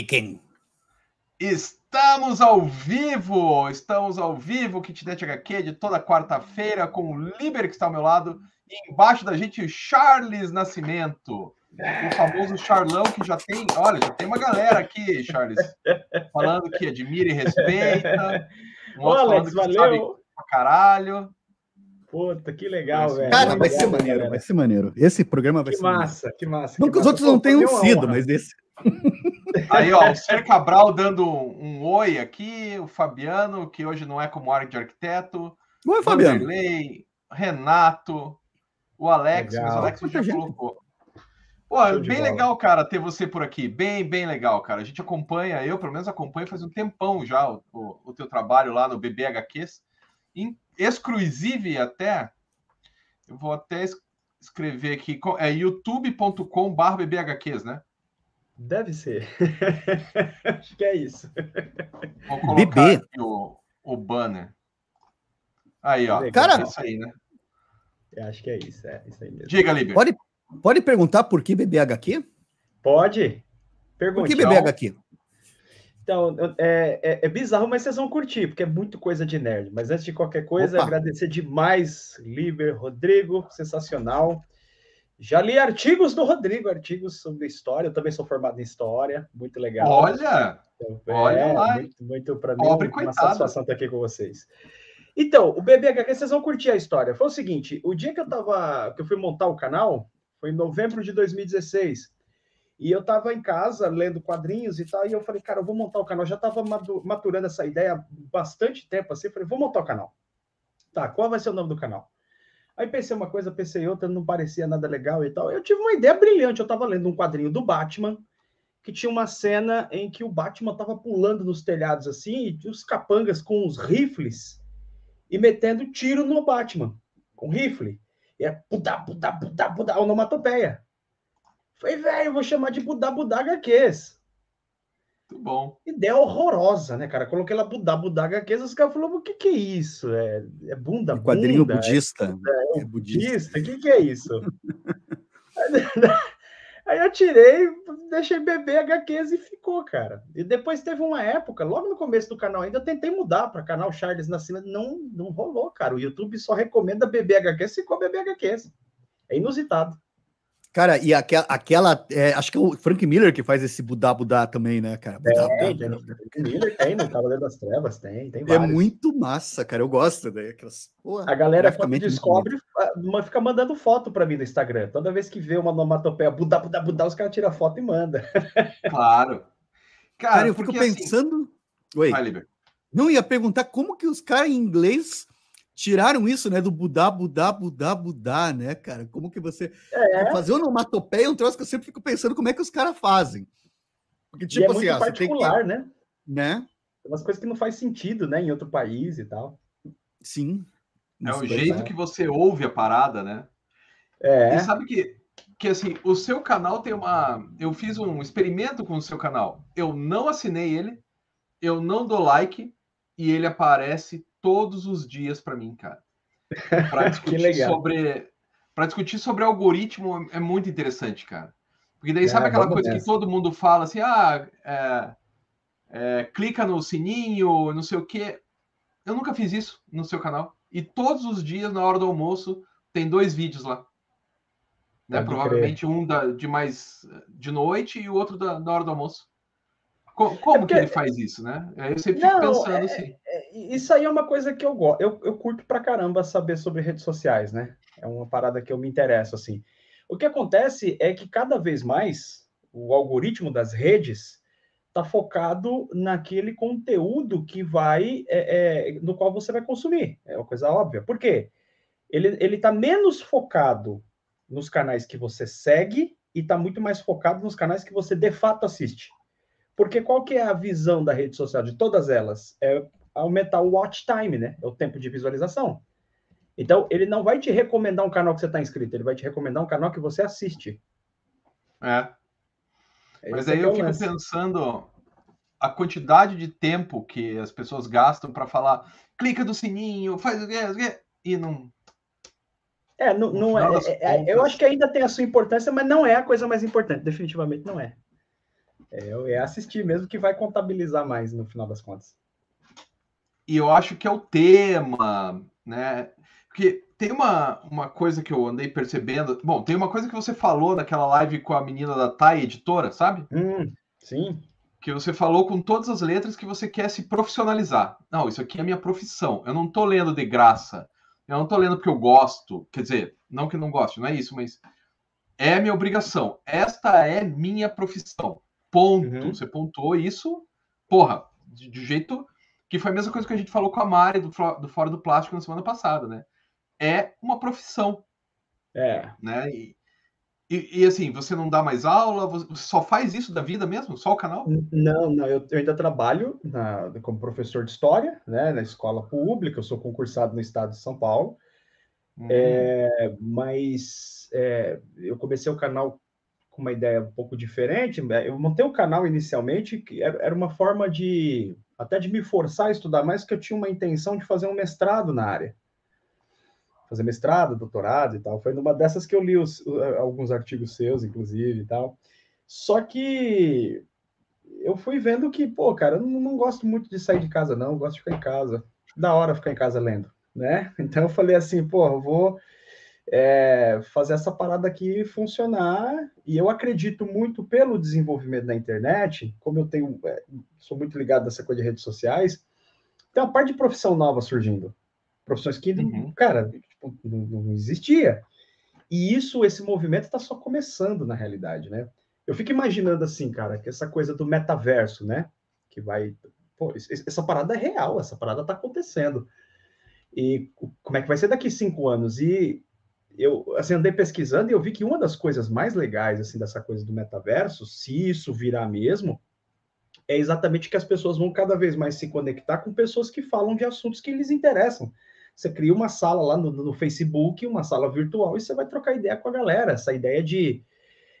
Quem? Estamos ao vivo! Estamos ao vivo, Kitnet HQ, de toda quarta-feira, com o Liber que está ao meu lado, e embaixo da gente, o Charles Nascimento. O famoso Charlão que já tem. Olha, já tem uma galera aqui, Charles, falando que admira e respeita. Um outro Alex, que valeu. sabe pra caralho. Puta, que legal, velho. Cara, vai ser maneiro, galera. vai ser maneiro. Esse programa vai que ser massa, maneiro. Que massa, Não que, os outros não tenham sido, mas esse. Aí, ó, o Ser Cabral dando um, oi aqui, o Fabiano, que hoje não é como área de arquiteto. Oi, Fabiano. Vanderlei, Renato, o Alex, legal. mas o Alex já colocou. Pô, é bem legal, cara, ter você por aqui. Bem, bem legal, cara. A gente acompanha, eu pelo menos acompanho faz um tempão já o, o, o teu trabalho lá no BBHQs exclusive até, eu vou até escrever aqui, é youtube.com.br bbhqs, né? Deve ser. Acho que é isso. Vou colocar aqui o, o banner. Aí, ó. Cara, é isso aí, né? Eu acho que é isso, é isso aí mesmo. Diga, Liber. Pode, pode perguntar por que BBHQ? Pode. Pergunte. Por que BBHQ? Então, é, é, é, bizarro, mas vocês vão curtir, porque é muito coisa de nerd. Mas antes de qualquer coisa, Opa. agradecer demais, Liber, Rodrigo, sensacional. Já li artigos do Rodrigo, artigos sobre história. Eu também sou formado em história, muito legal. Olha! Então, olha é, lá. Muito, muito para mim, Pobre, uma satisfação estar aqui com vocês. Então, o BBHQ, vocês vão curtir a história. Foi o seguinte: o dia que eu tava, que eu fui montar o canal, foi em novembro de 2016. E eu estava em casa lendo quadrinhos e tal, e eu falei, cara, eu vou montar o canal. Eu já estava maturando essa ideia bastante tempo assim. Eu falei, vou montar o canal. Tá, qual vai ser o nome do canal? Aí pensei uma coisa, pensei outra, não parecia nada legal e tal. Eu tive uma ideia brilhante. Eu estava lendo um quadrinho do Batman, que tinha uma cena em que o Batman estava pulando nos telhados assim, e os capangas com os rifles e metendo tiro no Batman, com rifle. E é pudá, pudá, pudá, pudá, onomatopeia. Falei, velho, vou chamar de Budá Budá HQs. Muito bom. Ideia horrorosa, né, cara? Coloquei lá Budá Budá HQs, os caras falaram, o que que é isso? É, é bunda, bunda? Quadrinho budista. É, é, é budista. O que que é isso? Aí eu tirei, deixei beber HQs e ficou, cara. E depois teve uma época, logo no começo do canal ainda, eu tentei mudar para canal Charles Nascimento, não, não rolou, cara. O YouTube só recomenda beber HQs, ficou beber HQs. É inusitado. Cara, e aquela, aquela é, acho que é o Frank Miller que faz esse Budá Budá também, né, cara? Budá, tem, Budá, tem, Frank Miller tem no Cavaleiro das Trevas, tem, tem é vários. É muito massa, cara, eu gosto daquelas... Porra, a galera quando descobre, ah, fica mandando foto para mim no Instagram. Toda vez que vê uma onomatopeia Budá Budá Budá, os caras tiram foto e mandam. Claro. Cara, cara eu fico assim pensando... Assim... Oi. Vai, Não, ia perguntar como que os caras em inglês tiraram isso, né, do Budá, Budá, Budá, Budá, né, cara? Como que você é. fazer onomatopeia é um troço que eu sempre fico pensando como é que os caras fazem. Porque tipo e é assim, muito particular, que... né? Né? Umas coisas que não faz sentido, né, em outro país e tal. Sim. É o jeito é. que você ouve a parada, né? É. E sabe que que assim, o seu canal tem uma. Eu fiz um experimento com o seu canal. Eu não assinei ele, eu não dou like e ele aparece todos os dias para mim, cara. Para discutir sobre para discutir sobre algoritmo é muito interessante, cara. Porque daí é, sabe aquela coisa nessa. que todo mundo fala assim, ah, é, é, clica no sininho, não sei o quê. Eu nunca fiz isso no seu canal. E todos os dias, na hora do almoço, tem dois vídeos lá. Né? Provavelmente crer. um da, de mais de noite e o outro da, da hora do almoço. Como, como é porque... que ele faz isso, né? Eu sempre fico Não, pensando é, assim. É, isso aí é uma coisa que eu gosto. Eu, eu curto pra caramba saber sobre redes sociais, né? É uma parada que eu me interesso, assim. O que acontece é que cada vez mais o algoritmo das redes está focado naquele conteúdo que vai, é, é, no qual você vai consumir. É uma coisa óbvia. Por quê? Ele está menos focado nos canais que você segue e está muito mais focado nos canais que você de fato assiste. Porque qual que é a visão da rede social de todas elas? É aumentar o watch time, né? É o tempo de visualização. Então, ele não vai te recomendar um canal que você está inscrito, ele vai te recomendar um canal que você assiste. É. Mas aí é eu fico lance. pensando a quantidade de tempo que as pessoas gastam para falar, clica do sininho, faz o quê, e não. É, não, não é, é, é, Eu acho que ainda tem a sua importância, mas não é a coisa mais importante, definitivamente não é. É, é assistir mesmo que vai contabilizar mais no final das contas. E eu acho que é o tema, né? Porque tem uma, uma coisa que eu andei percebendo. Bom, tem uma coisa que você falou naquela live com a menina da Thay Editora, sabe? Hum, sim. Que você falou com todas as letras que você quer se profissionalizar. Não, isso aqui é minha profissão. Eu não tô lendo de graça. Eu não tô lendo porque eu gosto. Quer dizer, não que não goste, não é isso, mas é minha obrigação. Esta é minha profissão. Ponto. Uhum. Você pontuou isso, porra, de, de, jeito que foi a mesma coisa que a gente falou com a Mari do, do Fora do Plástico na semana passada, né? É uma profissão. É. Né? E, e, e, assim, você não dá mais aula? Você só faz isso da vida mesmo? Só o canal? Não, não. Eu, eu ainda trabalho na, como professor de história, né? Na escola pública. Eu sou concursado no estado de São Paulo. Hum. É, mas é, eu comecei o canal com uma ideia um pouco diferente. Né, eu montei o canal inicialmente, que era uma forma de até de me forçar a estudar mais, que eu tinha uma intenção de fazer um mestrado na área. Fazer mestrado, doutorado e tal. Foi numa dessas que eu li os, alguns artigos seus, inclusive, e tal. Só que eu fui vendo que, pô, cara, eu não gosto muito de sair de casa, não. Eu gosto de ficar em casa. Da hora ficar em casa lendo, né? Então eu falei assim, pô, eu vou é, fazer essa parada aqui funcionar. E eu acredito muito pelo desenvolvimento da internet, como eu tenho, é, sou muito ligado nessa coisa de redes sociais, tem uma parte de profissão nova surgindo. Profissões que, uhum. cara, tipo, não, não existia. E isso, esse movimento está só começando na realidade, né? Eu fico imaginando assim, cara, que essa coisa do metaverso, né? Que vai. Pô, essa parada é real, essa parada está acontecendo. E como é que vai ser daqui cinco anos? E eu assim, andei pesquisando e eu vi que uma das coisas mais legais assim dessa coisa do metaverso, se isso virar mesmo, é exatamente que as pessoas vão cada vez mais se conectar com pessoas que falam de assuntos que lhes interessam. Você cria uma sala lá no, no Facebook, uma sala virtual, e você vai trocar ideia com a galera, essa ideia de,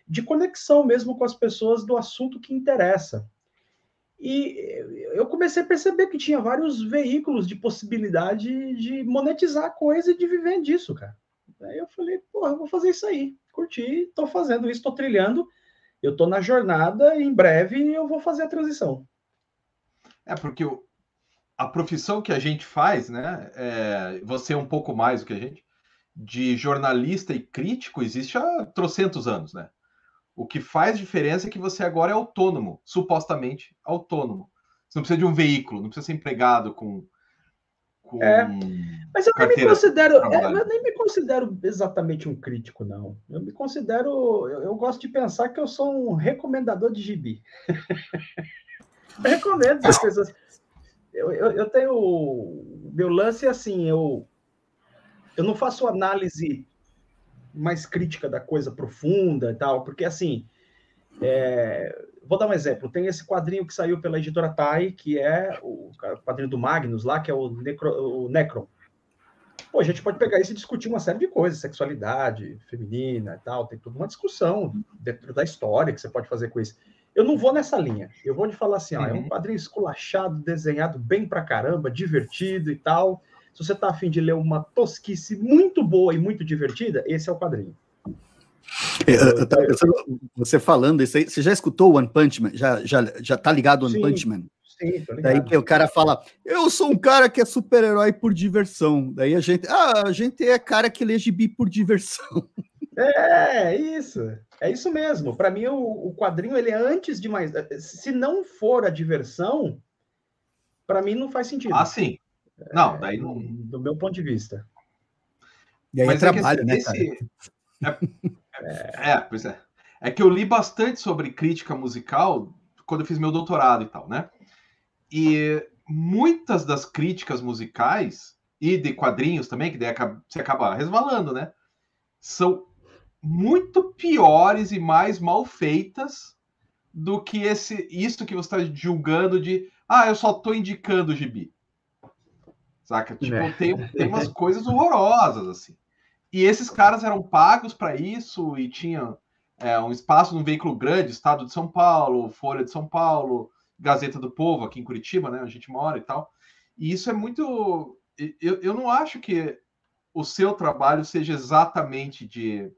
de conexão mesmo com as pessoas do assunto que interessa. E eu comecei a perceber que tinha vários veículos de possibilidade de monetizar a coisa e de viver disso, cara. Aí eu falei, porra, vou fazer isso aí. Curti, tô fazendo isso, tô trilhando. Eu tô na jornada em breve eu vou fazer a transição. É, porque a profissão que a gente faz, né? É, você é um pouco mais do que a gente, de jornalista e crítico, existe há trocentos anos, né? O que faz diferença é que você agora é autônomo, supostamente autônomo. Você não precisa de um veículo, não precisa ser empregado com com. É. Mas eu nem me considero, é, eu nem me considero exatamente um crítico, não. Eu me considero, eu, eu gosto de pensar que eu sou um recomendador de gibi. eu recomendo as pessoas. Eu, eu, eu, tenho meu lance é assim, eu eu não faço análise mais crítica da coisa profunda e tal, porque assim, é, vou dar um exemplo. Tem esse quadrinho que saiu pela editora Tai, que é o quadrinho do Magnus lá, que é o, Necro, o Necron. Pô, a gente pode pegar isso e discutir uma série de coisas, sexualidade feminina e tal, tem toda uma discussão dentro da história que você pode fazer com isso. Eu não vou nessa linha. Eu vou te falar assim, ó, é um uhum. quadrinho esculachado, desenhado bem pra caramba, divertido e tal. Se você tá afim de ler uma tosquice muito boa e muito divertida, esse é o quadrinho. É, eu, eu tava pensando, você falando isso aí, você já escutou o One Punch Man? Já, já, já tá ligado o One sim, Punch Man? Sim, tô ligado. Daí o cara fala, eu sou um cara que é super-herói por diversão. Daí a gente, ah, a gente é cara que lê gibi por diversão. É, isso. É isso mesmo. Para mim, o, o, quadrinho, ele é antes de mais. Se não for a diversão, para mim não faz sentido. Ah, sim. Não, daí não. Do meu ponto de vista. E aí Mas é trabalho, né, esse, cara? É, é, é, pois é. É que eu li bastante sobre crítica musical quando eu fiz meu doutorado e tal, né? E muitas das críticas musicais e de quadrinhos também, que daí você acaba resvalando, né? São muito piores e mais mal feitas do que esse isso que você está julgando de ah, eu só estou indicando o gibi. Saca? Tipo, é. tem, tem umas coisas horrorosas, assim. E esses caras eram pagos para isso e tinham é, um espaço num veículo grande, Estado de São Paulo, Folha de São Paulo, Gazeta do Povo, aqui em Curitiba, né? A gente mora e tal. E isso é muito. Eu, eu não acho que o seu trabalho seja exatamente de.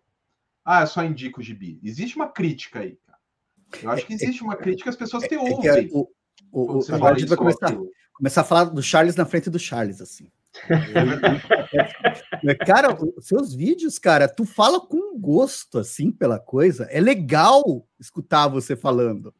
Ah, eu só indico o gibi. Existe uma crítica aí, cara. Eu acho que existe uma crítica, as pessoas te ouvem. É, é o, o, o, agora a gente vai começar, começar a falar do Charles na frente do Charles, assim. Cara, os seus vídeos, cara, tu fala com gosto, assim, pela coisa. É legal escutar você falando.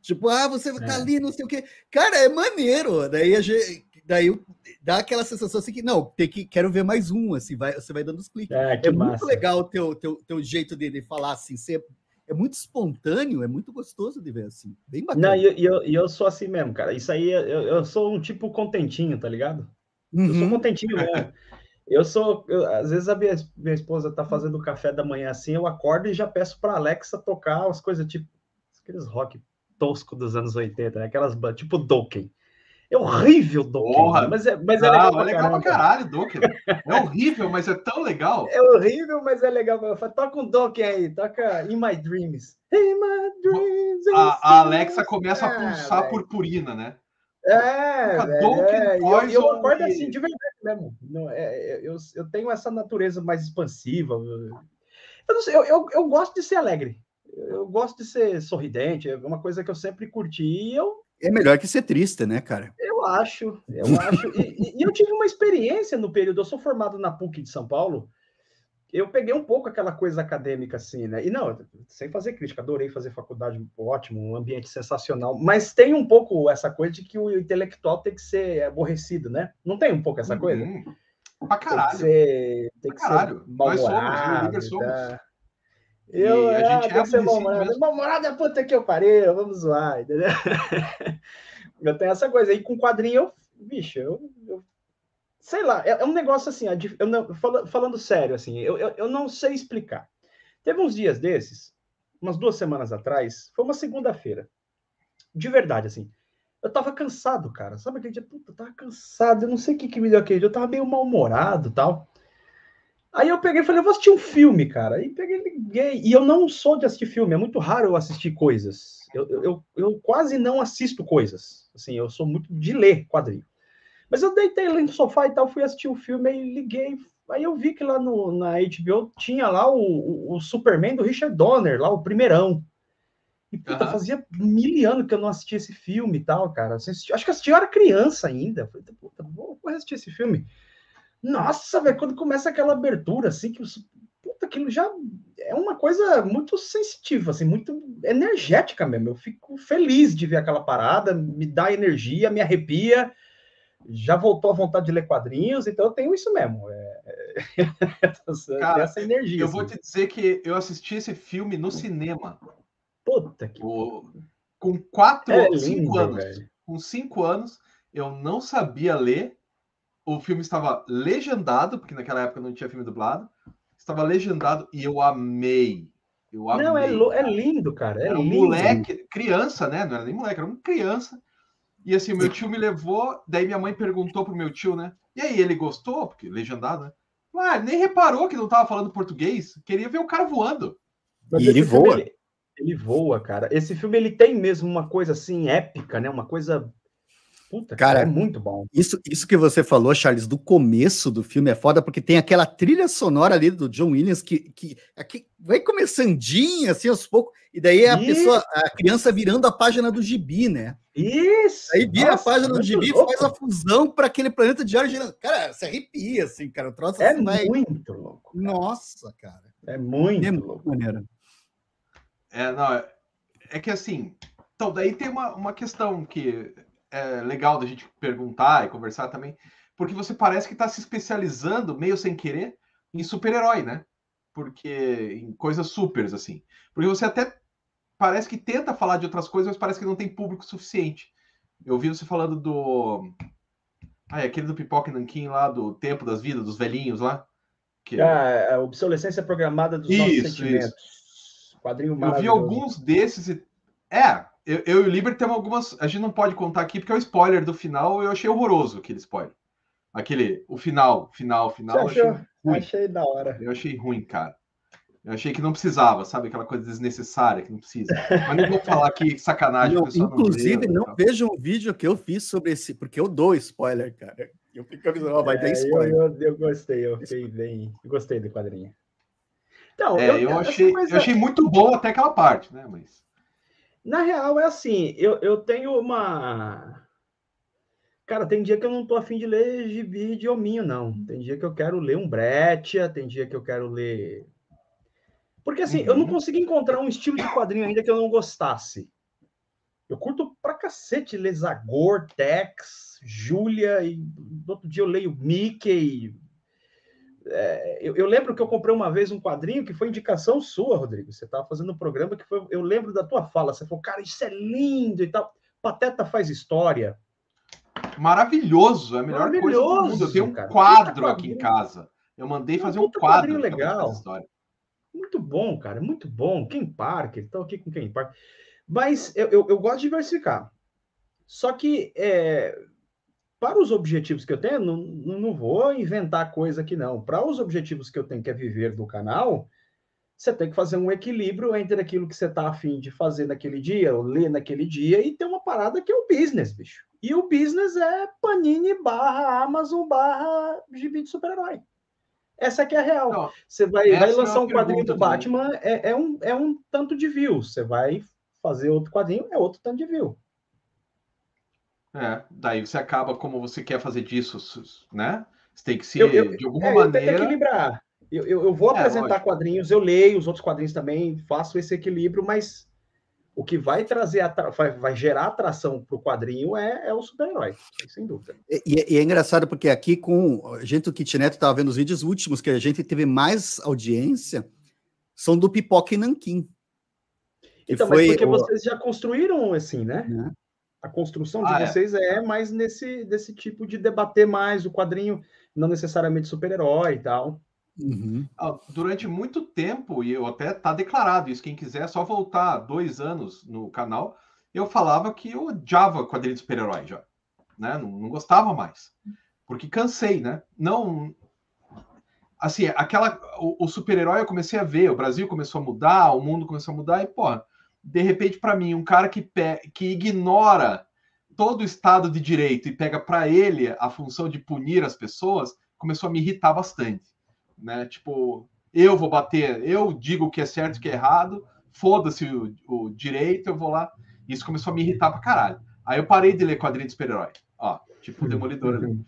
Tipo, ah, você tá é. ali, não sei o quê. Cara, é maneiro. Daí a gente, daí dá aquela sensação assim que, não, tem que, quero ver mais um, assim, vai, você vai dando os cliques. É, é muito legal o teu, teu, teu jeito de, de falar, assim, ser, é muito espontâneo, é muito gostoso de ver, assim, bem bacana. Não, e eu, eu, eu, sou assim mesmo, cara, isso aí, eu, eu sou um tipo contentinho, tá ligado? Uhum. Eu sou uhum. contentinho mesmo. Eu sou, eu, às vezes a minha, minha esposa tá fazendo o café da manhã assim, eu acordo e já peço para Alexa tocar as coisas tipo aqueles rock tosco dos anos 80, né? aquelas tipo Dokken. É horrível Dokken, Porra, mas é, mas é legal. É legal pra caralho, Dokken. É horrível, mas é tão legal. É horrível, mas é legal. Toca um Dokken aí, toca In My Dreams. In My Dreams. A, a Alexa começa a pulsar ah, purpurina, né? É, é, e eu, eu acordo assim, de verdade mesmo. Não, é, é, eu, eu tenho essa natureza mais expansiva. Eu, sei, eu, eu, eu, gosto de ser alegre. Eu gosto de ser sorridente. É uma coisa que eu sempre curti. E eu, é melhor que ser triste, né, cara? Eu acho, eu acho. E, e, eu tive uma experiência no período. Eu sou formado na PUC de São Paulo eu peguei um pouco aquela coisa acadêmica, assim, né? E não, sem fazer crítica, adorei fazer faculdade, ótimo, um ambiente sensacional, mas tem um pouco essa coisa de que o intelectual tem que ser aborrecido, né? Não tem um pouco essa coisa? Uhum. Pra caralho. Tem que ser, tem que caralho. ser Nós somos, eu somos. Tá? Eu, e a gente é, tem que ser mal-humorado. Mal-humorado é puta que eu parei, vamos zoar, entendeu? eu tenho essa coisa. aí com quadrinho, eu, bicho, eu, eu sei lá, é, é um negócio assim, eu não, falando sério, assim, eu, eu, eu, não sei explicar. Teve uns dias desses, umas duas semanas atrás, foi uma segunda-feira, de verdade, assim, eu tava cansado, cara, sabe aquele dia, puta, eu tava cansado, eu não sei o que que me deu aquele dia, eu tava meio mal-humorado tal. Aí eu peguei e falei, eu vou assistir um filme, cara. Aí peguei liguei. E eu não sou de assistir filme, é muito raro eu assistir coisas. Eu, eu, eu quase não assisto coisas. Assim, eu sou muito de ler quadrinho. Mas eu deitei ali no sofá e tal, fui assistir o filme e liguei. Aí eu vi que lá no, na HBO tinha lá o, o, o Superman do Richard Donner, lá o primeirão. E puta, uhum. fazia mil anos que eu não assistia esse filme e tal, cara. Assisti, acho que assisti, eu era criança ainda. Falei, puta, vou, vou assistir esse filme. Nossa, velho, quando começa aquela abertura, assim, que puta, aquilo já é uma coisa muito sensitiva, assim, muito energética mesmo. Eu fico feliz de ver aquela parada, me dá energia, me arrepia já voltou a vontade de ler quadrinhos, então eu tenho isso mesmo. É, é, Cara, essa energia. Eu assim. vou te dizer que eu assisti esse filme no cinema. Puta que. O, com quatro, é cinco lindo, anos. Velho. Com cinco anos, eu não sabia ler. O filme estava legendado, porque naquela época não tinha filme dublado. Estava legendado e eu amei. Eu amei. Não, é, é lindo, cara. É era um lindo. moleque, criança, né? Não era nem moleque, era uma criança e assim, o meu tio me levou, daí minha mãe perguntou pro meu tio, né? E aí, ele gostou? Porque legendado, né? Ah, nem reparou que não tava falando português, queria ver o cara voando. Mas e ele voa. Ele, ele, voa, cara. Esse filme ele tem mesmo uma coisa assim épica, né? Uma coisa Puta, cara, é muito bom. Isso, isso que você falou, Charles, do começo do filme é foda, porque tem aquela trilha sonora ali do John Williams que, que, que vai começandinha, assim, aos poucos, e daí é a isso. pessoa, a criança virando a página do gibi, né? Isso! Aí vira Nossa, a página do gibi e faz a fusão para aquele planeta de ar girando. Cara, se arrepia, assim, cara. O troço é assim, muito vai... louco. Cara. Nossa, cara. É muito, é muito maneiro. É, não, é, é que assim, então daí tem uma, uma questão que é legal da gente perguntar e conversar também, porque você parece que está se especializando, meio sem querer, em super-herói, né? Porque em coisas supers, assim. Porque você até parece que tenta falar de outras coisas, mas parece que não tem público suficiente. Eu vi você falando do. Ah, é aquele do Pipoca e Nanquim lá, do Tempo das Vidas, dos velhinhos lá. Que... Ah, a obsolescência programada dos isso, nossos sentimentos. Isso. Quadrinho Eu vi alguns desses e. É, eu, eu e o Liber temos algumas. A gente não pode contar aqui porque é o spoiler do final. Eu achei horroroso aquele spoiler. Aquele, o final, final, final. Você achou? Achei, achei da hora. Eu achei ruim, cara. Eu achei que não precisava, sabe? Aquela coisa desnecessária que não precisa. Mas não vou falar aqui sacanagem. Não, inclusive, não, não vejam o vídeo que eu fiz sobre esse, porque eu dou spoiler, cara. Eu fico avisando, vai é, dar spoiler. Eu, eu, eu, gostei, eu fiquei bem. Eu gostei do quadrinho. Então, é, eu, eu achei, coisa... eu achei muito bom até aquela parte, né? Mas. Na real, é assim, eu, eu tenho uma. Cara, tem dia que eu não tô afim de ler gibi de hominho, não. Tem dia que eu quero ler um Bretia, tem dia que eu quero ler. Porque assim, uhum. eu não uhum. consegui encontrar um estilo de quadrinho ainda que eu não gostasse. Eu curto pra cacete ler Zagor, Tex, Júlia, e outro dia eu leio Mickey, é, eu, eu, lembro que eu comprei uma vez um quadrinho que foi indicação sua, Rodrigo. Você estava fazendo um programa que foi. Eu lembro da tua fala. Você falou, cara, isso é lindo e tal. Pateta faz história. Maravilhoso, é a melhor Maravilhoso, coisa do mundo. Eu tenho um cara. quadro aqui em casa. Eu mandei fazer um quadro. legal. Muito bom, cara, muito bom. Quem Parker, estou aqui com quem Parker. Mas eu, eu, eu, gosto de diversificar. Só que é, para os objetivos que eu tenho, não, não vou inventar coisa aqui, não. Para os objetivos que eu tenho, que é viver do canal, você tem que fazer um equilíbrio entre aquilo que você está afim de fazer naquele dia, ou ler naquele dia, e ter uma parada que é o business, bicho. E o business é Panini barra Amazon barra gibi de super-herói. Essa aqui é a real. Não, você vai, vai é lançar é um quadrinho do Batman, é, é, um, é um tanto de views. Você vai fazer outro quadrinho, é outro tanto de view. É, daí você acaba como você quer fazer disso, né? Você tem que se, eu, eu, de alguma é, maneira. Eu equilibrar. Eu, eu, eu vou é, apresentar lógico. quadrinhos, eu leio os outros quadrinhos também, faço esse equilíbrio, mas o que vai trazer, vai, vai gerar atração para o quadrinho é, é o super-herói, sem dúvida. E, e, é engraçado porque aqui com a gente do Kitnet estava vendo os vídeos últimos que a gente teve mais audiência são do Pipoca e Nanquim. Então, mas porque o... vocês já construíram assim, né? A construção de ah, é. vocês é. é mais nesse desse tipo de debater mais o quadrinho, não necessariamente super-herói e tal. Uhum. Ah, durante muito tempo, e eu até tá declarado isso, quem quiser, é só voltar dois anos no canal, eu falava que eu odiava quadrinho de super-herói já. Né? Não, não, gostava mais. Porque cansei, né? Não. Assim, aquela. O, o super-herói eu comecei a ver, o Brasil começou a mudar, o mundo começou a mudar, e, porra, de repente, para mim, um cara que, que ignora todo o Estado de Direito e pega para ele a função de punir as pessoas, começou a me irritar bastante. Né? Tipo, eu vou bater, eu digo o que é certo e o que é errado, foda-se o, o, direito, eu vou lá. Isso começou a me irritar pra caralho. Aí eu parei de ler quadrinho de super-herói. Ó, tipo o Demolidor ali.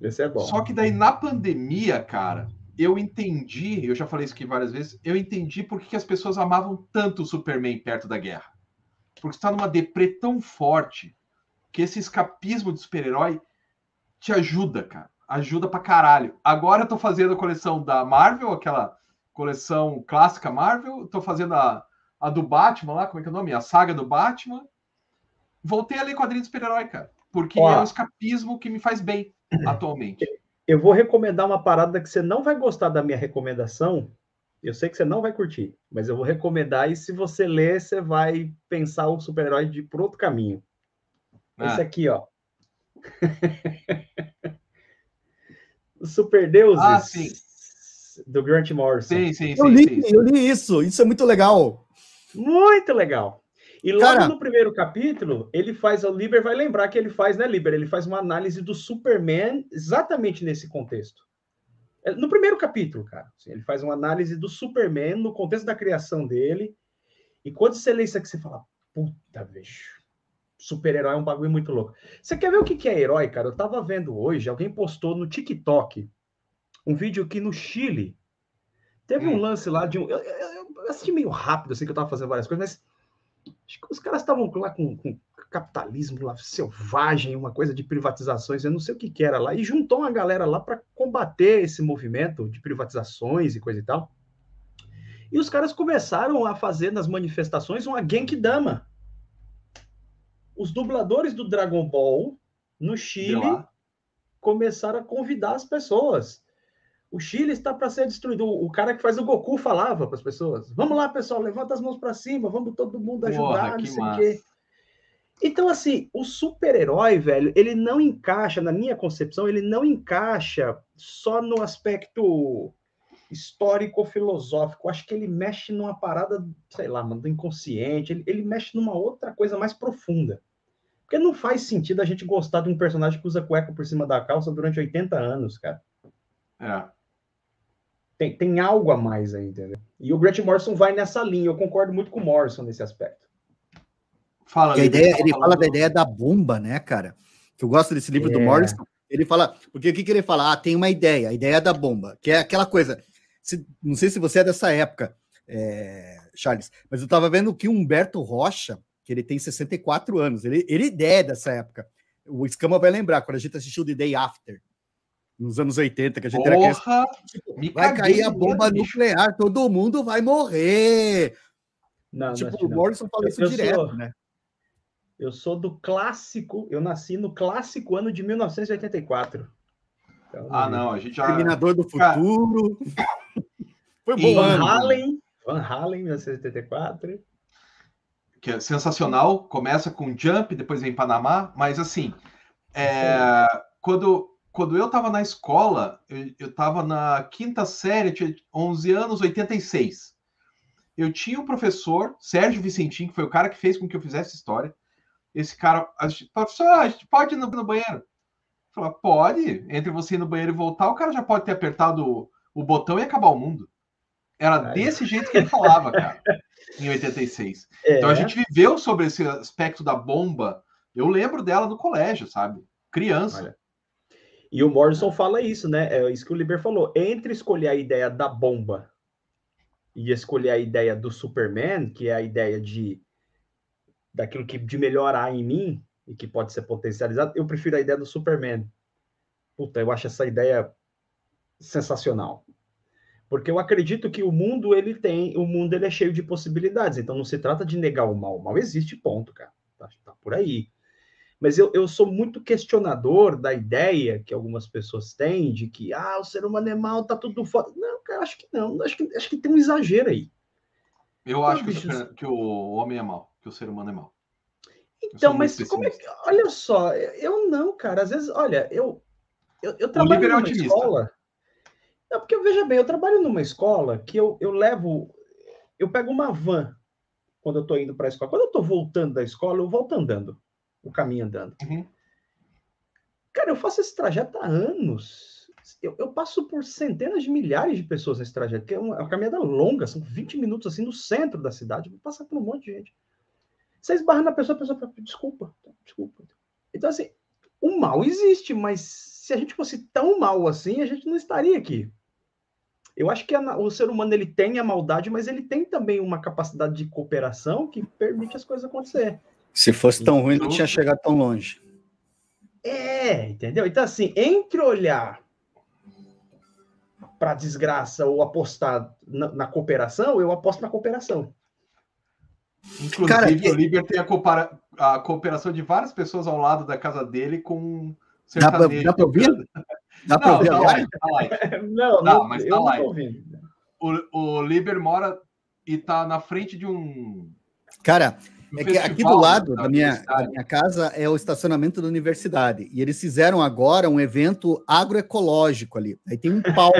Esse é bom. Só que daí na pandemia, cara, eu entendi, eu já falei isso aqui várias vezes, eu entendi por que as pessoas amavam tanto o Superman perto da guerra. Porque está numa deprê tão forte que esse escapismo de super-herói te ajuda, cara. Ajuda pra caralho. Agora eu tô fazendo a coleção da Marvel, aquela coleção clássica Marvel. Tô fazendo a, a do Batman lá, como é que é o nome? A saga do Batman. Voltei a ler quadrinhos de super-herói, cara. Porque Ó, é o escapismo que me faz bem atualmente. Eu vou recomendar uma parada que você não vai gostar da minha recomendação. Eu sei que você não vai curtir, mas eu vou recomendar e se você ler, você vai pensar o super-herói de por outro caminho. Ah. Esse aqui, ó. Super Deuses ah, do Grant Morrison. Sim, sim, sim. Eu li, sim, sim. eu li isso. Isso é muito legal. Muito legal. E logo Cara... no primeiro capítulo, ele faz, o Liber vai lembrar que ele faz, né, Liber? Ele faz uma análise do Superman exatamente nesse contexto. É, no primeiro capítulo, cara. Assim, ele faz uma análise do Superman no contexto da criação dele. E quando você lê isso aqui, você fala, puta, bicho. Super-herói é um bagulho muito louco. Você quer ver o que é herói, cara? Eu tava vendo hoje, alguém postou no TikTok um vídeo que no Chile teve um hum. lance lá de um. Eu, eu, eu assisti meio rápido, assim, que eu tava fazendo várias coisas, mas Acho que os caras estavam lá com, com, capitalismo lá, selvagem, uma coisa de privatizações, eu não sei o que, que era lá, e juntou uma galera lá para combater esse movimento de privatizações e coisa e tal. E os caras começaram a fazer nas manifestações uma Genkidama. Os dubladores do Dragon Ball no Chile começaram a convidar as pessoas. O Chile está para ser destruído. O cara que faz o Goku falava para as pessoas: Vamos lá, pessoal, levanta as mãos para cima, vamos todo mundo ajudar, Porra, não sei o quê. Então, assim, o super-herói, velho, ele não encaixa, na minha concepção, ele não encaixa só no aspecto histórico-filosófico. Acho que ele mexe numa parada, sei lá, mano, do inconsciente, ele, ele mexe numa outra coisa mais profunda. Porque não faz sentido a gente gostar de um personagem que usa cueca por cima da calça durante 80 anos, cara. É tem, tem algo a mais aí, entendeu? E o Grant Morrison vai nessa linha, eu concordo muito com o Morrison nesse aspecto. Fala, a ideia, ele fala da ideia da bomba, né, cara? Que eu gosto desse livro é. do Morrison. Ele fala, porque o que, que ele fala? Ah, tem uma ideia, a ideia da bomba, que é aquela coisa. Se, não sei se você é dessa época, é, Charles, mas eu estava vendo que Humberto Rocha, que ele tem 64 anos, ele, ele é dessa época. O Escama vai lembrar, quando a gente assistiu The Day After, nos anos 80, que a gente Porra, era criança, tipo, vai cair a bomba nuclear, todo mundo vai morrer. Não, tipo, não, o Morrison fala isso direto, sou, né? Eu sou do clássico, eu nasci no clássico ano de 1984. Então, ah, não, a gente já. Terminador do Futuro. Foi bom. Van Halen, Van Halen, 1984. Que é sensacional. Começa com Jump, depois vem Panamá, mas assim, é, quando, quando eu estava na escola, eu estava na quinta série, tinha 11 anos, 86. Eu tinha um professor, Sérgio Vicentim, que foi o cara que fez com que eu fizesse história. Esse cara, a gente, professor, a gente pode ir no, no banheiro? Falou, pode. Entre você ir no banheiro e voltar, o cara já pode ter apertado o, o botão e acabar o mundo. Era desse jeito que ele falava, cara, em 86. É. Então a gente viveu sobre esse aspecto da bomba. Eu lembro dela no colégio, sabe? Criança. Olha. E o Morrison fala isso, né? É isso que o Liber falou. Entre escolher a ideia da bomba e escolher a ideia do Superman, que é a ideia de daquilo que de melhorar em mim e que pode ser potencializado, eu prefiro a ideia do Superman. Puta, eu acho essa ideia sensacional porque eu acredito que o mundo ele tem, o mundo ele é cheio de possibilidades, então não se trata de negar o mal, o mal existe, ponto, cara, tá, tá por aí. Mas eu, eu sou muito questionador da ideia que algumas pessoas têm de que ah, o ser humano é mal, tá tudo foda. Não, cara, acho que não, acho que, acho que tem um exagero aí. Eu acho que, que o homem é mal, que o ser humano é mal. Então, mas como é que. Olha só, eu não, cara. Às vezes, olha, eu, eu, eu trabalho numa escola. Não, porque veja bem, eu trabalho numa escola que eu, eu levo, eu pego uma van quando eu estou indo para a escola. Quando eu estou voltando da escola, eu volto andando, o caminho andando. Uhum. Cara, eu faço esse trajeto há anos. Eu, eu, passo por centenas de milhares de pessoas nesse trajeto, que é uma, é uma caminhada longa, são 20 minutos assim no centro da cidade, vou passar por um monte de gente. Você esbarra na pessoa, a pessoa fala, desculpa, desculpa. Então, assim, o mal existe, mas se a gente fosse tão mal assim, a gente não estaria aqui. Eu acho que a, o ser humano ele tem a maldade, mas ele tem também uma capacidade de cooperação que permite as coisas acontecer. Se fosse tão então, ruim, não tinha chegado tão longe. É, entendeu? Então, assim, entre olhar para desgraça ou apostar na, na, cooperação, eu aposto na cooperação. Inclusive, Cara, o Liber tem a, a, cooperação de várias pessoas ao lado da casa dele com sertanejo. Dá para ouvir? Dá para ouvir tá live, tá live. Não, não, mas tá live. ouvindo. O, o Liber mora e tá na frente de um. Cara, é que aqui do lado da, minha, da minha casa é o estacionamento da universidade. E eles fizeram agora um evento agroecológico ali. Aí tem um palco.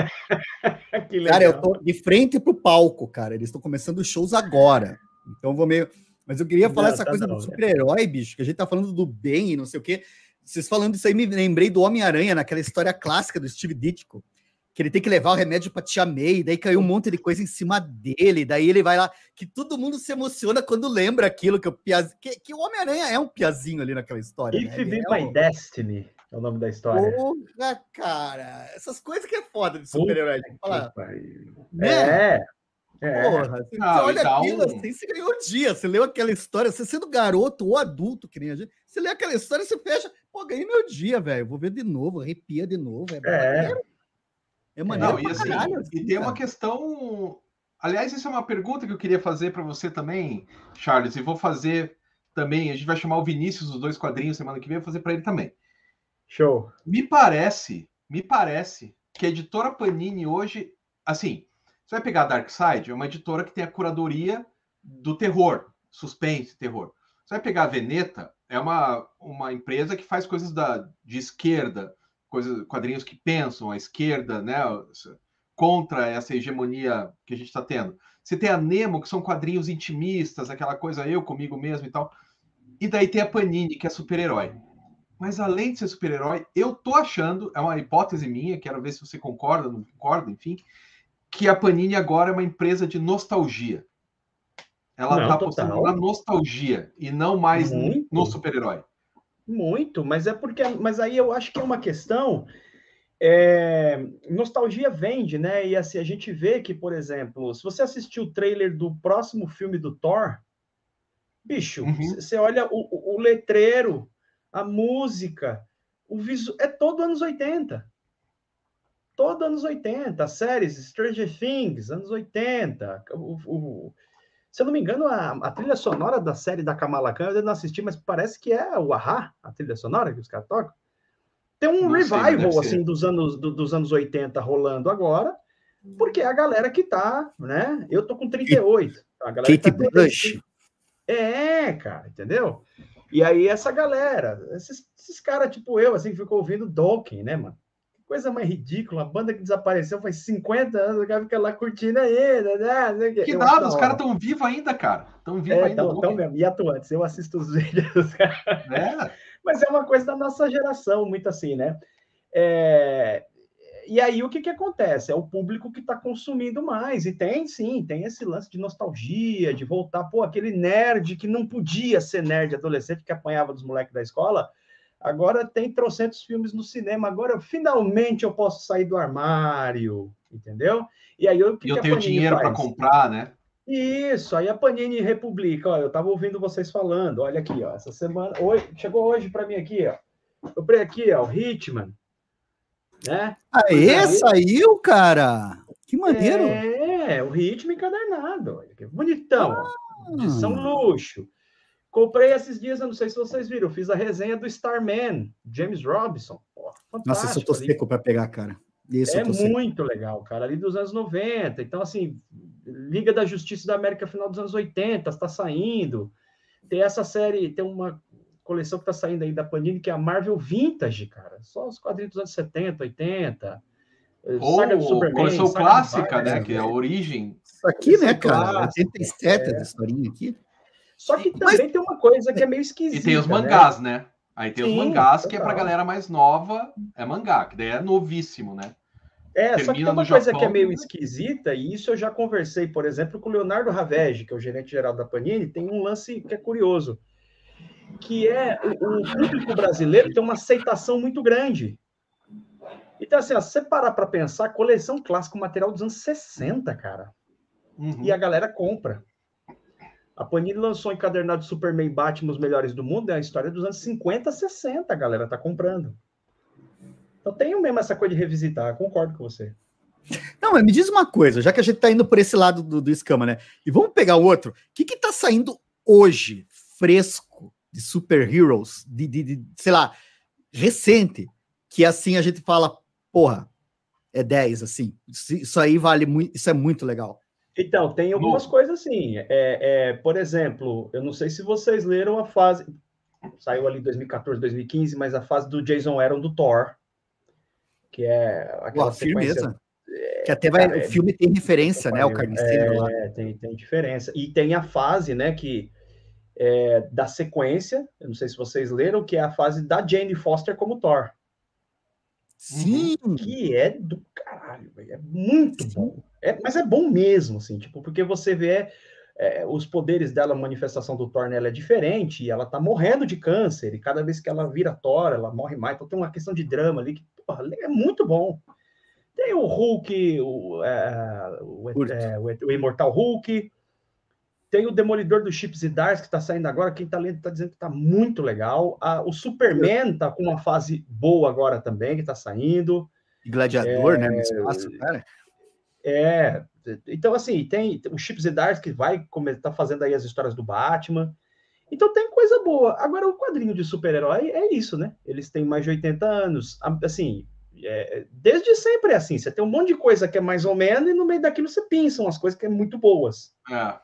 cara, eu tô de frente pro palco, cara. Eles estão começando shows agora. Então vou meio. Mas eu queria falar não, essa tá coisa não, do super-herói, bicho, que a gente tá falando do bem e não sei o quê. Vocês falando isso aí, me lembrei do Homem-Aranha, naquela história clássica do Steve Ditko, que ele tem que levar o remédio para Tia May, daí caiu um monte de coisa em cima dele, daí ele vai lá, que todo mundo se emociona quando lembra aquilo, que o Piaz... que, que o Homem-Aranha é um piazinho ali naquela história. If né? Be é My um... Destiny é o nome da história. Porra, cara, essas coisas que é foda de super-herói. Né? É, é. Porra, você não, olha então... aquilo assim, você ganhou o dia. Você leu aquela história, você sendo garoto ou adulto, que nem a gente, você lê aquela história e você fecha, pô, ganhei meu dia, velho. Vou ver de novo, arrepia de novo. É, é. É maneiro. Não, e, assim, caralho, assim, e tem cara. uma questão. Aliás, isso é uma pergunta que eu queria fazer para você também, Charles, e vou fazer também. A gente vai chamar o Vinícius dos dois quadrinhos semana que vem, vou fazer para ele também. Show. Me parece, me parece que a editora Panini hoje, assim, você vai pegar a Dark Side, é uma editora que tem a curadoria do terror, suspense, terror. Você vai pegar a Veneta, é uma, uma empresa que faz coisas da, de esquerda, coisas, quadrinhos que pensam a esquerda, né, contra essa hegemonia que a gente está tendo. Você tem a Nemo, que são quadrinhos intimistas, aquela coisa eu comigo mesmo e tal. E daí tem a Panini, que é super-herói. Mas além de ser super-herói, eu tô achando, é uma hipótese minha, quero ver se você concorda, não concorda, enfim, que a Panini agora é uma empresa de nostalgia. Ela não, tá apostando na nostalgia e não mais Muito. no super-herói. Muito, mas é porque. Mas aí eu acho que é uma questão. É, nostalgia vende, né? E assim, a gente vê que, por exemplo, se você assistiu o trailer do próximo filme do Thor, bicho, uhum. você olha o, o, letreiro, a música, o visu... é todo anos 80. Todo anos 80, séries, Stranger Things, anos 80, o, o se eu não me engano, a, a, trilha sonora da série da Kamala Khan, eu não assisti, mas parece que é o Ahá, a trilha sonora que os caras tocam. Tem um não revival, sei, assim, dos anos, do, dos anos 80 rolando agora, porque é a galera que tá, né? Eu tô com 38. A galera Kate tá Bush. É, cara, entendeu? E aí essa galera, esses, esses caras tipo eu, assim, ficou ouvindo Dawkins, né, mano? Coisa mais ridícula, a banda que desapareceu faz 50 anos, o cara fica lá curtindo ainda, né? Que, nada, os caras estão vivos ainda, cara. Estão vivos é, ainda. Estão mesmo, e atuantes, eu assisto os vídeos. É. Mas é uma coisa da nossa geração, muito assim, né? É... E aí o que, que acontece? É o público que está consumindo mais. E tem sim, tem esse lance de nostalgia, de voltar, pô, aquele nerd que não podia ser nerd adolescente que apanhava dos moleques da escola Agora tem trocentos filmes no cinema. Agora, finalmente, eu posso sair do armário, entendeu? E aí eu, que eu que tenho dinheiro para comprar, né? Isso, aí a Panini Republica, ó, eu estava ouvindo vocês falando, olha aqui, ó, essa semana, hoje, chegou hoje para mim aqui, ó, comprei aqui, ó, o Hitman, né? Aê, aí, saiu, cara! Que maneiro! É, o Hitman encadernado, olha que bonitão, ah. de São Luxo. Comprei esses dias, eu não sei se vocês viram, fiz a resenha do Starman, James Robinson. Pô, Nossa, isso eu tô seco para pegar, cara. Isso é muito seco. legal, cara, ali dos anos 90. Então, assim, Liga da Justiça da América final dos anos 80, está saindo. Tem essa série, tem uma coleção que está saindo aí da Panini, que é a Marvel Vintage, cara. Só os quadrinhos dos anos 70, 80. Ou Saga do Superman, coleção clássica, né? Que é a origem. Isso aqui, né, cara? 87 é. essa historinha aqui. Só que também Mas... tem uma coisa que é meio esquisita. E tem os mangás, né? né? Aí tem Sim, os mangás, que é pra galera mais nova, é mangá, que daí é novíssimo, né? É, Termina só que tem uma coisa Japão, que é meio né? esquisita, e isso eu já conversei, por exemplo, com o Leonardo Ravege, que é o gerente geral da Panini, tem um lance que é curioso, que é o, o público brasileiro tem uma aceitação muito grande. Então, assim, ó, se você parar para pensar, coleção clássica, material dos anos 60, cara. Uhum. E a galera compra. A Panini lançou um encadernado Superman Batman os melhores do mundo, é a história dos anos 50, 60, a galera tá comprando. Então tenho mesmo essa coisa de revisitar, concordo com você. Não, mas me diz uma coisa, já que a gente tá indo por esse lado do, do escama, né? E vamos pegar o outro. O que que tá saindo hoje, fresco, de super heroes, de, de, de sei lá, recente, que assim a gente fala, porra, é 10, assim. Isso aí vale muito, isso é muito legal. Então, tem algumas coisas assim. É, é, por exemplo, eu não sei se vocês leram a fase. Saiu ali 2014, 2015, mas a fase do Jason Aaron do Thor. Que é aquela Ué, sequência. É, que até vai, o filme tem referência, né? O carniceiro é, lá. Tem, tem diferença. E tem a fase, né? Que é, da sequência, eu não sei se vocês leram, que é a fase da Jane Foster como Thor. Sim! Que é do caralho, é muito Sim. bom. É, mas é bom mesmo, assim, tipo, porque você vê é, os poderes dela, a manifestação do Thor nela é diferente, e ela tá morrendo de câncer, e cada vez que ela vira Thor, ela morre mais. Então tem uma questão de drama ali que porra, é muito bom. Tem o Hulk, o, é, o, é, o, o, Imortal Hulk, tem o Demolidor dos Chips e Dars, que tá saindo agora. Quem tá lendo tá dizendo que tá muito legal. Ah, o Superman tá com uma fase boa agora também, que tá saindo. Gladiador, né? No espaço, cara. É, então assim, tem o Chips e Dars que vai tá fazendo aí as histórias do Batman. Então tem coisa boa. Agora o quadrinho de super-herói é isso, né? Eles têm mais de 80 anos. Assim, é, desde sempre é assim. Você tem um monte de coisa que é mais ou menos e no meio daquilo você pinça umas coisas que é muito boas. É.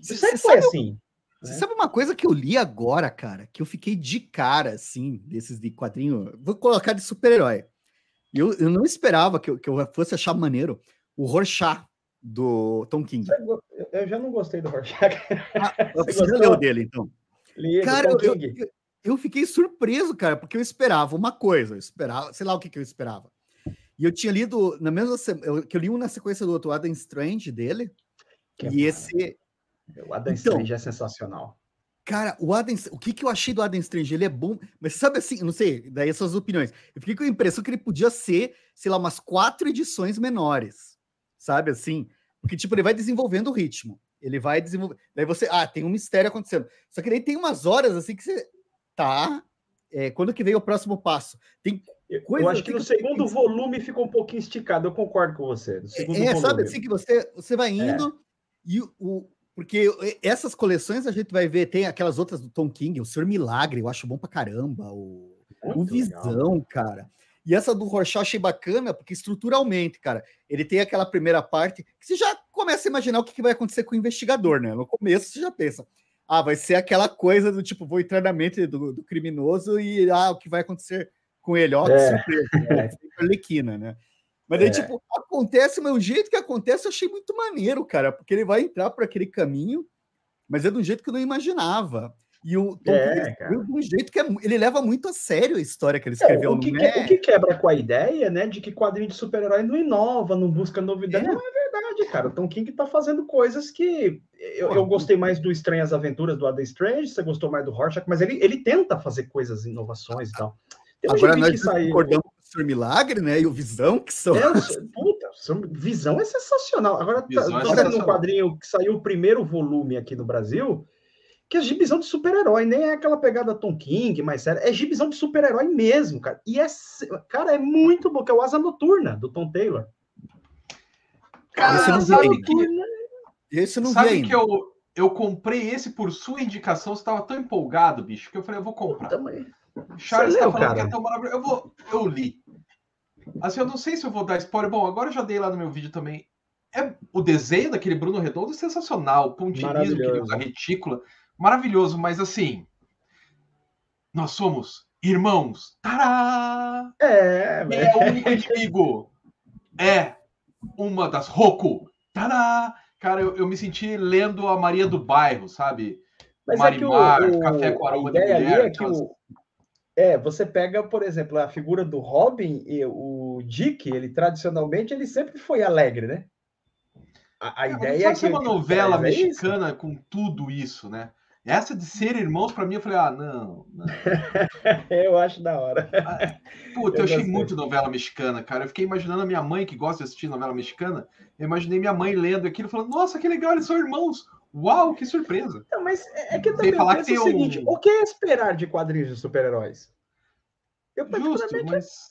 Você sempre foi assim. Você né? sabe uma coisa que eu li agora, cara, que eu fiquei de cara, assim, desses de quadrinho. Vou colocar de super-herói. Eu, eu não esperava que eu, que eu fosse achar maneiro o Rorschach do Tom King. Eu já não gostei do Rorschach. Ah, você leu dele, então? Li cara, eu, eu, eu, fiquei surpreso, cara, porque eu esperava uma coisa, eu esperava, sei lá o que, que eu esperava. E eu tinha lido, na mesma eu, que eu li um na sequência do outro Adam Strange dele, que e é esse O Adam então, Strange é sensacional. Cara, o Adam, o que, que eu achei do Adam Strange? Ele é bom, mas sabe assim, não sei, daí as suas opiniões. Eu fiquei com a impressão que ele podia ser, sei lá, umas quatro edições menores, sabe assim? Porque, tipo, ele vai desenvolvendo o ritmo. Ele vai desenvolver. Daí você, ah, tem um mistério acontecendo. Só que daí tem umas horas assim que você. Tá. É, quando que veio o próximo passo? Tem coisa, eu acho que no segundo volume ficou um pouquinho esticado, eu concordo com você. é, volume. sabe assim que você, você vai é. indo é. e o, porque essas coleções a gente vai ver, tem aquelas outras do Tom King, o Senhor Milagre, eu acho bom pra caramba, o, o Visão, legal. cara. E essa do Rorschach achei bacana, porque estruturalmente, cara, ele tem aquela primeira parte que você já começa a imaginar o que, que vai acontecer com o investigador, né? No começo você já pensa, ah, vai ser aquela coisa do tipo, vou entrar na mente do, do criminoso e ah, o que vai acontecer com ele, ó, que é. surpresa, né? Arlequina, né? Mas daí, é. tipo, acontece, mas o jeito que acontece eu achei muito maneiro, cara, porque ele vai entrar por aquele caminho, mas é de um jeito que eu não imaginava. E o Tom é, de um jeito que é, ele leva muito a sério a história que ele é, escreveu. É, o, que, que, o que quebra com a ideia, né, de que quadrinho de super-herói não inova, não busca novidade, é. não é verdade, cara. O Tom King tá fazendo coisas que eu, eu gostei mais do Estranhas Aventuras do Adam Strange, você gostou mais do Rorschach, mas ele, ele tenta fazer coisas, inovações e tal. Agora nós concordamos Senhor Milagre, né? E o Visão, que são. É, puta, Visão é sensacional. Agora, tá, tô vendo um quadrinho que saiu o primeiro volume aqui no Brasil, que é gibizão de super-herói, nem é aquela pegada Tom King, mais sério, é gibizão de super-herói mesmo, cara. E é, cara, é muito bom, que é o Asa Noturna, do Tom Taylor. Cara, esse não sabe que, esse não sabe que eu, eu comprei esse por sua indicação, você estava tão empolgado, bicho, que eu falei, eu vou comprar. Charles está falando cara? que é tão maravilhoso. Eu, vou, eu li. Assim, eu não sei se eu vou dar spoiler. Bom, agora eu já dei lá no meu vídeo também. É, o desenho daquele Bruno Redondo é sensacional. O pontilismo que ele usa, retícula. Maravilhoso, mas assim. Nós somos irmãos. Tará! É, é o único inimigo. É uma das Roku. Tará! Cara, eu, eu me senti lendo a Maria do Bairro, sabe? Mas Marimar, é que o, Café com Aroma de Mulher. É que o, é, você pega, por exemplo, a figura do Robin e o Dick, ele tradicionalmente ele sempre foi alegre, né? A, a é, ideia é que uma novela mexicana é com tudo isso, né? Essa de ser irmãos, para mim, eu falei, ah, não. não. eu acho da hora. Ah, puta, eu, eu achei gostei. muito novela mexicana, cara. Eu fiquei imaginando a minha mãe, que gosta de assistir novela mexicana. Eu imaginei minha mãe lendo aquilo, falando, nossa, que legal, eles são irmãos. Uau, que surpresa! Não, mas é, é que eu também falar que tem o seguinte: um... o que é esperar de quadrinhos de super-heróis? Eu Justo, mas...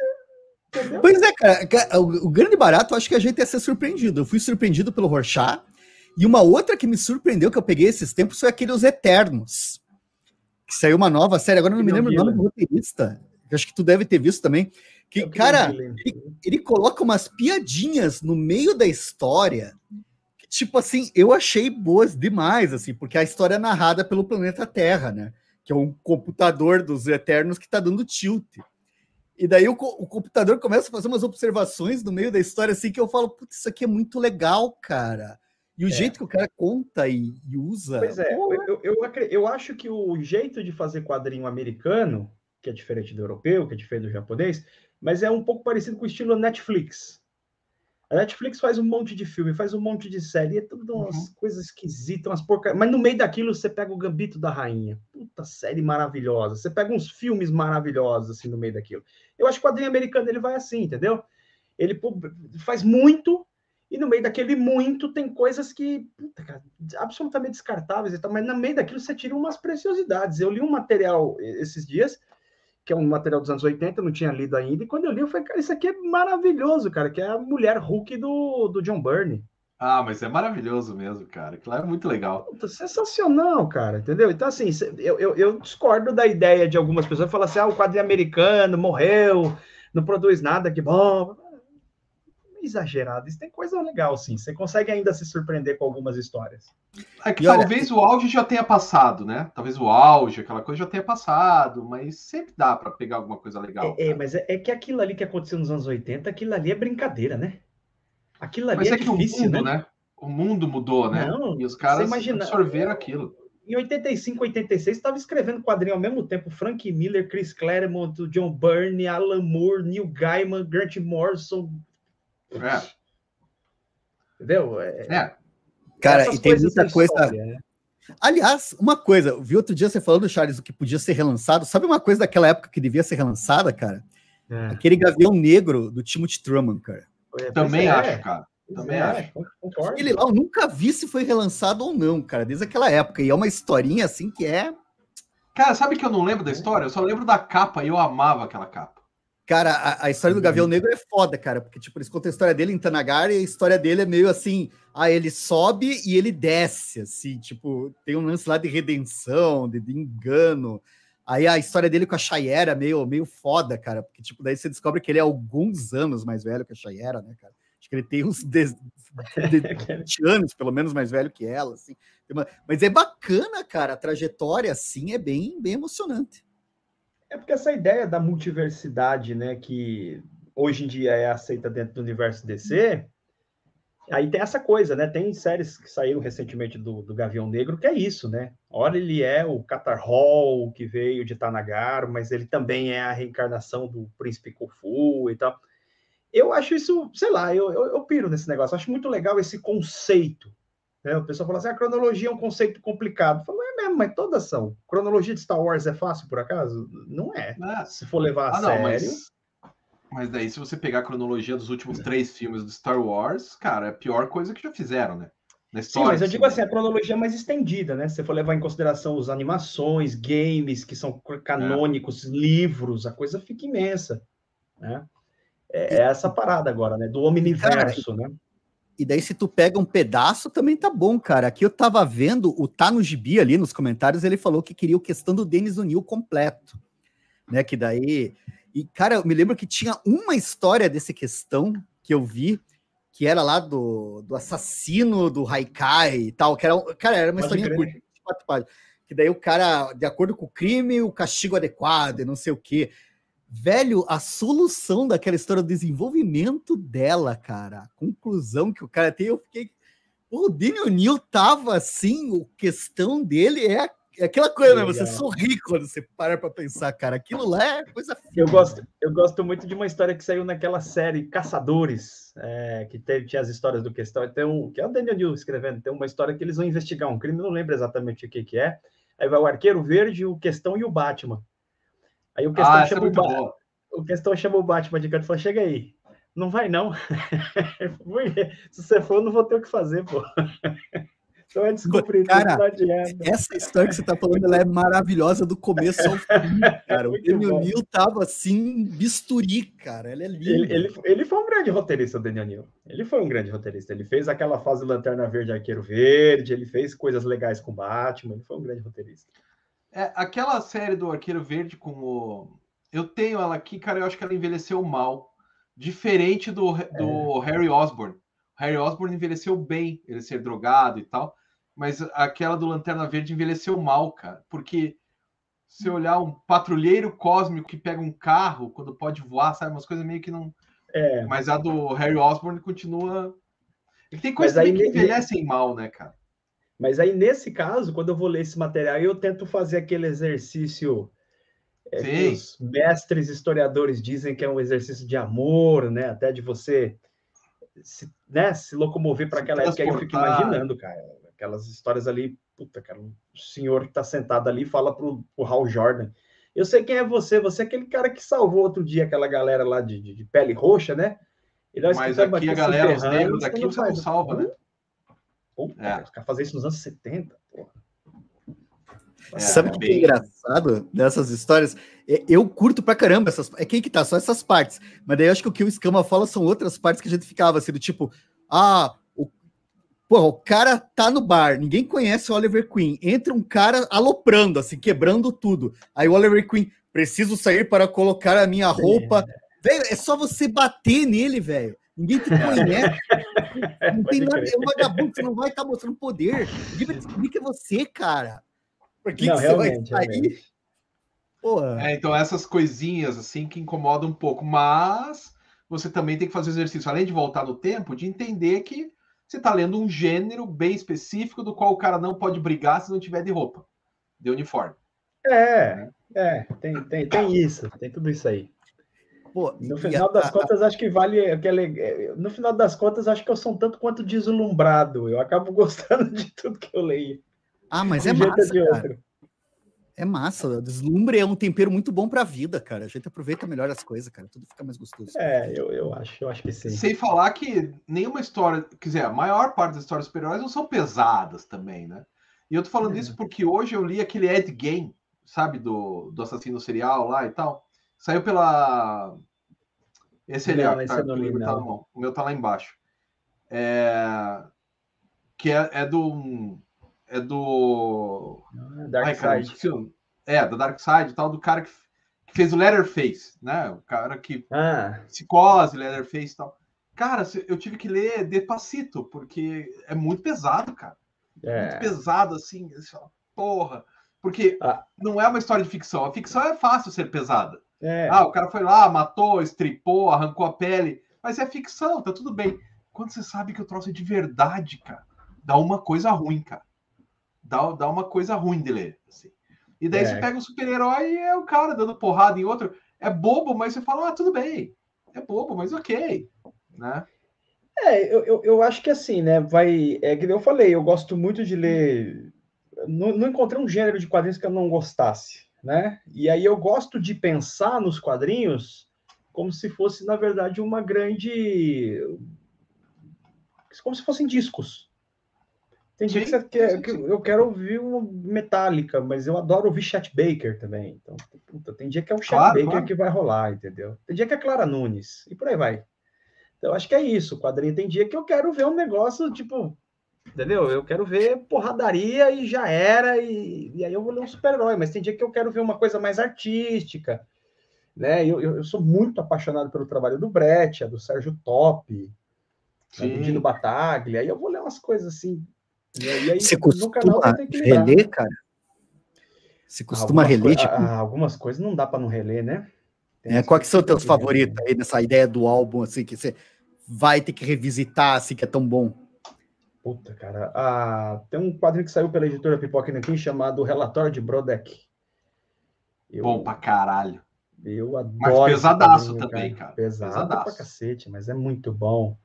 Entendeu? Pois é, cara, o, o, grande barato, eu acho que a gente ia ser surpreendido. Eu fui surpreendido pelo Rorschach, e uma outra que me surpreendeu, que eu peguei esses tempos, foi aquele Os Eternos. Que saiu uma nova série, agora eu não me lembro o nome do roteirista. Acho que tu deve ter visto também. Que, cara, ele, ele coloca umas piadinhas no meio da história tipo assim, eu achei boas demais, assim, porque a história é narrada pelo planeta Terra, né? Que é um computador dos Eternos que tá dando tilt. E daí o, o, computador começa a fazer umas observações no meio da história, assim, que eu falo, putz, isso aqui é muito legal, cara. E o é. jeito que o cara conta e, e usa. Pois é, eu, eu, eu, acho que o jeito de fazer quadrinho americano, que é diferente do europeu, que é diferente do japonês, mas é um pouco parecido com o estilo Netflix. A Netflix faz um monte de filme, faz um monte de série, é tudo umas uhum. coisas esquisitas, umas porcarias. Mas no meio daquilo você pega o Gambito da Rainha. Puta série maravilhosa. Você pega uns filmes maravilhosos assim no meio daquilo. Eu acho que o quadrinho americano ele vai assim, entendeu? Ele faz muito e no meio daquele muito tem coisas que puta, cara, absolutamente descartáveis e tal, mas no meio daquilo você tira umas preciosidades. Eu li um material esses dias que é um material dos anos 80, não tinha lido ainda, e quando eu li, eu falei, cara, isso aqui é maravilhoso, cara, que é a mulher Hulk do, do John Byrne. Ah, mas é maravilhoso mesmo, cara. Aquilo é muito legal. Puta, sensacional, cara, entendeu? Então, assim, eu, eu, eu, discordo da ideia de algumas pessoas falar assim: ah, o quadrinho americano morreu, não produz nada, que bom exagerado. Isso tem coisa legal, sim. Você consegue ainda se surpreender com algumas histórias. É que e talvez olha... o auge já tenha passado, né? Talvez o auge, aquela coisa já tenha passado, mas sempre dá para pegar alguma coisa legal. É, é mas é, é, que aquilo ali que aconteceu nos anos 80, aquilo ali é brincadeira, né? Aquilo ali mas é, é difícil, mundo, né? né? O mundo mudou, né? Não, e os caras imagina... absorveram aquilo. Em 85, 86, estava escrevendo quadrinho ao mesmo tempo. Frank Miller, Chris Claremont, John Byrne, Alan Moore, Neil Gaiman, Grant Morrison, é. Entendeu? É. é. Cara, Essas e tem muita coisa. História, né? Aliás, uma coisa, vi outro dia você falando, Charles, o que podia ser relançado. Sabe uma coisa daquela época que devia ser relançada, cara? É. Aquele Gavião Negro do Timothy Truman, cara. Também é. acho, cara. Também é, acho. Concordo. Ele lá, eu nunca vi se foi relançado ou não, cara, desde aquela época. E é uma historinha assim que é. Cara, sabe que eu não lembro da história? Eu só lembro da capa e eu amava aquela capa. Cara, a, a, história do Gavião Negro é foda, cara, porque, tipo, eles contam a história dele em Tanagara e a história dele é meio assim, ah, ele sobe e ele desce, assim, tipo, tem um lance lá de redenção, de, de engano. Aí a história dele com a Chayera é meio, meio foda, cara, porque, tipo, daí você descobre que ele é alguns anos mais velho que a Chayera, né, cara? Acho que ele tem uns de, de 20 anos, pelo menos, mais velho que ela, assim. Mas é bacana, cara, a trajetória, assim, é bem, bem emocionante. É porque essa ideia da multiversidade, né, que hoje em dia é aceita dentro do universo DC, aí tem essa coisa, né? Tem séries que saíram recentemente do, do Gavião Negro que é isso, né? Olha, ele é o Qatar Hall que veio de Tanagar, mas ele também é a reencarnação do Príncipe Khufu e tal. Eu acho isso, sei lá, eu, eu, eu piro nesse negócio. Eu acho muito legal esse conceito. Né? O pessoal fala assim: a cronologia é um conceito complicado. Eu falo, mesmo, mas todas são. Cronologia de Star Wars é fácil, por acaso? Não é. Ah, se for levar a ah, sério. Não, mas... mas... daí, se você pegar a cronologia dos últimos três filmes do Star Wars, cara, é a pior coisa que já fizeram, né? Sim, mas eu digo assim, a cronologia é mais estendida, né? Se você for levar em consideração as animações, games que são canônicos, é. livros, a coisa fica imensa, né? É, é essa parada agora, né? Do omniverso, né? E daí, se tu pega um pedaço, também tá bom, cara. Aqui eu tava vendo, o Tá no Gibi ali nos comentários, ele falou que queria o questão do Denis O'Neill completo. Né? Que daí. E, cara, eu me lembro que tinha uma história desse questão que eu vi, que era lá do, do assassino do Haikai e tal, que era, cara, era uma historinha curta, quatro páginas. Que daí o cara, de acordo com o crime, o castigo adequado e não sei o quê. Velho, a solução daquela história, o desenvolvimento dela, cara, a conclusão que o cara tem, eu fiquei. O Daniel Neal tava assim, a questão dele é, é aquela coisa, né? Você sorri quando você para pra pensar, cara. Aquilo lá é coisa. Eu gosto, eu gosto muito de uma história que saiu naquela série Caçadores, é, que teve, tinha as histórias do questão. Tem um, que é o Daniel Neal escrevendo, tem uma história que eles vão investigar um crime, não lembro exatamente o que, que é. Aí vai o Arqueiro Verde, o Questão e o Batman. Aí o questão, ah, chama, é o, ba... o questão chama o Batman de canto e fala: chega aí. Não vai, não. Se você for, não vou ter o que fazer, pô. Então é descobrir. Cara, essa história que você tá falando, ela é maravilhosa do começo ao fim, cara. o Daniel Neal tava assim, bisturi, cara. Ela é linda. Ele, ele, ele, foi um grande roteirista, o Daniel Neal. Ele foi um grande roteirista. Ele fez aquela fase Lanterna Verde, Arqueiro Verde, ele fez coisas legais com Batman, ele foi um grande roteirista. É, aquela série do Arqueiro Verde com o. Eu tenho ela aqui, cara, eu acho que ela envelheceu mal. Diferente do, do é. Harry Osborn. Harry Osborn envelheceu bem, ele ser drogado e tal. Mas aquela do Lanterna Verde envelheceu mal, cara. Porque se olhar um patrulheiro cósmico que pega um carro quando pode voar, sabe? Umas coisas meio que não. É. Mas a do Harry Osborn continua. E tem coisas que envelhecem mal, né, cara? Mas aí, nesse caso, quando eu vou ler esse material, eu tento fazer aquele exercício é, que os mestres historiadores dizem que é um exercício de amor, né? Até de você se, né, se locomover para aquela época. Aí eu fico imaginando, cara, aquelas histórias ali, puta, cara, o senhor que está sentado ali fala pro, pro Hal Jordan. Eu sei quem é você, você é aquele cara que salvou outro dia aquela galera lá de, de, de pele roxa, né? Mas aqui a galera, os negros daqui você não salva, né? Puta, é. os caras faziam isso nos anos 70, porra. É, Sabe o é que é engraçado dessas histórias? É, eu curto pra caramba essas. É quem que tá? Só essas partes. Mas daí eu acho que o que o Escama fala são outras partes que a gente ficava assim, do tipo, ah, o, porra, o cara tá no bar, ninguém conhece o Oliver Queen. Entra um cara aloprando, assim, quebrando tudo. Aí o Oliver Queen, preciso sair para colocar a minha roupa. É. Velho, é só você bater nele, velho. Ninguém te conhece. não tem nada, é um vagabundo, você não vai estar tá mostrando poder. Ninguém vai descobrir que é você, cara. Por que, não, que você vai sair? É, então, essas coisinhas assim que incomodam um pouco, mas você também tem que fazer exercício, além de voltar no tempo, de entender que você está lendo um gênero bem específico do qual o cara não pode brigar se não tiver de roupa, de uniforme. É, é, tem, tem, tem isso, tem tudo isso aí. Pô, no final das a, contas, a... acho que vale aquele. É, no final das contas, acho que eu sou um tanto quanto deslumbrado. Eu acabo gostando de tudo que eu leio. Ah, mas é massa, cara. É massa. O deslumbre é um tempero muito bom para a vida, cara. A gente aproveita melhor as coisas, cara. Tudo fica mais gostoso. É, eu, eu acho, eu acho que sim. Sem falar que nenhuma história, quer dizer, a maior parte das histórias super-heróis não são pesadas também, né? E eu tô falando é. isso porque hoje eu li aquele Ed Game, sabe, do, do assassino serial lá e tal. Saiu pela. Esse ali, não, ó, tá, li, tá o meu tá lá embaixo. É... Que é, é do. É do. Ah, Dark Ai, Side. é, do Dark Side e tal, do cara que, que, fez o Leatherface, né? O cara que. Ah. Psicose, Leatherface e tal. Cara, eu tive que ler Despacito, porque é muito pesado, cara. É. Muito pesado, assim. Porra. Porque ah. não é uma história de ficção. A ficção é fácil ser pesada. É. Ah, o cara foi lá, matou, estripou, arrancou a pele. Mas é ficção, tá tudo bem. Quando você sabe que o troço é de verdade, cara, dá uma coisa ruim, cara. Dá, dá uma coisa ruim de ler. Assim. E daí é. você pega um super-herói e é o cara dando porrada em outro. É bobo, mas você fala, ah, tudo bem. É bobo, mas ok. Né? É, eu, eu, eu acho que assim, né? Vai. É que eu falei, eu gosto muito de ler. Não, não encontrei um gênero de quadrinhos que eu não gostasse né? E aí eu gosto de pensar nos quadrinhos como se fosse, na verdade, uma grande. como se fossem discos. Tem dia que, quer, que eu quero ouvir uma Metallica, mas eu adoro ouvir Chet Baker também. Então, puta, tem dia que é o Chet claro, Baker claro. que vai rolar, entendeu? Tem dia que é Clara Nunes, e por aí vai. Então, acho que é isso. O quadrinho tem dia que eu quero ver um negócio, tipo, Entendeu? Eu quero ver porradaria e já era, e, e aí eu vou ler um super-herói, mas tem dia que eu quero ver uma coisa mais artística. Né? Eu, eu, eu sou muito apaixonado pelo trabalho do Brett, do Sérgio Top, né, do Dino Bataglia, aí eu vou ler umas coisas assim. Né? E aí, Você costuma reler, cara? Você costuma algumas reler? tipo... Algumas coisas não dá para não reler, né? é, quais são os teus favoritos aí nessa ideia do álbum, assim, que você vai ter que revisitar, assim, que é tão bom? Puta, cara. Ah, tem um quadrinho que saiu pela editora Pipoca Nankin chamado Relatório de Brodeck. Eu, Bom pra caralho. Eu adoro. Mas pesadaço também, cara. Pesado pesadaço. pra cacete, mas é muito bom.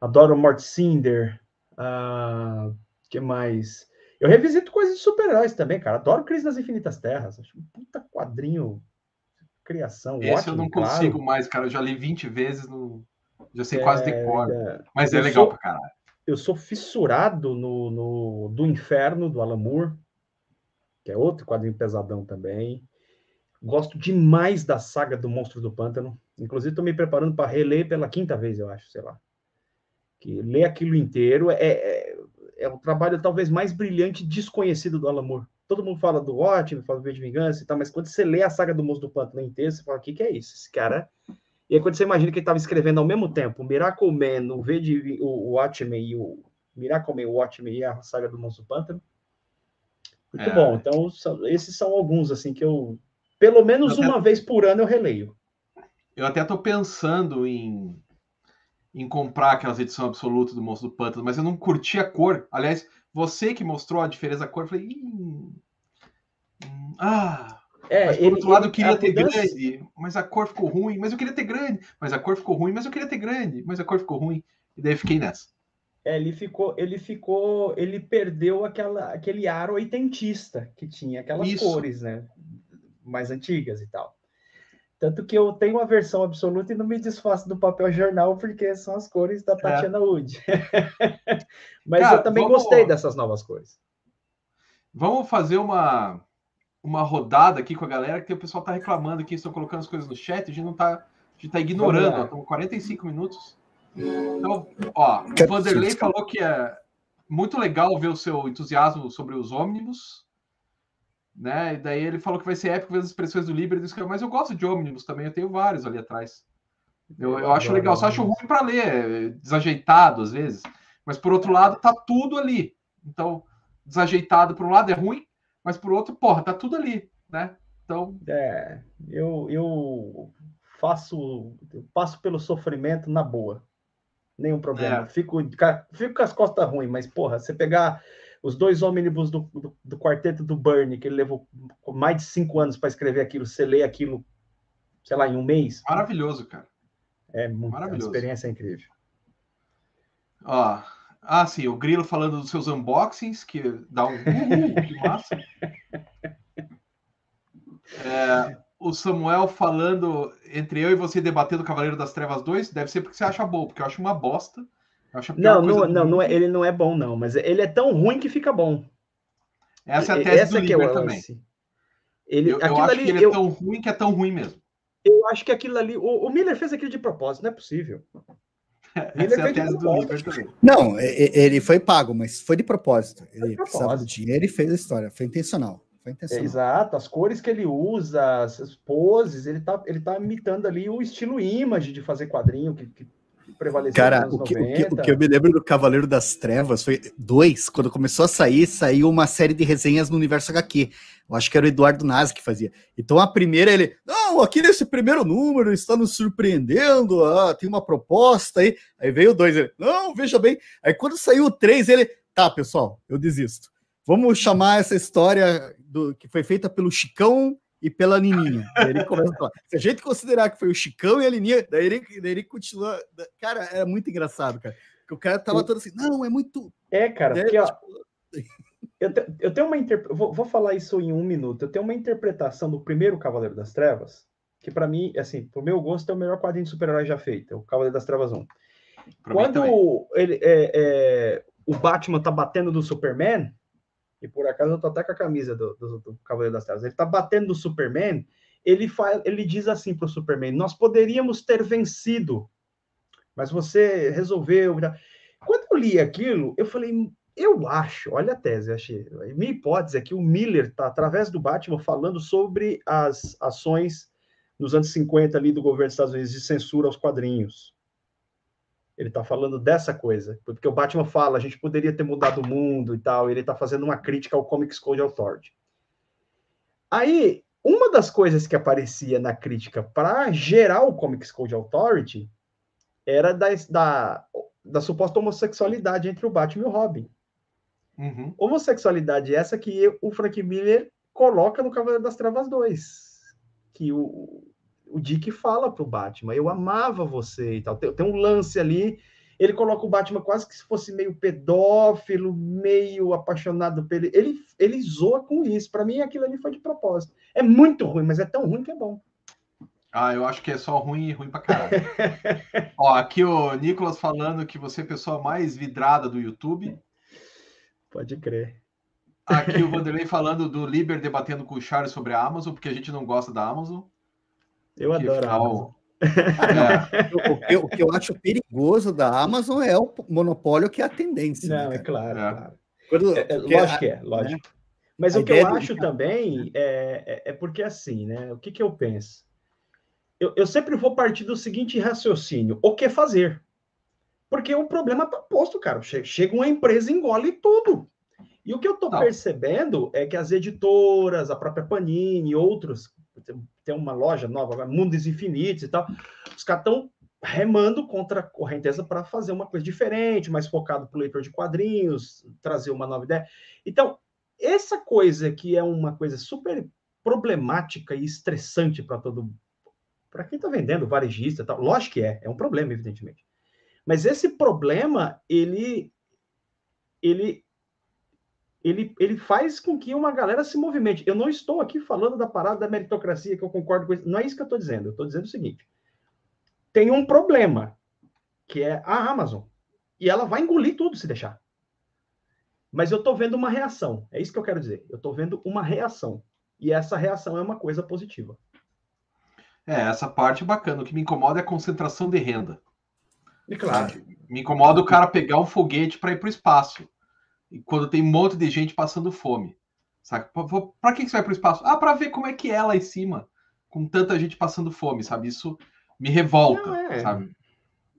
Adoro Mort Cinder. Ah, que mais? Eu revisito coisas de super-heróis também, cara. Adoro Crise nas Infinitas Terras. Acho um puta quadrinho. Criação. Esse ótimo, eu não claro. consigo mais, cara. Eu já li 20 vezes, no... já sei é, quase decor. É... Mas é legal sou... pra caralho eu sou fissurado no, no, do Inferno, do Alan Moore, que é outro quadrinho pesadão também. Gosto demais da saga do Monstro do Pântano. Inclusive, estou me preparando para reler pela quinta vez, eu acho, sei lá. Que ler aquilo inteiro é, é, é o trabalho talvez mais brilhante desconhecido do Alan Moore. Todo mundo fala do ótimo, fala do V de Vingança e tal, mas quando você lê a saga do Monstro do Pântano inteiro, você fala: o que, que é isso? Esse cara e aí, quando você imagina que ele estava escrevendo ao mesmo tempo Miracle Man, o, v de, o, Watchmen e o Miracle Man, o Watchmen e a saga do Monstro Pântano. Muito é. bom. Então, são, esses são alguns, assim, que eu, pelo menos uma vez por ano, eu releio. Eu até estou pensando em, em comprar aquelas edições absolutas do Monstro do Pântano, mas eu não curti a cor. Aliás, você que mostrou a diferença da cor, eu falei, hum, ah, é, mas por ele, outro lado, eu queria ter mudança... grande, mas a cor ficou ruim, mas eu queria ter grande, mas a cor ficou ruim, mas eu queria ter grande, mas a cor ficou ruim. E daí eu fiquei nessa. É, ele ficou, ele ficou, ele perdeu aquela, aquele ar oitentista que tinha aquelas Isso. cores, né? Mais antigas e tal. Tanto que eu tenho a versão absoluta e não me desfaço do papel jornal, porque são as cores da. Tatiana é. Wood. Mas Cara, eu também vamos... gostei dessas novas cores. Vamos fazer uma uma rodada aqui com a galera, que o pessoal tá reclamando aqui, estão colocando as coisas no chat, a gente não tá, a gente tá ignorando, estão 45 minutos. Então, ó, o Vanderlei falou que é muito legal ver o seu entusiasmo sobre os ônibus, né? E daí ele falou que vai ser épico ver as expressões do Libre, mas eu gosto de ônibus também, eu tenho vários ali atrás. Eu, eu acho legal, só acho ruim para ler, desajeitado às vezes. Mas por outro lado, tá tudo ali. Então, desajeitado por um lado é ruim, mas por outro, porra, tá tudo ali, né? Então. É, eu, eu faço, eu passo pelo sofrimento na boa. Nenhum problema. É. Fico, fico com as costas ruins, mas, porra, você pegar os dois ônibus do, do, do, quarteto do Bernie, que ele levou mais de cinco anos para escrever aquilo, você lê aquilo sei lá, em um mês. Maravilhoso, cara. É muito Maravilhoso. uma experiência incrível. Ó, ah, sim, o Grilo falando dos seus unboxings, que dá um uh, que massa. É, o Samuel falando entre eu e você debatendo Cavaleiro das Trevas 2, deve ser porque você acha bom, porque eu acho uma bosta. não, não, não, não é, ele não é bom, não, mas ele é tão ruim que fica bom. Essa é a tese Essa do Liber é também. Ele, eu, eu acho ali, que ele é eu, tão ruim que é tão ruim mesmo. Eu acho que aquilo ali. O, o Miller fez aquilo de propósito, não é possível. Essa é a tese do Liber também. Não, ele foi pago, mas foi de propósito. Ele precisava do dinheiro e fez a história. Foi intencional. Foi intencional. Exato, as cores que ele usa, as poses, ele tá, ele tá imitando ali o estilo image de fazer quadrinho que, que prevaleceu Cara, o que, o, que, o que, eu me lembro do Cavaleiro das Trevas foi dois, quando começou a sair, saiu uma série de resenhas no universo HQ. Eu acho que era o Eduardo Nazi que fazia. Então a primeira ele, não, aqui nesse primeiro número está nos surpreendendo, ah, tem uma proposta aí. Aí veio o dois, ele, não, veja bem. Aí quando saiu o três, ele, tá, pessoal, eu desisto. Vamos chamar essa história do, que foi feita pelo Chicão e pela Nininha. ele começa a falar. Se a gente considerar que foi o Chicão e a Nininha, daí ele, daí ele continua. Cara, é muito engraçado, cara. Porque o cara tava todo assim, não, é muito. É, cara, é, porque, ó, tipo... eu, te, eu tenho uma interpretação. Vou, vou, falar isso em um minuto. Eu tenho uma interpretação do primeiro Cavaleiro das Trevas, que para mim, assim, pro meu gosto, é o melhor quadrinho de super-herói já feito, é o Cavaleiro das Trevas 1. Pra Quando ele, é, é, o Batman tá batendo no Superman, e por acaso eu tô até com a camisa do, do, do Cavaleiro das Trevas, ele tá batendo no Superman, ele, faz, ele diz assim pro Superman, nós poderíamos ter vencido, mas você resolveu... Quando eu li aquilo, eu falei, eu acho, olha a tese, achei, minha hipótese é que o Miller está, através do Batman, falando sobre as ações nos anos 50 ali do governo dos Estados Unidos de censura aos quadrinhos. Ele está falando dessa coisa, porque o Batman fala, a gente poderia ter mudado o mundo e tal, e ele está fazendo uma crítica ao Comics Code Authority. Aí, uma das coisas que aparecia na crítica para gerar o Comics Code Authority era da, da, da suposta homossexualidade entre o Batman e o Robin. Uhum. Homossexualidade essa que o Frank Miller coloca no Cavaleiro das Trevas 2. Que o, o Dick fala pro Batman, eu amava você e tal. Tem, tem, um lance ali, ele coloca o Batman quase que se fosse meio pedófilo, meio apaixonado por ele. Ele, ele zoa com isso. Para mim, aquilo ali foi de propósito. É muito ruim, mas é tão ruim que é bom. Ah, eu acho que é só ruim e ruim pra caralho. Ó, aqui o Nicolas falando que você é a pessoa mais vidrada do YouTube. Pode crer. Aqui o Vanderlei falando do Liber debatendo com o Charles sobre a Amazon, porque a gente não gosta da Amazon. Eu que adoro a Amazon. É. o, que, o, que, eu acho perigoso da Amazon é o monopólio que é a tendência. Não, né, é claro. É. claro. Quando, é, é lógico que é, lógico. Né? Mas a o que eu acho do... também é, é, é, porque assim, né? O que, que eu penso? Eu, eu sempre vou partir do seguinte raciocínio: o que fazer? Porque o problema está posto, cara. Chega uma empresa e engole tudo. E o que eu estou percebendo é que as editoras, a própria Panini, outros tem uma loja nova, Mundos Infinitos e tal. Os caras estão remando contra a correnteza para fazer uma coisa diferente, mais focado para o leitor de quadrinhos, trazer uma nova ideia. Então, essa coisa que é uma coisa super problemática e estressante para todo para quem está vendendo, varejista, tal, lógico que é, é um problema, evidentemente. Mas esse problema, ele ele ele, ele faz com que uma galera se movimente. Eu não estou aqui falando da parada da meritocracia, que eu concordo com isso. Não é isso que eu estou dizendo. Eu estou dizendo o seguinte: tem um problema, que é a Amazon. E ela vai engolir tudo se deixar. Mas eu estou vendo uma reação. É isso que eu quero dizer. Eu estou vendo uma reação. E essa reação é uma coisa positiva. É, essa parte bacana. O que me incomoda é a concentração de renda. E claro. Me incomoda o cara pegar um foguete para ir para o espaço quando tem um monte de gente passando fome. Sabe? Para que você vai para o espaço? Ah, para ver como é que é lá em cima, com tanta gente passando fome, sabe? Isso me revolta, é. sabe?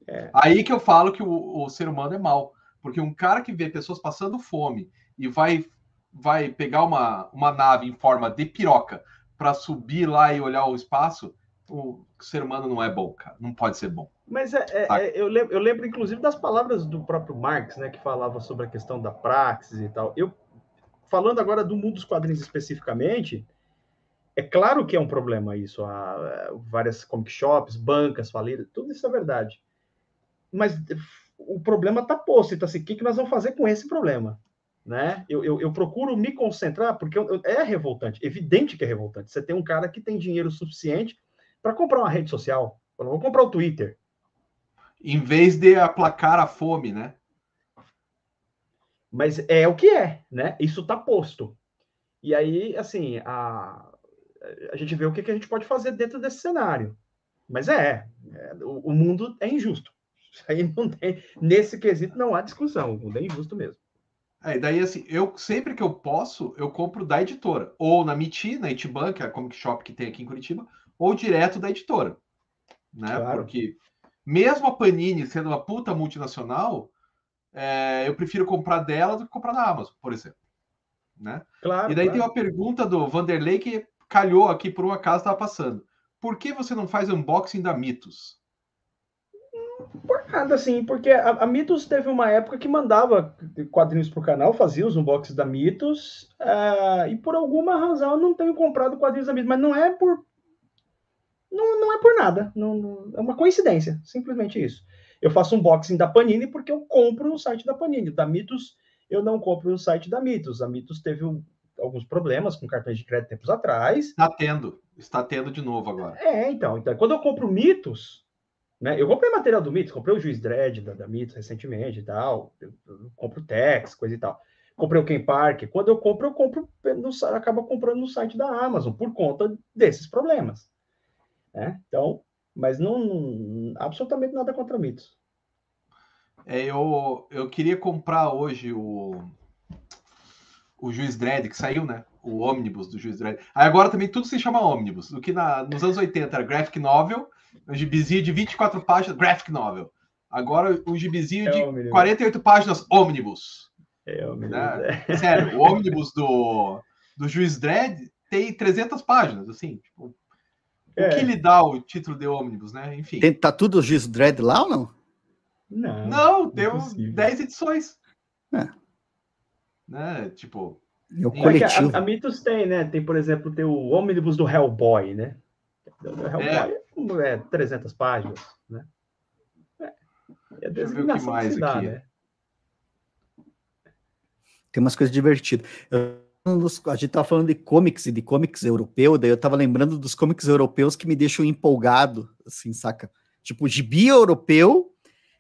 É. Aí que eu falo que o, o ser humano é mal. Porque um cara que vê pessoas passando fome e vai vai pegar uma, uma nave em forma de piroca para subir lá e olhar o espaço, o ser humano não é bom, cara. Não pode ser bom. Mas é, é, tá. é, eu, lembro, eu, lembro, inclusive, das palavras do próprio Marx, né, que falava sobre a questão da praxis e tal. Eu, falando agora do mundo dos quadrinhos especificamente, É claro que é um problema isso. Há várias comic shops, bancas falidas, tudo isso é verdade. Mas o problema está posto. Então, assim, o que, que nós vamos fazer com esse problema? Né? Eu, eu, eu procuro me concentrar, porque eu, é revoltante, evidente que é revoltante. Você tem um cara que tem dinheiro suficiente para comprar uma rede social. Eu vou comprar o Twitter. Em vez de aplacar a fome, né? Mas é o que é, né? Isso está posto. E aí, assim, a, a gente vê o que, que a gente pode fazer dentro desse cenário. Mas é, é o, o, mundo é injusto. Aí não tem, nesse quesito não há discussão, o mundo é injusto mesmo. É, daí assim, eu sempre que eu posso, eu compro da editora, ou na Miti, na Itiban, que é a comic shop que tem aqui em Curitiba, ou direto da editora, né? Claro. Porque mesmo a Panini sendo uma puta multinacional, é, eu prefiro comprar dela do que comprar na Amazon, por exemplo, né? Claro. E daí claro. tem uma pergunta do Vanderlei que calhou aqui por um acaso estava passando. Por que você não faz unboxing da Mitos? Por nada, assim, porque a, a Mitos teve uma época que mandava quadrinhos para o canal, fazia os unboxings da Mitos, uh, e por alguma razão eu não tenho comprado quadrinhos da Mitos, mas não é por. Não, não é por nada, não, não, é uma coincidência, simplesmente isso. Eu faço unboxing da Panini porque eu compro no site da Panini. Da Mitos, eu não compro no site da Mitos. A Mitos teve um, alguns problemas com cartões de crédito tempos atrás. Está tendo, está tendo de novo agora. É, então, então quando eu compro Mitos, né, eu comprei material do Mitos, comprei o Juiz Dredd da, da Mitos recentemente e tal, eu, eu compro Tex, coisa e tal. Comprei o Ken Park. Quando eu compro, eu compro, no, acaba comprando no site da Amazon por conta desses problemas. Né? Então, mas não, absolutamente nada contra Mitos. É, eu, eu queria comprar hoje o o Juiz Dredd, que saiu, né? O ônibus do Juiz Dredd. Aí agora também tudo se chama ônibus. O que na, nos anos 80 era graphic novel, um gibizinho de 24 páginas, graphic novel. Agora o gibizinho é de 48 páginas, ônibus. É ônibus. Né? É. Sério, o ônibus do, do Juiz Dredd tem 300 páginas, assim. Tipo. O que lhe dá o título de ônibus, né? Enfim. Tem, tá tudo o Juiz Dredd lá ou não? Não. Não, tem 10 edições. É né? Tipo. É o coletivo. A, a, Mitos tem, né? Tem, por exemplo, tem o ônibus do Hellboy, né? O Hellboy é, é 300 páginas, né? É, é a designação que, que dá, né? Tem umas coisas divertidas. Eu, a gente tava falando de comics e de comics europeu, daí eu tava lembrando dos comics europeus que me deixam empolgado, assim, saca? Tipo, gibi europeu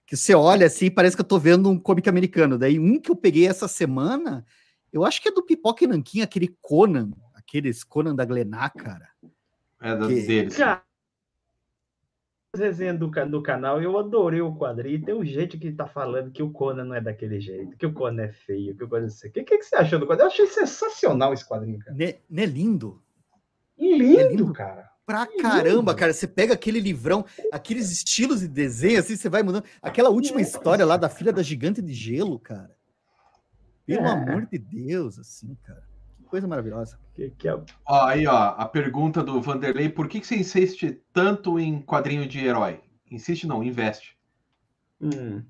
que você olha assim e parece que eu tô vendo um comic americano. Daí um que eu peguei essa semana, eu acho que é do Pipoca e Nanquim, aquele Conan, aqueles Conan da Glenar, cara. É da que... deles. Cara, resenha do, do canal, eu adorei o quadrinho. Tem um jeito que tá falando que o Conan não é daquele jeito, que o Conan é feio, que o Conan não sei o que. O que, que você achou do quadrinho? Eu achei sensacional esse quadrinho, cara. Não é lindo? Lindo, é lindo, cara pra caramba, cara. Você pega aquele livrão, aqueles estilos de desenho, assim, você vai mudando. Aquela última história lá da filha da gigante de gelo, cara. Pelo é. amor de Deus, assim, cara. Que coisa maravilhosa. Que, que é... ó, aí, ó, a pergunta do Vanderlei: por que, que você insiste tanto em quadrinho de herói? Insiste não, investe. Hum.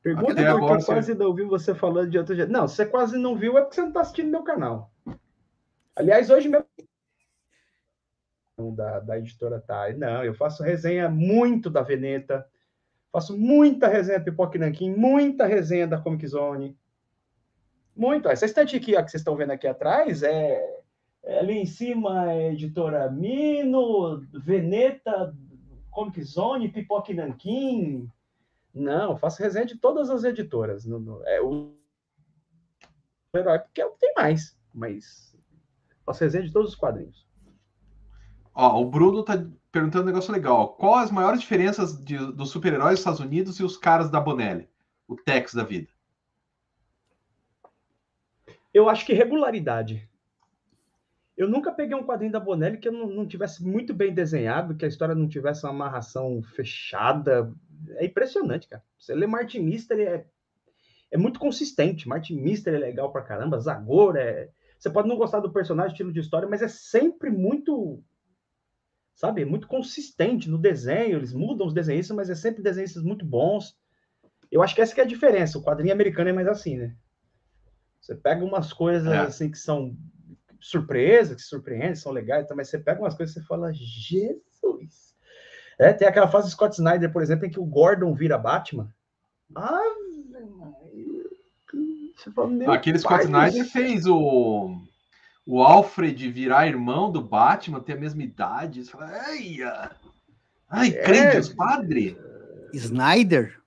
Pergunta Até porque eu quase não ouvi você falando de outro jeito. Não, você quase não viu é porque você não está assistindo meu canal. Aliás, hoje mesmo da, da editora Tá. Não, eu faço resenha muito da Veneta, faço muita resenha Pipoque Nanquim, muita resenha da Comic Zone. Muito. Essa estante aqui ó, que vocês estão vendo aqui atrás é, é ali em cima é editora Mino, Veneta, Comic Zone, Pipoque Nanquim. Não, faço resenha de todas as editoras. No, no, é o herói porque é tem mais, mas faço resenha de todos os quadrinhos. Ó, o Bruno tá perguntando um negócio legal. Qual as maiores diferenças de, dos super-heróis dos Estados Unidos e os caras da Bonelli? O Tex da vida. Eu acho que regularidade. Eu nunca peguei um quadrinho da Bonelli que não, não tivesse muito bem desenhado, que a história não tivesse uma amarração fechada. É impressionante, cara. Você lê Martin Mister, é, é muito consistente. Martin Mister é legal pra caramba. Zagor é. Você pode não gostar do personagem, estilo de história, mas é sempre muito sabe? Muito consistente no desenho, eles mudam os desenhistas, mas é sempre desenhistas muito bons. Eu acho que essa que é a diferença. O quadrinho americano é mais assim, né? Você pega umas coisas é. assim que são surpresas que surpreendem, são legais, mas você pega umas coisas e você fala, Jesus! É, tem aquela fase do Scott Snyder, por exemplo, em que o Gordon vira Batman. Ah, Aquele Scott Snyder fez o, o Alfred virar irmão do Batman, ter a mesma idade. Você fala, ai, ai, é, padre. Snyder?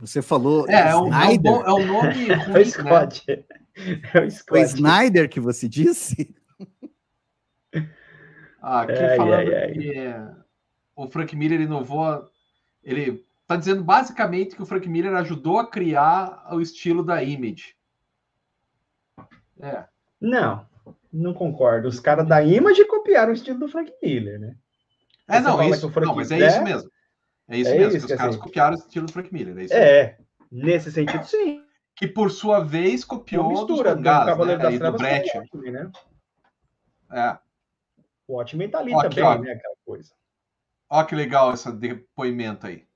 Você falou. É, é, um, é, um, é um nome ruim, é Scott. Né? É o Scott. Foi Snyder que você disse? Ah, aqui ai, falando ai, ai. que o Frank Miller inovou. Ele está dizendo basicamente que o Frank Miller ajudou a criar o estilo da Image. É. Não, não concordo. Os caras da Image copiaram o estilo do Frank Miller, né? É, não, isso, não, mas é isso mesmo. É isso é mesmo, isso, que os caras assim, copiaram o estilo do Frank Miller. É, é nesse sentido, sim. Que por sua vez copiou mistura, dos mangás, do né? das do Brecht. né? É. O Watchmen tá ali ó, também, aqui, né? Aquela coisa. Olha que legal esse depoimento aí.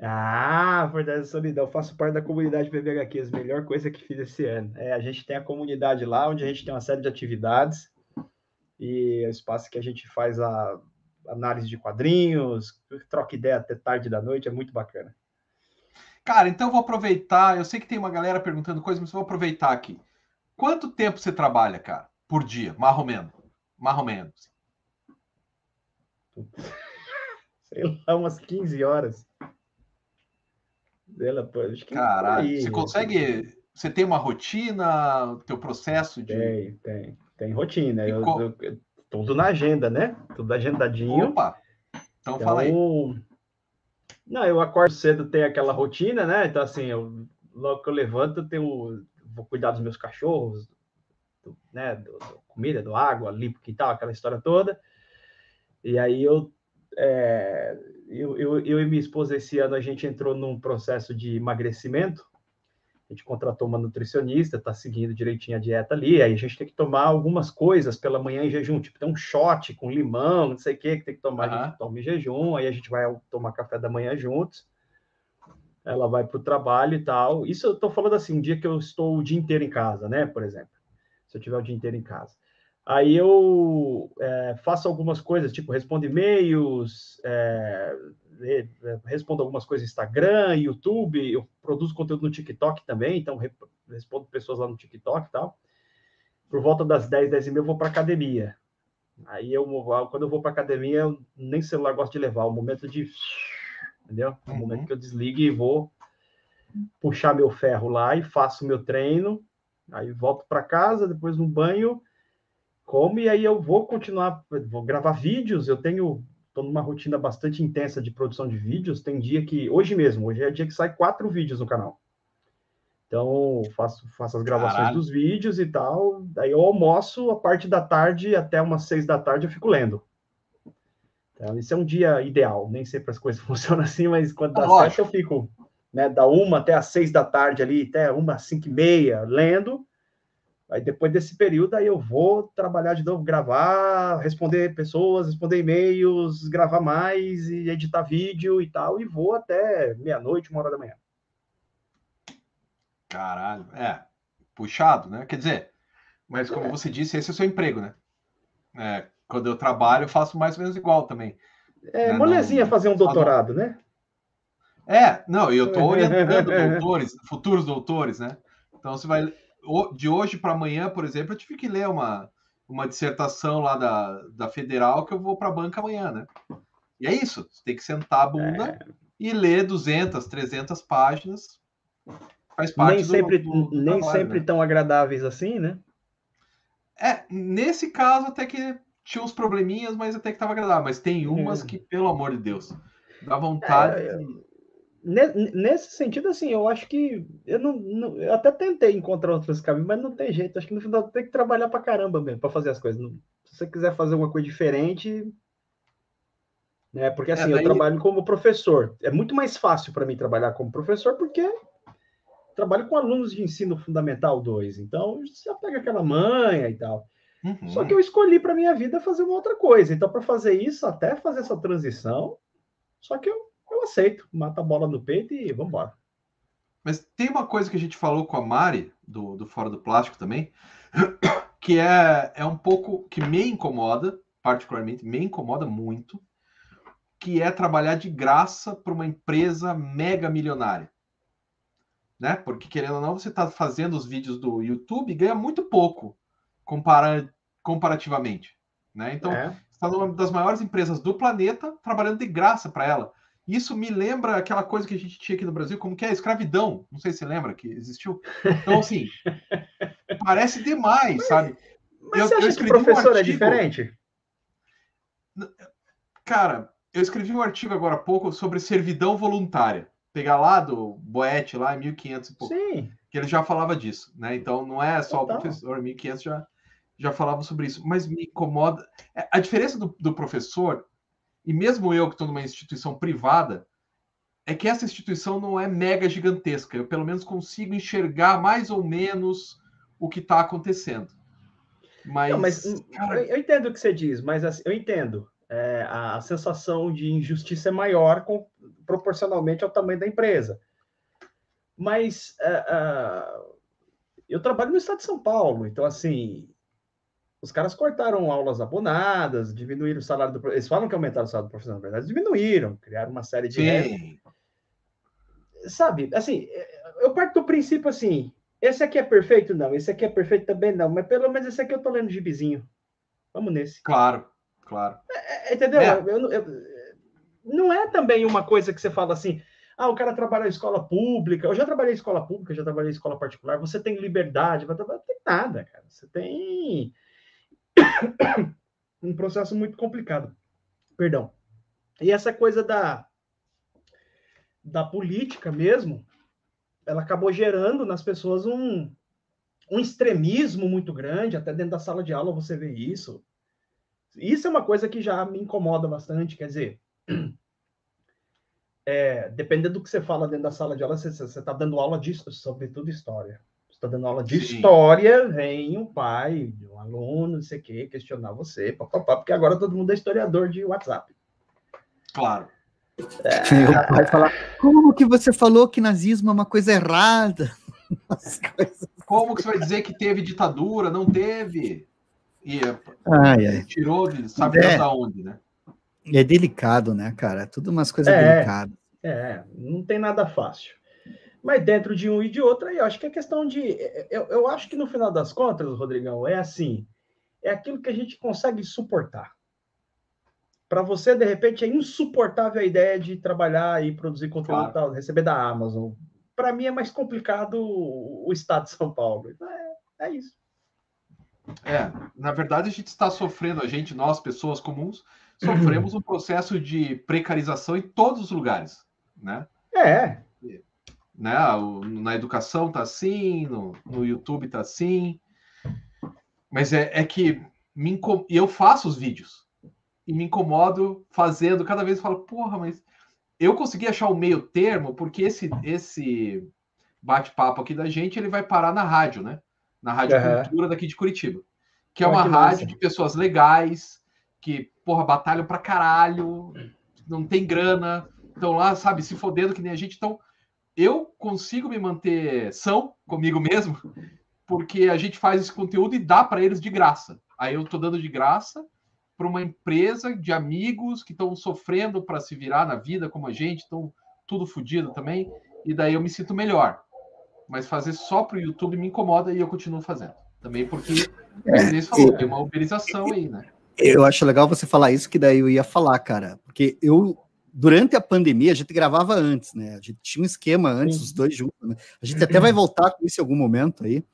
Ah, verdade, solidão. Eu faço parte da comunidade BBHQs, melhor coisa que fiz esse ano. É, a gente tem a comunidade lá, onde a gente tem uma série de atividades e é o espaço que a gente faz a análise de quadrinhos, troca ideia até tarde da noite, é muito bacana. Cara, então eu vou aproveitar. Eu sei que tem uma galera perguntando coisas, mas eu vou aproveitar aqui. Quanto tempo você trabalha, cara, por dia, mais ou menos? Mais ou menos. Sei lá, umas 15 horas. Ela, acho que Caralho, aí, você consegue. Você tem uma rotina, teu processo de. Tem, tem. Tem rotina. Eu, co... eu, tudo na agenda, né? Tudo agendadinho. Opa! Então, então fala aí. Não, eu acordo cedo, tem aquela rotina, né? Então, assim, eu, logo que eu levanto, eu tenho, vou cuidar dos meus cachorros, do, né? Do, do comida, do água, limpo o quintal, aquela história toda. E aí eu é, eu, eu, eu, e minha esposa, esse ano, a gente entrou num processo de emagrecimento. A gente contratou uma nutricionista, está seguindo direitinho a dieta ali. Aí a gente tem que tomar algumas coisas pela manhã em jejum, tipo, tem um shot com limão, não sei o que, que tem que tomar, uhum. a gente toma em jejum. Aí a gente vai tomar café da manhã juntos. Ela vai para o trabalho e tal. Isso eu estou falando assim, um dia que eu estou o dia inteiro em casa, né? Por exemplo, se eu tiver o dia inteiro em casa. Aí eu é, faço algumas coisas, tipo, respondo e-mails, é, respondo algumas coisas no Instagram, YouTube, eu produzo conteúdo no TikTok também, então respondo pessoas lá no TikTok e tal. Por volta das 10, 10 e meia eu vou para academia. Aí eu, quando eu vou para academia, eu nem celular gosto de levar, é o momento de. Entendeu? É o uhum. momento que eu desligo e vou puxar meu ferro lá e faço meu treino. Aí volto para casa, depois no banho como, e aí eu vou continuar, vou gravar vídeos, eu tenho, estou numa rotina bastante intensa de produção de vídeos, tem dia que, hoje mesmo, hoje é dia que sai quatro vídeos no canal. Então, faço, faço as gravações Caralho. dos vídeos e tal, daí eu almoço, a parte da tarde, até umas seis da tarde eu fico lendo. Então, isso é um dia ideal, nem sempre as coisas funcionam assim, mas quando dá certo eu fico, né, da uma até as seis da tarde ali, até uma, cinco e meia, lendo, Aí depois desse período, aí eu vou trabalhar de novo, gravar, responder pessoas, responder e-mails, gravar mais e editar vídeo e tal, e vou até meia-noite, uma hora da manhã. Caralho, é, puxado, né? Quer dizer, mas como é. você disse, esse é o seu emprego, né? É, quando eu trabalho, eu faço mais ou menos igual também. É, né? molezinha não, fazer um doutorado, não... né? É, não, eu estou orientando doutores, futuros doutores, né? Então você vai de hoje para amanhã, por exemplo, eu tive que ler uma, uma dissertação lá da, da Federal que eu vou para a banca amanhã, né? E é isso, você tem que sentar a bunda é. e ler 200, 300 páginas. Faz parte nem do, sempre, do, do nem trabalho, sempre né? tão agradáveis assim, né? É, nesse caso até que tinha uns probleminhas, mas até que estava agradável. Mas tem umas é. que, pelo amor de Deus, dá vontade. É, nesse sentido, assim, eu acho que eu não, não, eu até tentei encontrar outros caminhos, mas não tem jeito. Acho que no final tem que trabalhar para caramba mesmo para fazer as coisas. se você quiser fazer uma coisa diferente, né? Porque assim, é, daí... eu trabalho como professor. É muito mais fácil para mim trabalhar como professor porque trabalho com alunos de ensino fundamental 2. Então, você pega aquela manha e tal. Uhum. Só que eu escolhi para minha vida fazer uma outra coisa. Então, para fazer isso, até fazer essa transição, só que eu eu aceito, mata a bola no peito e vamos embora. Mas tem uma coisa que a gente falou com a Mari, do, do Fora do Plástico também, que é, é um pouco que me incomoda, particularmente, me incomoda muito, que é trabalhar de graça para uma empresa mega milionária. Né? Porque, querendo ou não, você está fazendo os vídeos do YouTube e ganha muito pouco compara comparativamente. Né? Então, é. está numa das maiores empresas do planeta trabalhando de graça para ela. Isso me lembra aquela coisa que a gente tinha aqui no Brasil, como que é a escravidão. Não sei se você lembra que existiu. Então, assim, parece demais, sabe? Mas eu, você acha eu que o professor um é artigo... é diferente? Cara, eu escrevi um artigo agora há pouco sobre servidão voluntária. Pegar lá do Boete, lá em 1500 e pouco. Sim. Que ele já falava disso, né? Então, não é só Total. o professor, 1500 já, já falava sobre isso. Mas me incomoda... É, a diferença do, do professor e mesmo eu que estou numa instituição privada, é que essa instituição não é mega gigantesca. Eu pelo menos consigo enxergar mais ou menos o que está acontecendo. Mas, não, mas hum, cara... eu, entendo o que você diz, mas assim, eu entendo. É, a, sensação de injustiça é maior com, proporcionalmente ao tamanho da empresa. Mas uh, uh, eu trabalho no estado de São Paulo, então assim, os caras cortaram aulas abonadas, diminuíram o salário do Eles falam que aumentaram o salário do professor, na verdade, diminuíram, criaram uma série de. Sim. Sabe, assim, eu parto do princípio assim: esse aqui é perfeito? Não, esse aqui é perfeito também não, mas pelo menos esse aqui eu tô lendo gibizinho. Vamos nesse. Claro, claro. É, é entendeu? É. Eu, eu, não é também uma coisa que você fala assim. Ah, o cara trabalha em escola pública. Eu já trabalhei em escola pública, já trabalhei em escola particular. Você tem liberdade, não tem nada, cara. Você tem um processo muito complicado. Perdão. E essa coisa da, da política mesmo, ela acabou gerando nas pessoas um, um extremismo muito grande, até dentro da sala de aula você vê isso. Isso é uma coisa que já me incomoda bastante, quer dizer, é, dependendo do que você fala dentro da sala de aula, você está dando aula disso, sobretudo história está dando aula de Sim. história, vem um pai, um aluno, não sei o quê, questionar você, papapá, porque agora todo mundo é historiador de WhatsApp. Claro. É... O pai falar, como que você falou que nazismo é uma coisa errada? Como que você vai dizer que teve ditadura? Não teve. E ai, ai. tirou de sabe é, da onde, né? É delicado, né, cara? É tudo umas coisas é, delicadas. É, não tem nada fácil. Mas dentro de um e de outro, aí eu acho que é questão de. Eu, eu acho que no final das contas, Rodrigão, é assim: é aquilo que a gente consegue suportar. Para você, de repente, é insuportável a ideia de trabalhar e produzir conteúdo, claro. receber da Amazon. Para mim é mais complicado o estado de São Paulo. É, é isso. É, na verdade, a gente está sofrendo, a gente, nós, pessoas comuns, sofremos um processo de precarização em todos os lugares, né? É, né? Na educação tá assim, no, no YouTube tá assim. Mas é, é que me eu faço os vídeos e me incomodo fazendo. Cada vez eu falo, porra, mas eu consegui achar o meio termo porque esse esse bate-papo aqui da gente ele vai parar na rádio, né? Na Rádio uhum. Cultura daqui de Curitiba, que é uma que rádio de pessoas legais que porra batalham pra caralho, não tem grana, estão lá, sabe, se fodendo que nem a gente. Então, eu consigo me manter são comigo mesmo, porque a gente faz esse conteúdo e dá para eles de graça. Aí eu estou dando de graça para uma empresa de amigos que estão sofrendo para se virar na vida como a gente, estão tudo fodido também, e daí eu me sinto melhor. Mas fazer só para o YouTube me incomoda e eu continuo fazendo. Também porque, é, falou, tem uma uberização aí, né? Eu acho legal você falar isso, que daí eu ia falar, cara, porque eu durante a pandemia, a gente gravava antes, né? A gente tinha um esquema antes, Sim. os dois juntos. Né? A gente até vai voltar com isso em algum momento aí.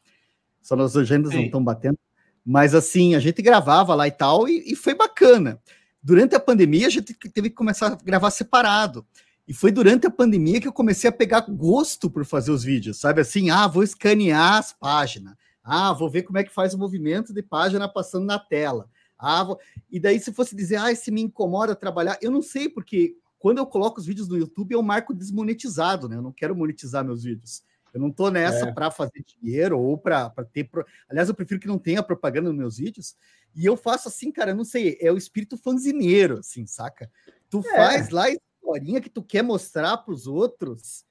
Só nas agendas Sim. não estão batendo. Mas assim, a gente gravava lá e tal, e, e, foi bacana. Durante a pandemia, a gente teve que começar a gravar separado. E foi durante a pandemia que eu comecei a pegar gosto por fazer os vídeos, sabe? Assim, ah, vou escanear as páginas. Ah, vou ver como é que faz o movimento de página passando na tela. Ah, vou... E daí, se fosse dizer, ah, se me incomoda trabalhar, eu não sei, porque quando eu coloco os vídeos no YouTube, eu marco desmonetizado, né? Eu não quero monetizar meus vídeos. Eu não tô nessa é. para fazer dinheiro ou para ter. Pro... Aliás, eu prefiro que não tenha propaganda nos meus vídeos. E eu faço assim, cara, eu não sei, é o espírito fanzineiro, assim, saca? Tu é. faz lá a historinha que tu quer mostrar para os outros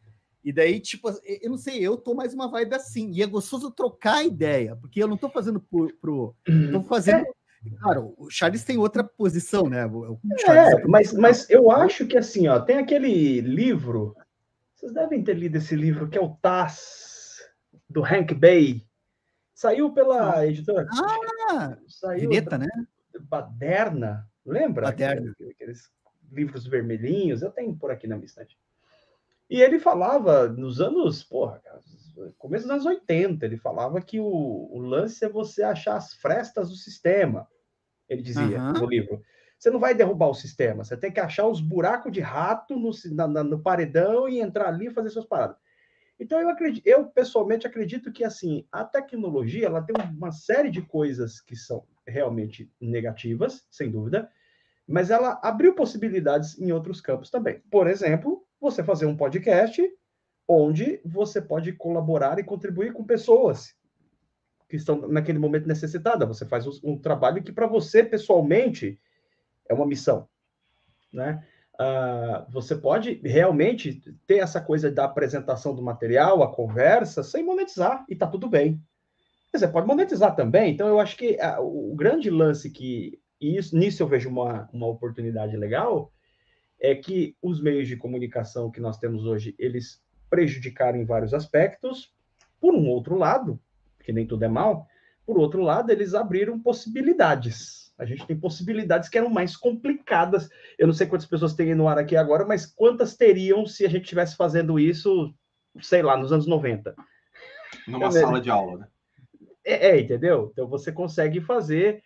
E daí, tipo, eu não sei, eu tô mais uma vibe assim. E é gostoso trocar ideia, porque eu não tô fazendo pro. pro tô fazendo. É. Claro, o Charles tem outra posição, né? O é, é mas, mas eu acho que assim, ó, tem aquele livro. Vocês devem ter lido esse livro que é o Taz, do Hank Bay. Saiu pela editora. Ah! Saiu Direta, né? Baderna, lembra? Baderna. Aqueles livros vermelhinhos, eu tenho por aqui na minha estante. E ele falava nos anos, porra, começo dos anos 80, ele falava que o, o lance é você achar as frestas do sistema. Ele dizia uhum. no livro. Você não vai derrubar o sistema, você tem que achar os buracos de rato no, na, no paredão e entrar ali e fazer suas paradas. Então eu acredito, eu pessoalmente acredito que assim a tecnologia ela tem uma série de coisas que são realmente negativas, sem dúvida, mas ela abriu possibilidades em outros campos também. Por exemplo, você fazer um podcast onde você pode colaborar e contribuir com pessoas que estão naquele momento necessitadas. Você faz um trabalho que para você pessoalmente é uma missão, né? Uh, você pode realmente ter essa coisa da apresentação do material, a conversa, sem monetizar, e tá tudo bem. Você pode monetizar também, então eu acho que uh, o grande lance que e isso, nisso eu vejo uma, uma oportunidade legal, é que os meios de comunicação que nós temos hoje, eles prejudicaram em vários aspectos. Por um outro lado, que nem tudo é mal, por outro lado, eles abriram possibilidades. A gente tem possibilidades que eram mais complicadas. Eu não sei quantas pessoas tem no ar aqui agora, mas quantas teriam se a gente estivesse fazendo isso, sei lá, nos anos 90? Numa é, sala de aula, né? É, é, entendeu? Então você consegue fazer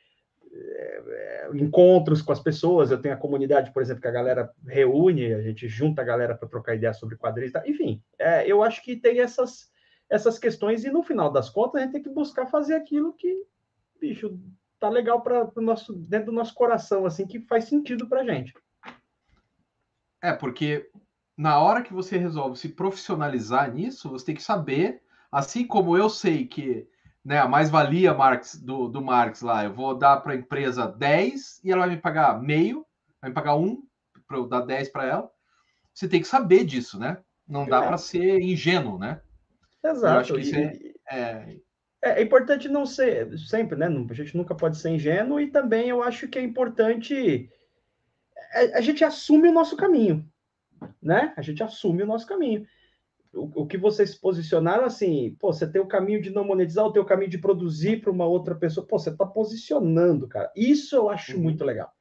é, encontros com as pessoas. Eu tenho a comunidade, por exemplo, que a galera reúne, a gente junta a galera para trocar ideias sobre quadrinhos. Tá? Enfim, é, eu acho que tem essas, essas questões, e no final das contas, a gente tem que buscar fazer aquilo que, bicho, tá legal para o nosso dentro do nosso coração, assim, que faz sentido para gente. É, porque na hora que você resolve se profissionalizar nisso, você tem que saber, assim como eu sei que né, a mais-valia Marx, do, do Marx lá, eu vou dar para a empresa 10 e ela vai me pagar meio, vai me pagar um, para eu dar 10 para ela. Você tem que saber disso, né? Não dá é. para ser ingênuo, né? Exato. E, é, é... é, importante não ser, sempre, né? A gente nunca pode ser ingênuo e também eu acho que é importante a, é, a gente assume o nosso caminho, né? A gente assume o nosso caminho o, o, que vocês posicionaram assim, pô, você tem o caminho de não monetizar, o teu caminho de produzir para uma outra pessoa, pô, você está posicionando, cara. Isso eu acho uhum. muito legal.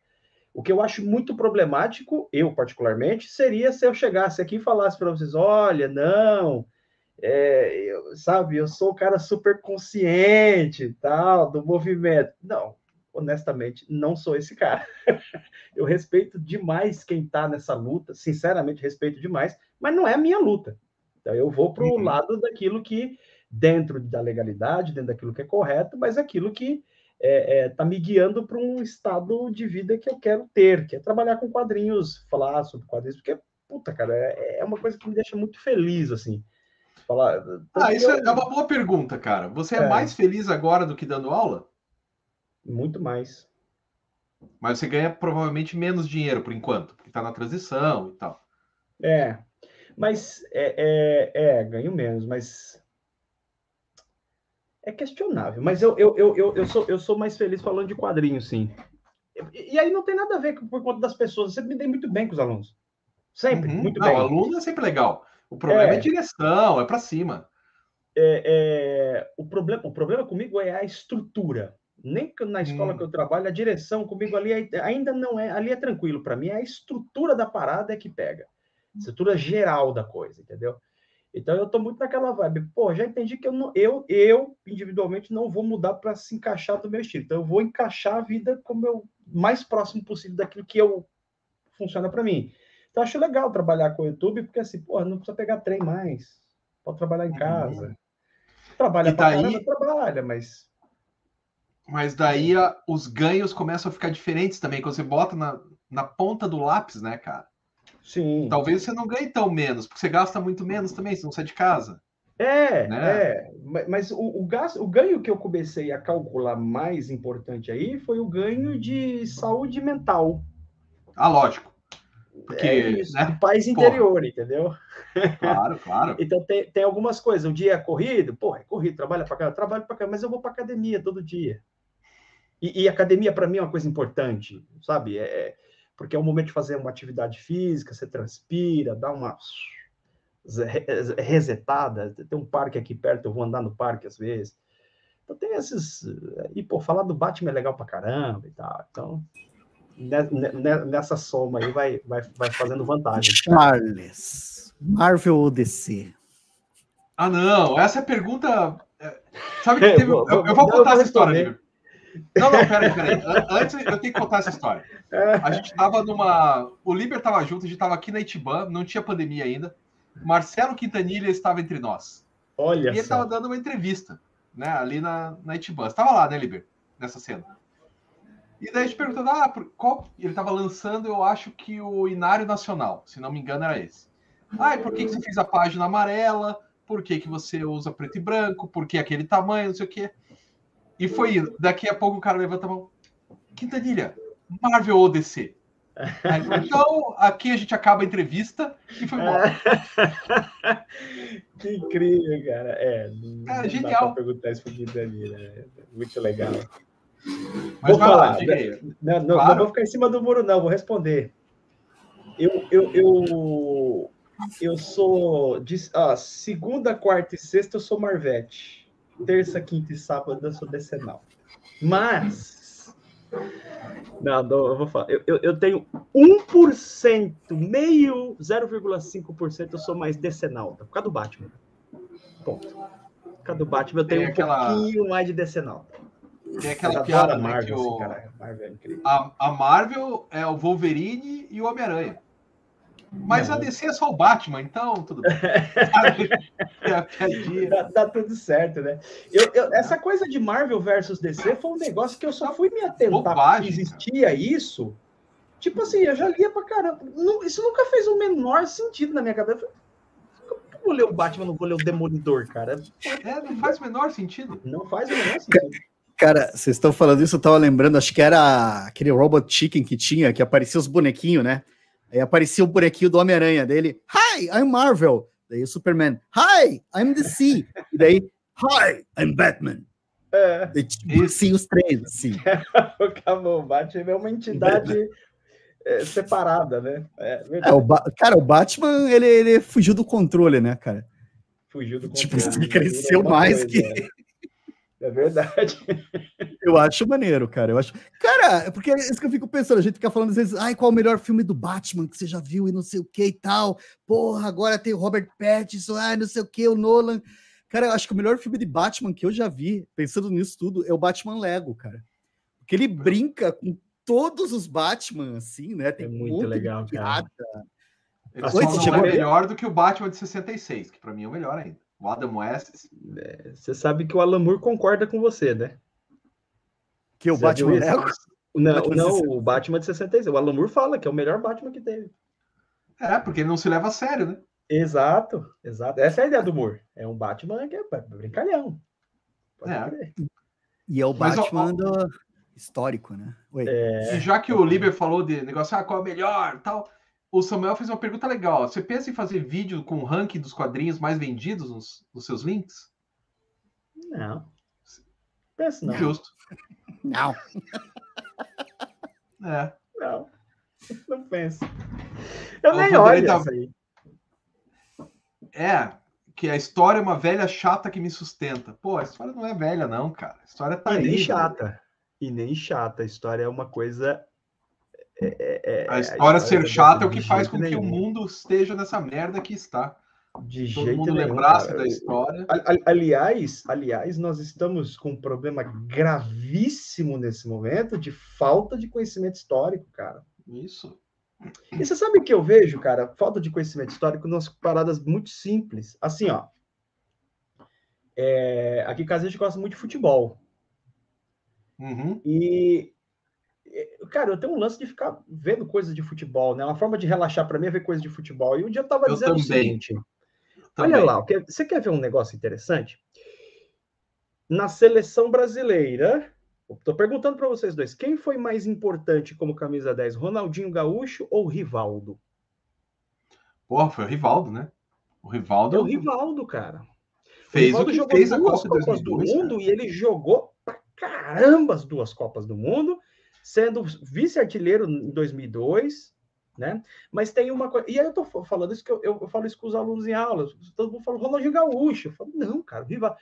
O que eu acho muito problemático, eu particularmente, seria se eu chegasse aqui e falasse para vocês: olha, não, é, eu, sabe, eu sou um cara super consciente, tal, do movimento. Não, honestamente, não sou esse cara. eu respeito demais quem está nessa luta, sinceramente, respeito demais, mas não é a minha luta. Então, eu vou para o uhum. lado daquilo que, dentro da legalidade, dentro daquilo que é correto, mas aquilo que está é, é, tá me guiando para um estado de vida que eu quero ter, que é trabalhar com quadrinhos, falar sobre quadrinhos, porque, puta, cara, é, é uma coisa que me deixa muito feliz, assim. Falar, ah, isso eu... é uma boa pergunta, cara. Você é, é mais feliz agora do que dando aula? Muito mais. Mas você ganha provavelmente menos dinheiro por enquanto, porque está na transição e tal. É, mas é, é, é, ganho menos, mas é questionável. Mas eu, eu, eu, eu, eu, sou, eu sou mais feliz falando de quadrinho, sim. E, e aí não tem nada a ver com, por conta das pessoas. Você me dei muito bem com os alunos. Sempre, uhum. muito não, bem. O aluno é sempre legal. O problema é, é direção, é para cima. É, é, o, problema, o problema comigo é a estrutura. Nem na escola hum. que eu trabalho, a direção comigo ali é, ainda não é, ali é tranquilo. Para mim, é a estrutura da parada é que pega estrutura geral da coisa, entendeu? Então eu tô muito naquela vibe, pô, já entendi que eu não, eu, eu individualmente não vou mudar para se encaixar do meu estilo. Então eu vou encaixar a vida como eu mais próximo possível daquilo que eu funciona para mim. Então acho legal trabalhar com o YouTube, porque assim, pô, não precisa pegar trem mais. Pode trabalhar em uhum. casa. Trabalha para daí... caramba, trabalha, mas mas daí a, os ganhos começam a ficar diferentes também quando você bota na, na ponta do lápis, né, cara? Sim. Talvez você não ganhe tão menos, porque você gasta muito menos também, se não sai de casa. É, né? é. Mas o, o, gasto, o ganho que eu comecei a calcular mais importante aí foi o ganho de saúde mental. Ah, lógico. Porque, é isso, né? País interior, Porra. entendeu? Claro, claro. então tem, tem algumas coisas. Um dia é corrido, porra, é corrido, trabalha para cá, trabalho para cá, mas eu vou para academia todo dia. E, e academia para mim é uma coisa importante, sabe? É, é, porque é o momento de fazer uma atividade física, você transpira, dá uma resetada. Tem um parque aqui perto, eu vou andar no parque às vezes. Então tem esses. E, pô, falar do Batman é legal pra caramba e tal. Então, nessa soma aí vai, vai, vai fazendo vantagem. Charles, Marvel ou DC? Ah, não, essa é pergunta. É, sabe que teve. eu, eu, vou contar essa história, Não, não, peraí, peraí. Antes eu tenho que contar essa história. A gente tava numa. O Liber tava junto, a gente tava aqui na Itiban, não tinha pandemia ainda. Marcelo Quintanilha estava entre nós. Olha. E ele estava dando uma entrevista, né? Ali na, na Itiban. Estava lá, né, Liber? Nessa cena. E daí a gente perguntou, ah, por, qual... ele estava lançando, eu acho que o Inário Nacional, se não me engano, era esse. Ah, e por que, que você fez a página amarela? Por que, que você usa preto e branco? Por que aquele tamanho? Não sei o quê. E foi isso. Daqui a pouco o cara levanta a mão. Quintanilha, Marvel ou DC? Aí, então, aqui a gente acaba a entrevista e foi embora. que incrível, cara. É, não, é genial. perguntar isso pro Quintanilha. Né? Muito legal. Mas vou falar. Lá, não, não, claro. não, vou ficar em cima do muro, não, vou responder. Eu, eu, eu, eu sou. De, segunda, quarta e sexta eu sou Marvete. Terça, quinta e sábado eu sou decenal. Mas. Não, não, eu vou falar. Eu, eu, eu tenho 1%, meio 0,5% eu sou mais decenalta, por causa do Batman. Ponto. Por causa do Batman eu tenho um aquela... pouquinho mais de decenalta. Tem aquela piada, né, Marvel, que o... Assim, Marvel é a, a, Marvel é o Wolverine e o Homem-Aranha. Mas não. a DC é só o Batman, então tudo bem. é dá, dá, tudo certo, né? Eu, eu, essa coisa de Marvel versus DC foi um negócio que eu só fui me atentar que existia isso. Tipo assim, eu já lia pra caramba. Não, isso nunca fez o menor sentido na minha cabeça. Eu vou ler o Batman, não vou ler o Demolidor, cara. É, não faz o menor sentido. Não faz o menor sentido. Cara, vocês estão falando isso, eu tava lembrando, acho que era aquele Robot Chicken que tinha, que aparecia os bonequinhos, né? Aí aparecia o bonequinho do Homem-Aranha dele. Hi, I'm Marvel. Daí o Superman. Hi, I'm DC. E daí, Hi, I'm Batman. É. E, sim, os três, assim. Acabou, o Batman é uma entidade é, separada, né? É, é, o cara, o Batman, ele, ele fugiu do controle, né, cara? Fugiu do tipo, controle. Tipo, ele cresceu mais coisa, que... É. É verdade. Eu acho maneiro, cara. Eu acho. Cara, é porque é isso que eu fico pensando. A gente fica falando às vezes, ai, qual é o melhor filme do Batman que você já viu e não sei o que e tal. Porra, agora tem o Robert Pattinson, ai, não sei o que, o Nolan. Cara, eu acho que o melhor filme de Batman que eu já vi, pensando nisso tudo, é o Batman Lego, cara. Porque ele brinca com todos os Batman, assim, né? Tem é muito um legal, cara. Ele só não é melhor do que o Batman de 66, que para mim é o melhor ainda. O Adam West. É, você sabe que o Alan Moore concorda com você, né? Que o você Batman é... Não, não, o Batman de 66. O Alan Moore fala que é o melhor Batman que teve. É, porque ele não se leva a sério, né? Exato, exato. Essa é a ideia do Moore. É um Batman que é brincalhão. é. E é o Batman Mas, ó, do histórico, né? É... E já que o Liber falou de negócio, ah, qual é o melhor tal, o Samuel fez uma pergunta legal. Você pensa em fazer vídeo com o ranking dos quadrinhos mais vendidos nos, nos seus links? Não. Penso não. Justo. Não. É. Não. Não penso. Eu o nem olho tá... aí. É, que a história é uma velha chata que me sustenta. Pô, a história não é velha, não, cara. A história tá e aí. nem chata. E nem chata. A história é uma coisa é, é, é, a história ser chata é o que faz com nenhum. que o mundo esteja nessa merda que está. De Todo jeito mundo nenhum, lembrasse cara. da história. Aliás, aliás, nós estamos com um problema gravíssimo nesse momento de falta de conhecimento histórico, cara. Isso. E você sabe o que eu vejo, cara? Falta de conhecimento histórico nas paradas muito simples. Assim, ó. É, aqui em casa a gente gosta muito de futebol. Uhum. E Cara, eu tenho um lance de ficar vendo coisas de futebol, né? Uma forma de relaxar para mim é ver coisas de futebol. E um dia eu tava eu dizendo também. o seguinte: olha lá, você quer ver um negócio interessante? Na seleção brasileira, Estou perguntando para vocês dois, quem foi mais importante como camisa 10, Ronaldinho Gaúcho ou Rivaldo? Porra, foi o Rivaldo, né? O Rivaldo. É o Rivaldo, cara. Fez o, Rivaldo o que jogou fez a Copa Copas 2002, do Mundo cara. e ele jogou pra caramba as duas Copas do Mundo, sendo vice-artilheiro em 2002, né? Mas tem uma coisa. E aí eu tô falando isso que eu, eu, eu, falo isso com os alunos em aula. Todo mundo fala Ronaldinho Gaúcho. Eu falo, não, cara, viva.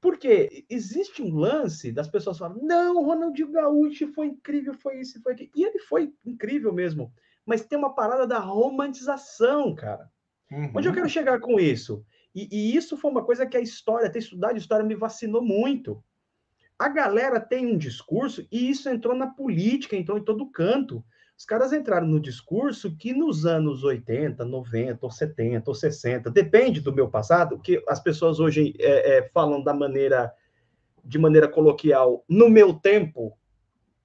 Porque existe um lance das pessoas falam, não, o Ronaldinho Gaúcho foi incrível, foi isso, foi aquilo. E ele foi incrível mesmo. Mas tem uma parada da romantização, cara. Uhum. Onde eu quero chegar com isso? E, e, isso foi uma coisa que a história, ter estudado história me vacinou muito. A galera tem um discurso, e isso entrou na política, entrou em todo canto. Os caras entraram no discurso que nos anos 80, 90, ou 70, ou 60, depende do meu passado, que as pessoas hoje é, é, falam da maneira, de maneira coloquial, no meu tempo.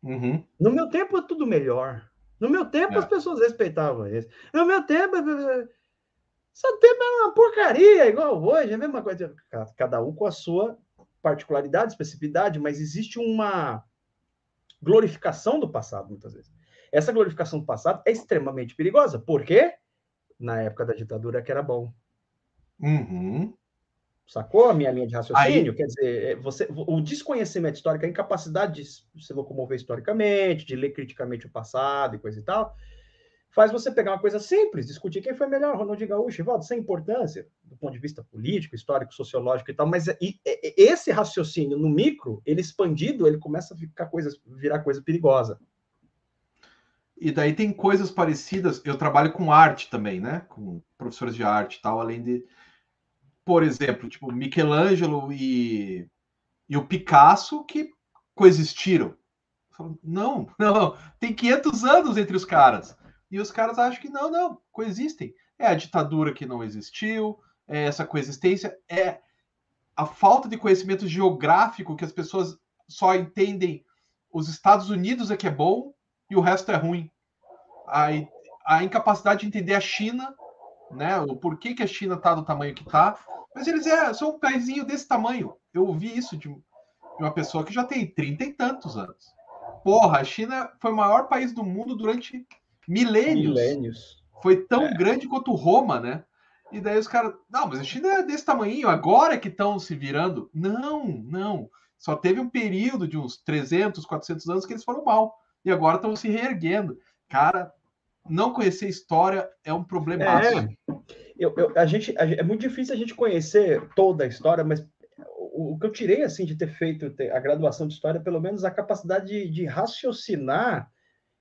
Uhum. No meu tempo é tudo melhor. No meu tempo é. as pessoas respeitavam isso. No meu tempo. Seu tempo era uma porcaria, igual hoje, é a mesma coisa. Cada um com a sua particularidade, especificidade, mas existe uma glorificação do passado, muitas vezes. Essa glorificação do passado é extremamente perigosa. Por quê? Na época da ditadura que era bom. Uhum. Sacou a minha linha de raciocínio? Aí... Quer dizer, é, você, o desconhecimento histórico, a incapacidade de se locomover historicamente, de ler criticamente o passado e coisa e tal, faz você pegar uma coisa simples, discutir quem foi melhor, Ronaldinho Gaúcho, Rivaldo, sem importância, do ponto de vista político, histórico, sociológico e tal, mas e, e, esse raciocínio no micro, ele expandido, ele começa a ficar coisa, virar coisa perigosa. E daí tem coisas parecidas. Eu trabalho com arte também, né? Com professores de arte e tal, além de, por exemplo, tipo Michelangelo e, e o Picasso que coexistiram. Não, não, tem 500 anos entre os caras. E os caras acham que não, não, coexistem. É a ditadura que não existiu, é essa coexistência, é a falta de conhecimento geográfico que as pessoas só entendem os Estados Unidos é que é bom e o resto é ruim. A, a incapacidade de entender a China, né? O porquê que a China está do tamanho que está. Mas eles é, são um paísinho desse tamanho. Eu ouvi isso de, de uma pessoa que já tem trinta e tantos anos. Porra, a China foi o maior país do mundo durante milênios. milênios. Foi tão é. grande quanto Roma, né? E daí os caras, não, mas a China é desse tamanho, agora que estão se virando. Não, não. Só teve um período de uns 300, 400 anos que eles foram mal e agora estão se reerguendo. Cara, não conhecer história é um problema. É, eu, eu, a gente, a, é muito difícil a gente conhecer toda a história, mas o, o que eu tirei assim de ter feito a graduação de história, pelo menos a capacidade de, de raciocinar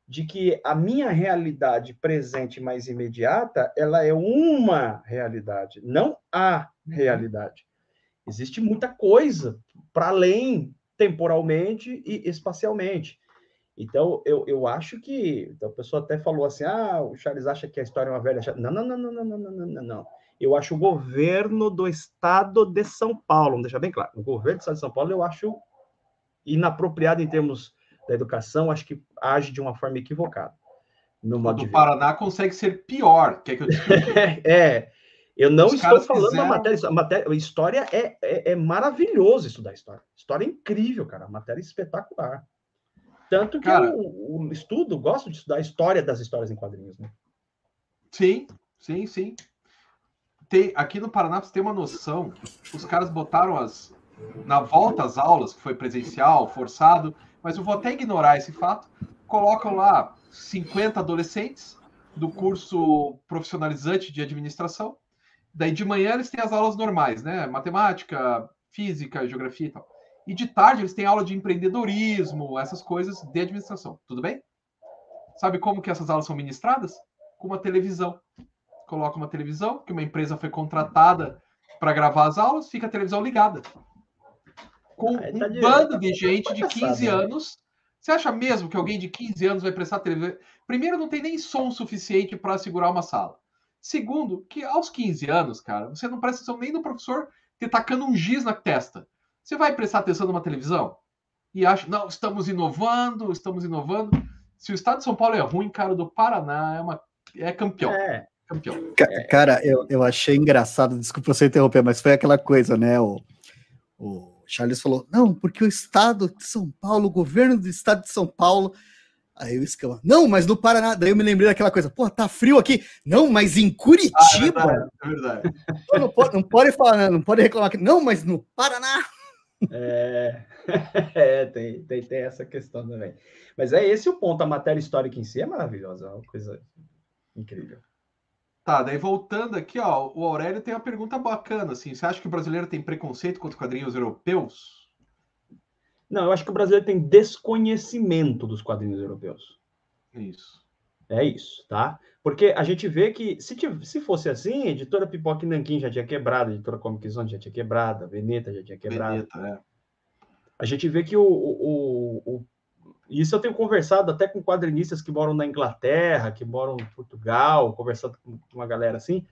de que a minha realidade presente mais imediata, ela é uma realidade, não a uhum. realidade. Existe muita coisa para além temporalmente e espacialmente. Então, eu, eu acho que. Então, a pessoa até falou assim: ah, o Charles acha que a história é uma velha. Não, não, não, não, não, não, não, não, não. Eu acho o governo do estado de São Paulo, vamos deixar bem claro, o governo do estado de São Paulo eu acho inapropriado em termos da educação, acho que age de uma forma equivocada. No modo do Paraná consegue ser pior, quer que eu é, eu não Os estou falando da matéria, a matéria. História é, é, é maravilhoso estudar história. História é incrível, cara. A matéria é espetacular. Tanto que Cara, eu, estudo, gosto de estudar a história das histórias em quadrinhos, né? Sim, sim, sim. Tem, aqui no Paraná, você tem uma noção, os caras botaram as. Na volta às aulas, que foi presencial, forçado, mas eu vou até ignorar esse fato. Colocam lá 50 adolescentes do curso profissionalizante de administração. Daí de manhã eles têm as aulas normais, né? Matemática, física, geografia e tal. E de tarde eles têm aula de empreendedorismo, essas coisas de administração. Tudo bem? Sabe como que essas aulas são ministradas? Com uma televisão. Coloca uma televisão, que uma empresa foi contratada para gravar as aulas, fica a televisão ligada. Com tá um bando de gente de 15 anos. Você acha mesmo que alguém de 15 anos vai prestar televisão? Primeiro, não tem nem som suficiente para segurar uma sala. Segundo, que aos 15 anos, cara, você não presta atenção nem do professor te tacando um giz na testa. Você vai prestar atenção numa televisão e acha, não, estamos inovando, estamos inovando. Se o estado de São Paulo é ruim, cara, do Paraná é, uma, é campeão. É. Campeão. Cara, eu, eu achei engraçado, desculpa você interromper, mas foi aquela coisa, né? O, o Charles falou: não, porque o estado de São Paulo, o governo do estado de São Paulo. Aí o Escama, não, mas no Paraná. Daí eu me lembrei daquela coisa, pô, tá frio aqui. Não, mas em Curitiba. Ah, é verdade. É verdade. Não, pode, não, pode, falar, né, não pode reclamar aqui. Não, mas no Paraná. É, é tem, tem, tem, essa questão também. Mas é esse o ponto, a matéria histórica em si é maravilhosa, é uma coisa incrível. Tá, daí voltando aqui, ó, o Aurélio tem uma pergunta bacana, assim, você acha que o brasileiro tem preconceito contra quadrinhos europeus? Não, eu acho que o brasileiro tem desconhecimento dos quadrinhos europeus. Isso. É isso, tá? Porque a gente vê que, se, se fosse assim, a editora Pipoca e Nanquim já tinha quebrado, a editora Comic Zone já tinha quebrado, a Veneta já tinha quebrado. Veneta, é. A gente vê que o, o, o, Isso eu tenho conversado até com quadrinistas que moram na Inglaterra, que moram em Portugal, conversando com uma galera assim.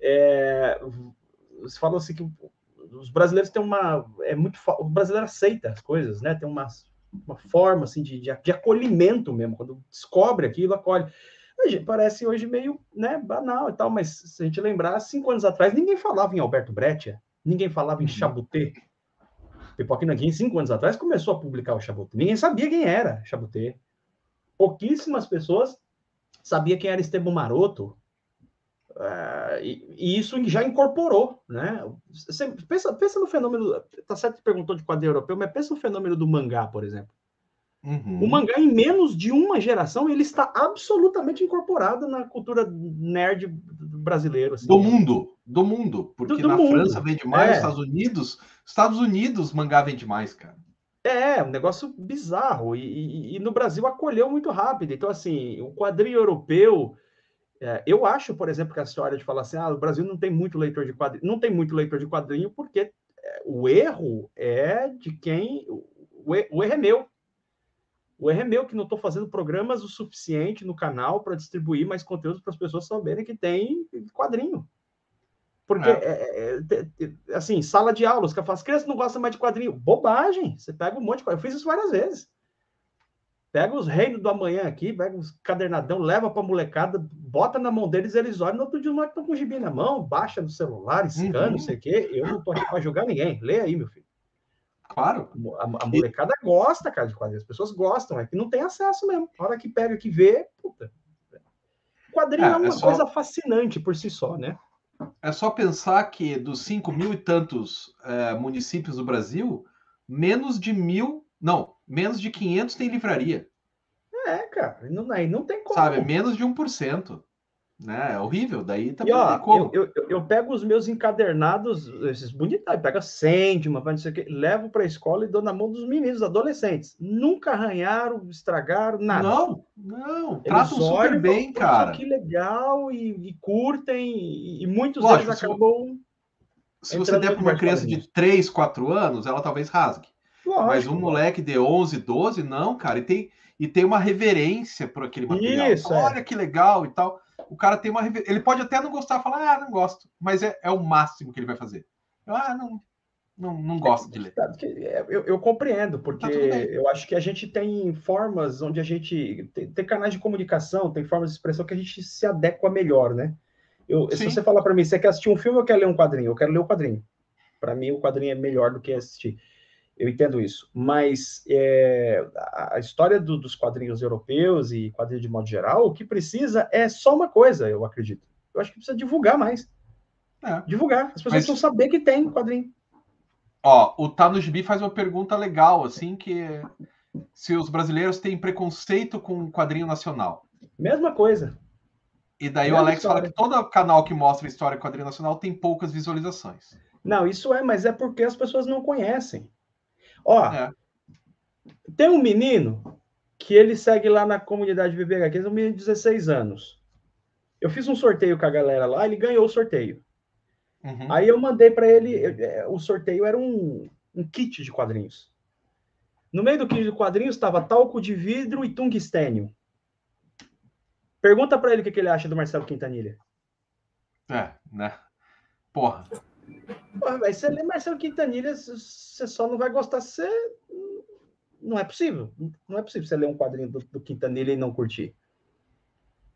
É, você falou assim que os brasileiros têm uma. É muito, o brasileiro aceita as coisas, né? Tem uma, uma forma assim, de, de, de acolhimento mesmo. Quando descobre aquilo, acolhe parece hoje meio né, banal e tal, mas se a gente lembrar, cinco anos atrás, ninguém falava em Alberto Breccia, ninguém falava em uhum. Chabuté. Pipoca Nanquim, cinco anos atrás, começou a publicar o Chabuté. Ninguém sabia quem era Chabuté. Pouquíssimas pessoas sabiam quem era Esteban Maroto. Uh, e, e, isso já incorporou, né? Pensa, pensa no fenômeno. Tá certo que perguntou de quadrinho europeu, mas pensa no fenômeno do mangá, por exemplo. Uhum. O mangá, em menos de uma geração, ele está absolutamente incorporado na cultura nerd brasileira. Assim. Do mundo, do mundo. Porque do, do na mundo. França vende mais, é. Estados Unidos. Estados Unidos, mangá vende mais, cara. É, um negócio bizarro. E, e, e no Brasil acolheu muito rápido. Então, assim, o quadrinho europeu. É, eu acho, por exemplo, que a história de falar assim, ah, o Brasil não tem muito leitor de quadrinho, não tem muito leitor de quadrinho, porque é, o erro é de quem. O erro é meu, o erro é meu que não estou fazendo programas o suficiente no canal para distribuir mais conteúdo para as pessoas saberem que tem quadrinho. Porque, é. É, é, é assim, sala de aula, os caras falam, as crianças não gostam mais de quadrinho. Bobagem! Você pega um monte de quadrinho. Eu fiz isso várias vezes. Pega os reinos do amanhã aqui, pega os cadernadão, leva para a molecada, bota na mão deles, eles olham, no outro dia os moleques estão com o gibi na mão, baixa no celular, escana, uhum. não sei o quê. Eu não estou aqui para julgar ninguém. Lê aí, meu filho. Claro. A, a molecada e... gosta, cara, de quadrinhos. As pessoas gostam, é que não tem acesso mesmo. A hora que pega, que vê, puta. Quadrinho é, é uma é só... coisa fascinante por si só, né? É só pensar que dos 5 mil e tantos é, municípios do Brasil, menos de mil, não, menos de 500 tem livraria. É, cara, não, não tem como. Sabe, menos de 1%. Né? É horrível, daí também e, ó, como. Eu, eu, eu, pego os meus encadernados, esses bonitos, pega Sandman, não sei o que, levo para a escola e dou na mão dos meninos, adolescentes. Nunca arranharam, estragaram, nada. Não, não, tratam super bem, cara. Que legal, e, e curtem, e, e muitos Lógico, deles acabam. Se você der para uma criança de 3, 4 anos, ela talvez rasgue. Lógico, Mas um moleque de 11, 12, não, cara, e tem, e tem uma reverência por aquele material. Isso, é. Olha é. que legal e tal o cara tem uma. Ele pode até não gostar, falar, ah, não gosto, mas é, é o máximo que ele vai fazer. Eu, ah, não, não, não gosto de ler. É, eu, eu compreendo, porque tá eu acho que a gente tem formas onde a gente. Tem, tem, canais de comunicação, tem formas de expressão que a gente se adequa melhor, né? Eu, se você falar para mim, você quer assistir um filme ou quer ler um quadrinho? Eu quero ler o quadrinho. Para mim, o quadrinho é melhor do que assistir. Eu entendo isso. Mas é, a história do, dos quadrinhos europeus e quadrinhos de modo geral, o que precisa é só uma coisa, eu acredito. Eu acho que precisa divulgar mais. É. Divulgar. As pessoas Mas... precisam saber que tem quadrinho. Ó, o Tá no Gibi faz uma pergunta legal, assim, que é se os brasileiros têm preconceito com o quadrinho nacional. Mesma coisa. E daí Mesma o Alex história. fala que todo canal que mostra história quadrinho nacional tem poucas visualizações. Não, isso é, mas é porque as pessoas não conhecem. Ó, é. tem um menino que ele segue lá na comunidade BBH, que é um menino de 16 anos. Eu fiz um sorteio com a galera lá, ele ganhou o sorteio. Uhum. Aí eu mandei para ele, é, o sorteio era um, um kit de quadrinhos. No meio do kit de quadrinhos estava talco de vidro e tungstênio. Pergunta para ele o que, que ele acha do Marcelo Quintanilha. É, né? Porra. Porra, véio, você lê Marcelo Quintanilha, você só não vai gostar se. Não é possível. Não é possível você ler um quadrinho do, do Quintanilha e não curtir.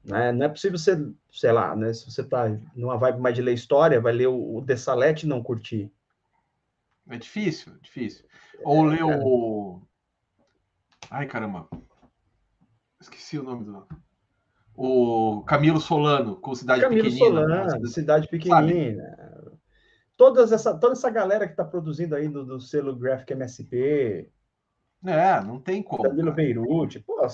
Não é, não é possível você, sei lá, né? Se você tá numa vibe mais de ler história, vai ler o, o Dessalete e não curtir. É difícil, difícil. Ou é, ler o. Ai, caramba. Esqueci o nome do. O Camilo Solano, com Cidade Camilo Pequenina. Camilo Solano, Cidade Pequenina. Sabe? Todas essa, toda essa galera que está produzindo aí do, do selo Graphic MSP. É, não tem como. Camilo Beirute. Pô,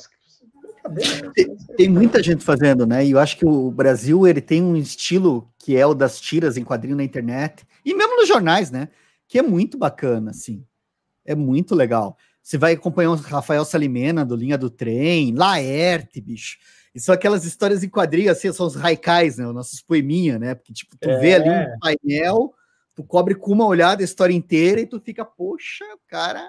tem, tem, muita gente fazendo, né? E eu acho que o Brasil ele tem um estilo que é o das tiras em quadrinho na internet e mesmo nos jornais, né? Que é muito bacana, assim. É muito legal. Você vai acompanhar o Rafael Salimena do Linha do Trem, Laerte, bicho. E são aquelas histórias em quadrinho, assim, são os raikais, né? Os nossos poeminha, né? Porque, tipo, tu é. vê ali um painel, tu cobre com uma olhada a história inteira e tu fica, poxa, cara,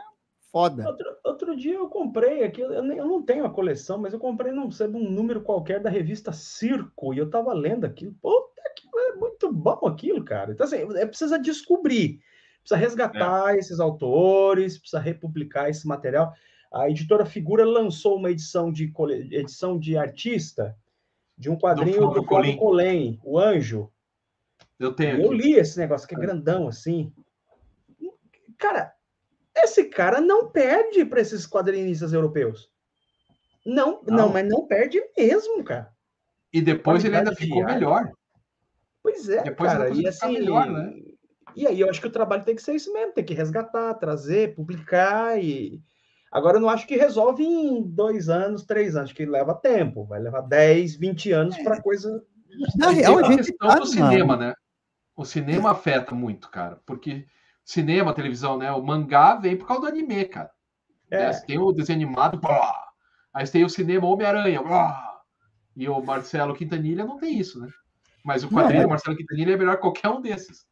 foda. Outro, outro dia eu comprei aqui, eu, eu, não tenho a coleção, mas eu comprei, não sei, um número qualquer da revista Circo, e eu tava lendo aquilo. Puta que é muito bom aquilo, cara. Então, assim, é, precisa descobrir, precisa resgatar é. esses autores, precisa republicar esse material. A editora Figura lançou uma edição de edição de artista de um quadrinho do, do Colém, O Anjo. Eu tenho. Eu li esse negócio que é grandão assim. Cara, esse cara não perde para esses quadrinistas europeus. Não, não, não, mas não perde mesmo, cara. E depois ele ainda ficou melhor. Pois é, depois cara. E assim, melhor, né? E aí eu acho que o trabalho tem que ser isso mesmo, tem que resgatar, trazer, publicar e Agora, eu não acho que resolve em dois anos, três anos, que leva tempo, vai levar 10, 20 anos para a coisa. Na real, a gente questão tá, do cinema, né? O cinema afeta muito, cara, porque cinema, televisão, né? O mangá vem por causa do anime, cara. É. Né? Tem o desenho animado, blá. aí tem o cinema Homem-Aranha, e o Marcelo Quintanilha não tem isso, né? Mas o quadrinho do Marcelo Quintanilha é melhor que qualquer um desses.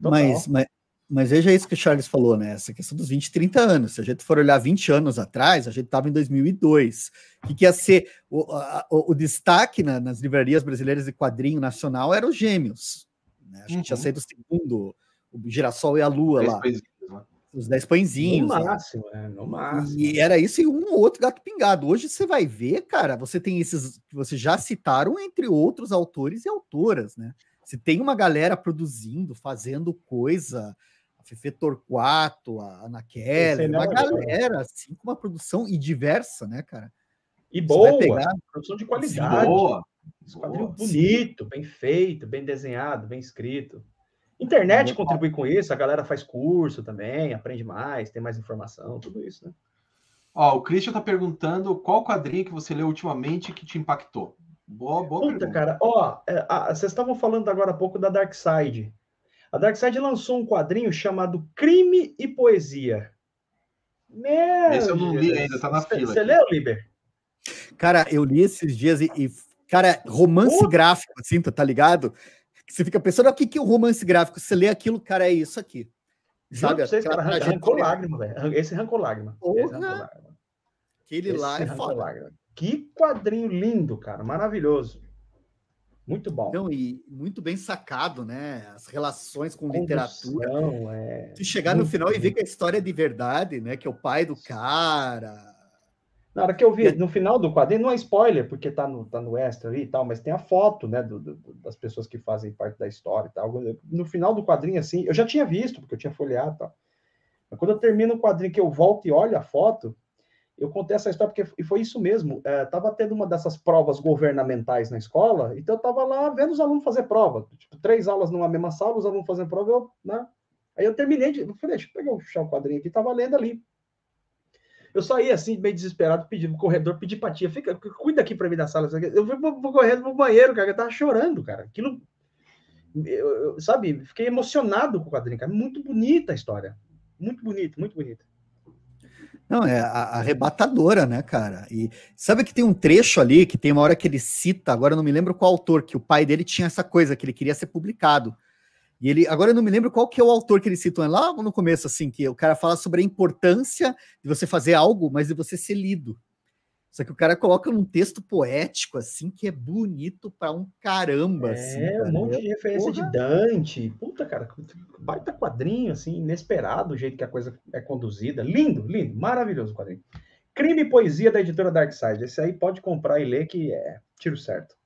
Mas, mas, mas veja isso que o Charles falou, né? Essa questão dos 20, 30 anos. Se a gente for olhar 20 anos atrás, a gente estava em 2002. O que, que ia ser o, a, o, o destaque na, nas livrarias brasileiras de quadrinho nacional era os Gêmeos. Né? A gente uhum. tinha saído o segundo, o Girassol e a Lua lá. Né? Os 10 pãezinhos. No máximo, é, no máximo. E era isso e um ou outro gato pingado. Hoje você vai ver, cara, você tem esses que vocês já citaram, entre outros autores e autoras, né? Você tem uma galera produzindo, fazendo coisa, a Fefe Torquato, a Ana Kelly, uma galera, assim, com uma produção e diversa, né, cara? E boa, pegar... produção de qualidade. Boa. Quadrinho bonito, bem feito, bem desenhado, bem escrito. Internet contribui com isso, a galera faz curso também, aprende mais, tem mais informação, tudo isso, né? Ó, o Christian tá perguntando qual quadrinho que você leu ultimamente que te impactou. Boa, boa Puta, pergunta. cara, ó, é, a, vocês estavam falando agora há pouco da Dark Side. A Dark Side lançou um quadrinho chamado Crime e Poesia. Meu Esse eu não li ainda, tá na fila. Você leu, Liber? Cara, eu li esses dias e, e cara, romance gráfico, assim, tá ligado? Você fica pensando, o que, que é o romance gráfico? Você lê aquilo, cara, é isso aqui. Sabe? Vocês, cara, arrancou lágrima, velho. Esse arrancou lágrima. Esse arrancou lágrima. Aquele Esse lá é foda. Lágrima. Que quadrinho lindo, cara. Maravilhoso. Muito bom. Então, e muito bem sacado, né? As relações com Condução, literatura. É... Se chegar no final e ver que a história é de verdade, né? Que é o pai do cara na hora que eu vi, no final do quadrinho, não é spoiler, porque tá no, tá no extra ali e tal, mas tem a foto, né, do, do, das pessoas que fazem parte da história e tal. No final do quadrinho, assim, eu já tinha visto, porque eu tinha folheado e tal. Mas quando eu termino o quadrinho, que eu volto e olho a foto, eu contei essa história porque e foi isso mesmo. É, tava tendo uma dessas provas governamentais na escola, então eu tava lá vendo os alunos fazer prova. Tipo, três aulas numa mesma sala, os alunos fazendo prova, eu, né? Aí eu terminei de. Eu falei, deixa eu pegar o quadrinho aqui, tava lendo ali. Eu saí assim, meio desesperado, pedi pro corredor, pedi pra tia, fica, cuida aqui pra mim da sala. Eu fui correndo correr pro banheiro, cara, eu tava chorando, cara. Aquilo, eu, eu, sabe, fiquei emocionado com o quadrinho, cara. Muito bonita a história. Muito bonita, muito bonita. Não, é arrebatadora, né, cara? E sabe que tem um trecho ali que tem uma hora que ele cita, agora eu não me lembro qual autor, que o pai dele tinha essa coisa, que ele queria ser publicado. E ele, agora eu não me lembro qual que é o autor que ele citou lá no começo, assim, que o cara fala sobre a importância de você fazer algo, mas de você ser lido. Só que o cara coloca num texto poético, assim, que é bonito para um caramba. É, assim, um monte de referência Porra. de Dante. Puta, cara, baita quadrinho, assim, inesperado o jeito que a coisa é conduzida. Lindo, lindo, maravilhoso o quadrinho. Crime e Poesia da editora Darkside. Esse aí pode comprar e ler que é tiro certo.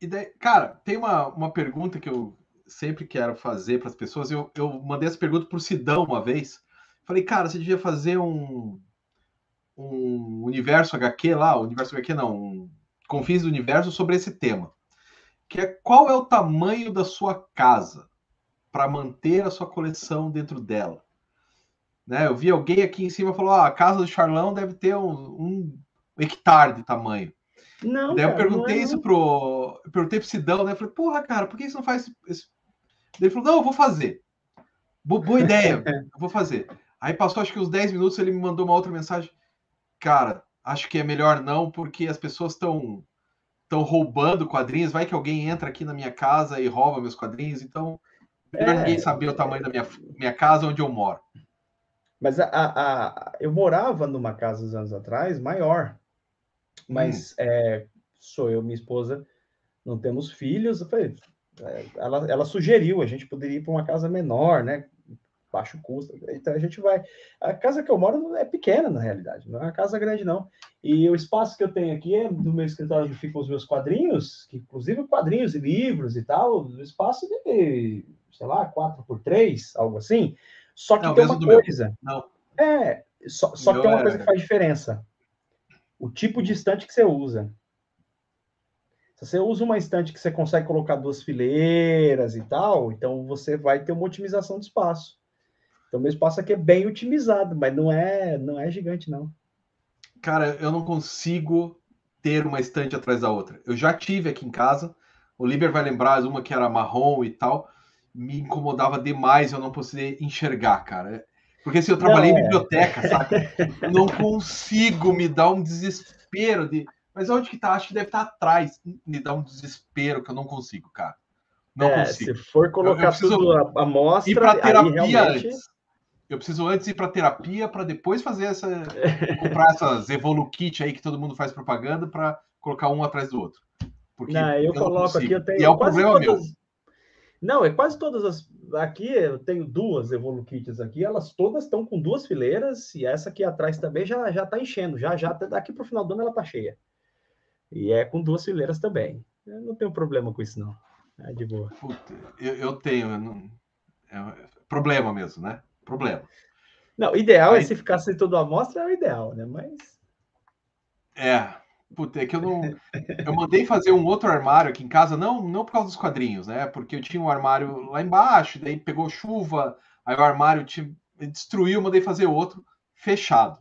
E daí, cara, tem uma, uma pergunta que eu sempre quero fazer para as pessoas. Eu, eu mandei essa pergunta para o Sidão uma vez. Falei, cara, você devia fazer um, um universo HQ lá, universo HQ não, um Confins do Universo sobre esse tema. Que é qual é o tamanho da sua casa para manter a sua coleção dentro dela. Né? Eu vi alguém aqui em cima falou: ah, a casa do Charlão deve ter um, um hectare de tamanho. Não, Daí eu perguntei é, isso pro. Eu perguntei pro Sidão, né? Eu falei, porra, cara, por que você não faz esse. Ele falou, não, eu vou fazer. Boa, ideia, eu vou fazer. Aí passou acho que uns 10 minutos, ele me mandou uma outra mensagem. Cara, acho que é melhor não, porque as pessoas estão estão roubando quadrinhos. Vai que alguém entra aqui na minha casa e rouba meus quadrinhos. Então, melhor é... ninguém saber o tamanho da minha, minha casa onde eu moro. Mas a, a, eu morava numa casa uns anos atrás maior. Mas hum. é, sou eu, minha esposa, não temos filhos. Eu falei, ela, ela sugeriu, a gente poderia ir para uma casa menor, né? Baixo custo. Então a gente vai. A casa que eu moro é pequena, na realidade, não é uma casa grande, não. E o espaço que eu tenho aqui é do meu escritório onde ficam os meus quadrinhos, que inclusive quadrinhos e livros e tal, o espaço de, sei lá, 4 por 3 algo assim. Só que não, tem uma coisa. Não. É, só, só que tem uma coisa que faz diferença o tipo de estante que você usa. Se você usa uma estante que você consegue colocar duas fileiras e tal, então você vai ter uma otimização de espaço. Então, meu espaço aqui é bem otimizado, mas não é, não é gigante, não. Cara, eu não consigo ter uma estante atrás da outra. Eu já tive aqui em casa, o Liber vai lembrar uma que era marrom e tal, me incomodava demais eu não poder enxergar, cara. Porque assim, eu trabalhei não, em é. biblioteca, sabe? Eu não consigo me dar um desespero de. Mas onde que tá? Acho que deve estar tá atrás. Me dá um desespero que eu não consigo, cara. Não é, consigo. Se for colocar eu, eu tudo a, a mostra, ir para terapia realmente... antes. Eu preciso antes ir para terapia para depois fazer essa comprar essas Evolu Kit aí que todo mundo faz propaganda para colocar um atrás do outro. Porque não, eu, eu coloco aqui, eu tenho. E é o problema todas... meu. Não, é quase todas as. Aqui eu tenho duas Evolukits aqui, elas todas estão com duas fileiras, e essa aqui atrás também já já está enchendo, já já daqui para o final do ano ela está cheia. E é com duas fileiras também. Eu não tenho problema com isso, não. É de boa. Puta, eu, eu tenho. Eu não... é problema mesmo, né? Problema. Não, ideal é Aí... é se ficasse tudo à mostra, é o ideal, né? Mas. É, Puta, é que eu não. Eu mandei fazer um outro armário aqui em casa, não, não por causa dos quadrinhos, né? Porque eu tinha um armário lá embaixo, daí pegou chuva, aí o armário te destruiu, mandei fazer outro fechado.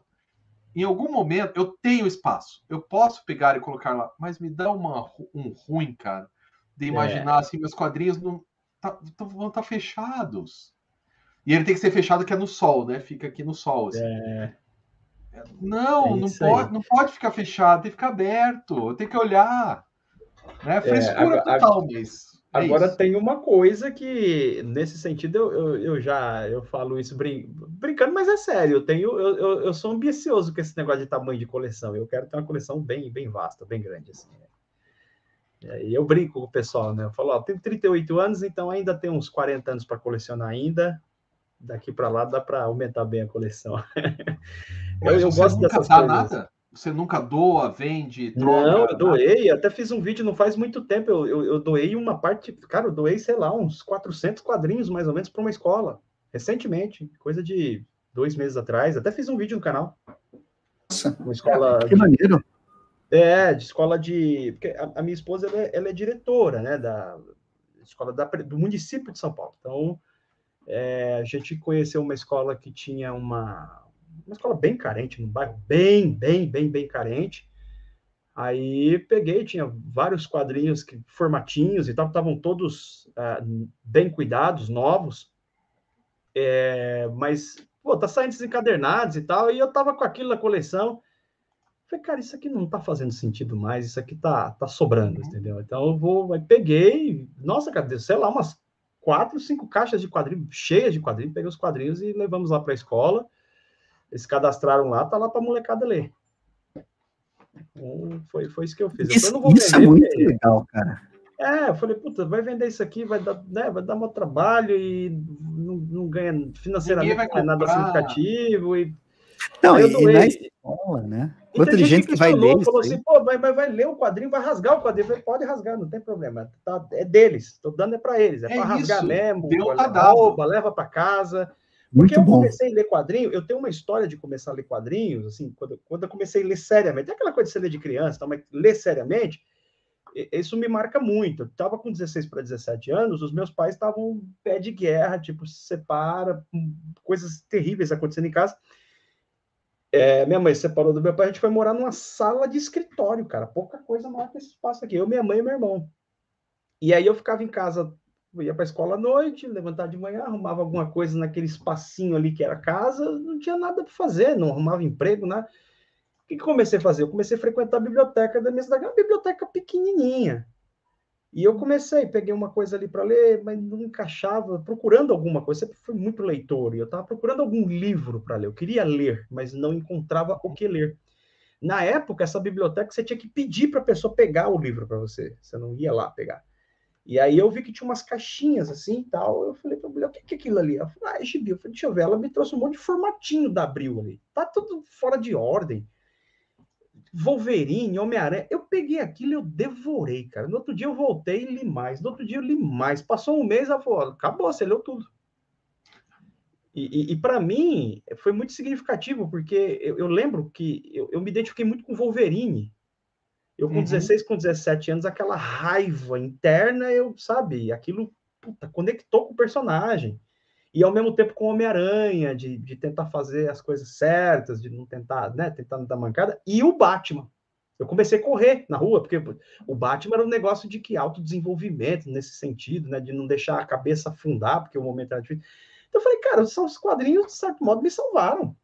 Em algum momento eu tenho espaço, eu posso pegar e colocar lá, mas me dá uma, um ruim, cara, de imaginar é. assim, meus quadrinhos não tá, vão estar tá fechados. E ele tem que ser fechado que é no sol, né? Fica aqui no sol. Assim. É. Não, é não, pode, não pode ficar fechado, tem que ficar aberto, tem que olhar. Né? É, Frescura é, total, mas. É agora isso. tem uma coisa que, nesse sentido, eu, eu, eu, já eu falo isso brin brincando, mas é sério. Eu tenho, eu, eu, eu, sou ambicioso com esse negócio de tamanho de coleção. Eu quero ter uma coleção bem, bem vasta, bem grande. Assim. E eu brinco com o pessoal, né? Eu falo, ó, tenho 38 anos, então ainda tem uns 40 anos para colecionar ainda. Daqui para lá dá para aumentar bem a coleção. Mas eu, eu gosto dessas coisas. Nada? Você nunca doa, vende, troca? Não, eu doei. Até fiz um vídeo não faz muito tempo. Eu, eu, eu, doei uma parte. Cara, eu doei, sei lá, uns 400 quadrinhos mais ou menos para uma escola. Recentemente, coisa de dois meses atrás. Até fiz um vídeo no canal. Nossa, uma escola. É, que maneiro. É, de escola de. Porque a, a minha esposa ela é, ela é, diretora, né, da escola da, do município de São Paulo. Então, é, a gente conheceu uma escola que tinha uma uma escola bem carente, num bairro bem, bem, bem, bem carente. Aí peguei, tinha vários quadrinhos que, formatinhos e tal, estavam todos uh, bem cuidados, novos. É, mas, pô, tá saindo desencadernados e tal, e eu tava com aquilo na coleção. Falei, cara, isso aqui não tá fazendo sentido mais, isso aqui tá, tá sobrando, uhum. entendeu? Então eu vou, aí peguei, nossa, cara, sei lá, umas quatro, cinco caixas de quadrinhos, cheias de quadrinhos, peguei os quadrinhos e levamos lá para a escola. Eles cadastraram lá, tá lá para molecada ler. Então, foi, foi isso que eu fiz. Isso, eu isso é vender, é muito porque... legal, cara. É, eu falei, puta, vai vender isso aqui, vai dar, né, vai dar muito trabalho e não, não ganha financeiramente não é nada significativo. E... Não, e na escola, né? Quanta gente, gente que vai ler falou assim, pô, vai, vai, vai ler o quadrinho, vai rasgar o quadrinho. Falei, pode rasgar, não tem problema. Tá, é deles, estou dando é para eles. É, é para rasgar mesmo. Deu rouba, leva para casa. Porque Muito eu comecei a ler quadrinho, eu tenho uma história de começar a ler quadrinhos, assim, quando, quando eu comecei a ler seriamente, é aquela coisa de você ler de criança, tá, mas ler seriamente, isso me marca muito. Eu estava com 16 para 17 anos, os meus pais estavam pé de guerra, tipo, se separa, coisas terríveis acontecendo em casa. É, minha mãe se separou do meu pai, a gente foi morar numa sala de escritório, cara. Pouca coisa que esse espaço aqui. Eu, minha mãe e meu irmão. E aí eu ficava em casa, ia para a escola à noite, levantava de manhã, arrumava alguma coisa naquele espacinho ali que era casa, não tinha nada para fazer, não arrumava emprego, né? O que, que comecei a fazer? Eu comecei a frequentar a biblioteca da minha cidade, uma biblioteca pequenininha. E eu comecei, peguei uma coisa ali para ler, mas não encaixava, procurando alguma coisa. Sempre fui muito leitor e eu estava procurando algum livro para ler. Eu queria ler, mas não encontrava o que ler. Na época, essa biblioteca você tinha que pedir para a pessoa pegar o livro para você. Você não ia lá pegar. E aí eu vi que tinha umas caixinhas assim e tal. Eu falei para a mulher, o que é aquilo ali? Ela falou, ah, é gibi. Eu falei, deixa eu ver. Ela me trouxe um monte de formatinho da Abril ali. Tá tudo fora de ordem. Wolverine, Homem-Aranha. Eu peguei aquilo e eu devorei, cara. No outro dia eu voltei e li mais. No outro dia eu li mais. Passou um mês, ela falou: acabou, você leu tudo. E, e, e para mim foi muito significativo, porque eu, eu lembro que eu, eu, me identifiquei muito com Wolverine. Eu, com uhum. 16, com 17 anos, aquela raiva interna, eu, sabe, aquilo puta, conectou com o personagem e ao mesmo tempo com Homem-Aranha, de, de tentar fazer as coisas certas, de não tentar, né, tentar não dar mancada, e o Batman. Eu comecei a correr na rua, porque o Batman era um negócio de que autodesenvolvimento nesse sentido, né, de não deixar a cabeça afundar, porque o momento era difícil. Então eu falei, cara, são os quadrinhos, de certo modo, me salvaram.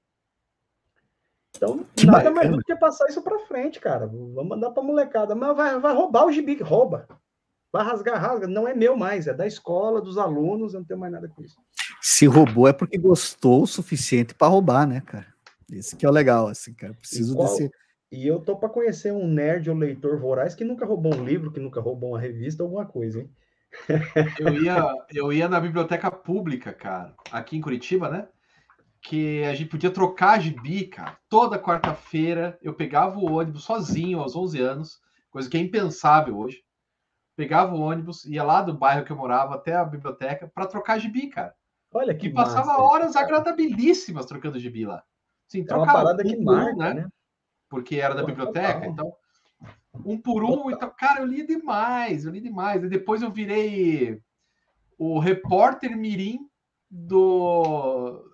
Então, que nada bacana. mais do que passar isso para frente, cara. Vamos mandar para molecada. Mas vai, vai roubar o gibi, rouba. Vai rasgar, rasga. Não é meu mais, é da escola, dos alunos, eu não tenho mais nada com isso. Se roubou é porque gostou o suficiente para roubar, né, cara? Esse que é o legal, assim, cara. Preciso e qual... desse. E eu tô para conhecer um nerd ou leitor voraz que nunca roubou um livro, que nunca roubou uma revista, alguma coisa, hein? Eu ia, eu ia na biblioteca pública, cara, aqui em Curitiba, né? Que a gente podia trocar gibi, cara. Toda quarta-feira eu pegava o ônibus sozinho aos 11 anos, coisa que é impensável hoje. Pegava o ônibus, ia lá do bairro que eu morava até a biblioteca para trocar gibi, cara. Olha que e passava massa, horas cara. agradabilíssimas trocando gibi lá. Sim, é uma parada um que marca, um, né? né? Porque era da biblioteca, então um por um, então, cara, eu li demais, eu li demais. E depois eu virei o repórter mirim do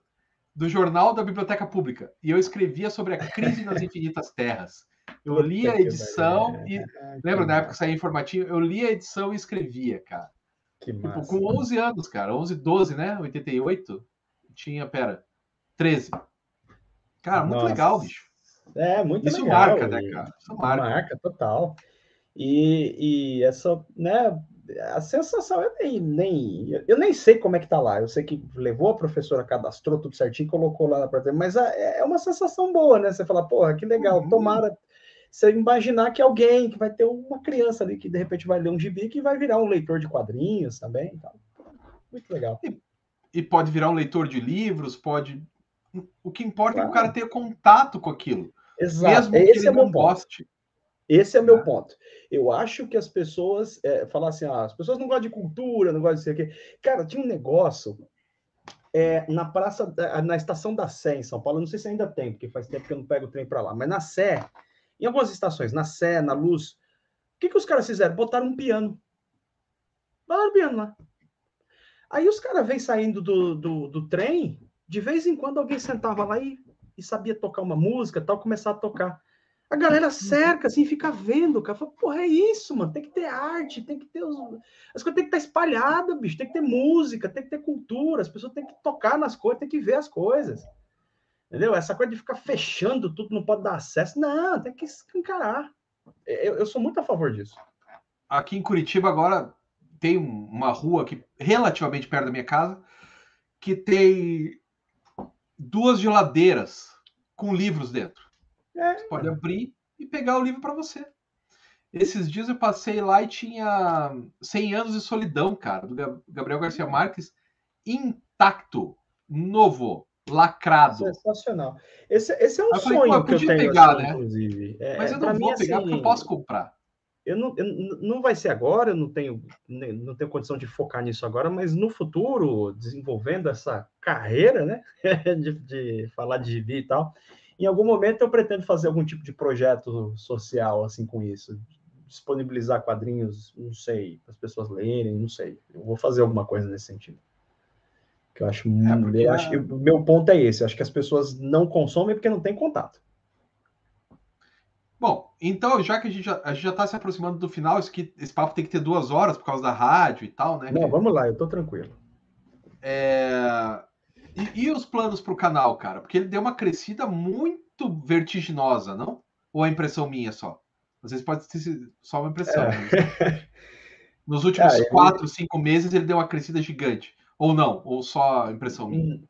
do jornal da Biblioteca Pública e eu escrevia sobre a crise nas infinitas terras. Eu li a edição e lembra na época que saía informativo, eu li a edição e escrevia, cara. Que massa. Tipo, com 11 anos, cara. 11, 12, né? 88. Tinha, pera, 13. Cara, muito Nossa. legal, bicho. É, muito Isso legal. marca, né, cara? Isso marca. Marca, total. E, e essa, né, a sensação eu nem, nem eu nem sei como é que tá lá. Eu sei que levou a professora, cadastrou tudo certinho, colocou lá para mas é, é uma sensação boa, né? Você fala, porra, que legal, uhum. tomara você imaginar que alguém, que vai ter uma criança ali que de repente vai ler um gibi que vai virar um leitor de quadrinhos também. Então, muito legal. E, e pode virar um leitor de livros, pode. O que importa claro. é que o cara tenha contato com aquilo. Exato. Mesmo Esse que ele é não goste. Esse é meu é. ponto. Eu acho que as pessoas é, falam assim, ah, as pessoas não gostam de cultura, não gostam de ser aqui. Cara, tinha um negócio é, na praça, na estação da Sé em São Paulo. não sei se ainda tem, porque faz tempo que eu não pego o trem para lá. Mas na Sé em algumas estações, na Sé, na Luz, o que, que os caras fizeram? Botaram um piano. Botaram um piano lá. Aí os caras vêm saindo do, do, do, trem, de vez em quando alguém sentava lá e, e sabia tocar uma música tal, começar a tocar. A galera cerca, assim, fica vendo, cara. Fala, porra, é isso, mano. Tem que ter arte, tem que ter os... As coisas tem que estar espalhadas, bicho. Tem que ter música, tem que ter cultura. As pessoas têm que tocar nas coisas, tem que ver as coisas. Entendeu? Essa coisa de ficar fechando tudo, não pode dar acesso. Não, tem que encarar. Eu, eu sou muito a favor disso. Aqui em Curitiba, agora, tem uma rua aqui, relativamente perto da minha casa, que tem duas geladeiras com livros dentro. É. Você pode abrir e pegar o livro para você. Esses dias eu passei lá e tinha 100 anos de solidão, cara, do Gabriel Garcia Marques, intacto, novo lacrado. Sensacional. Esse, esse é um sonho falei, que eu tenho, pegar, assim, né? inclusive. É, Mas eu não vou pegar assim, porque eu posso comprar. Eu não, eu, não vai ser agora, eu não tenho, não tenho condição de focar nisso agora, mas no futuro, desenvolvendo essa carreira, né, de, de falar de gibi e tal, em algum momento eu pretendo fazer algum tipo de projeto social assim com isso, disponibilizar quadrinhos, não sei, para as pessoas lerem, não sei. Eu vou fazer alguma coisa nesse sentido. Que eu acho, é eu acho que o meu ponto é esse, eu acho que as pessoas não consomem porque não tem contato. Bom, então, já que a gente já está se aproximando do final, isso que, esse papo tem que ter duas horas por causa da rádio e tal, né? Não, vamos lá, eu estou tranquilo. É... E, e, os planos para o canal, cara? Porque ele deu uma crescida muito vertiginosa, não? Ou é impressão minha só? Às vezes pode ser só uma impressão. É. Nos últimos ah, ele... quatro, cinco meses ele deu uma crescida gigante. Ou não? Ou só impressão minha? Hum,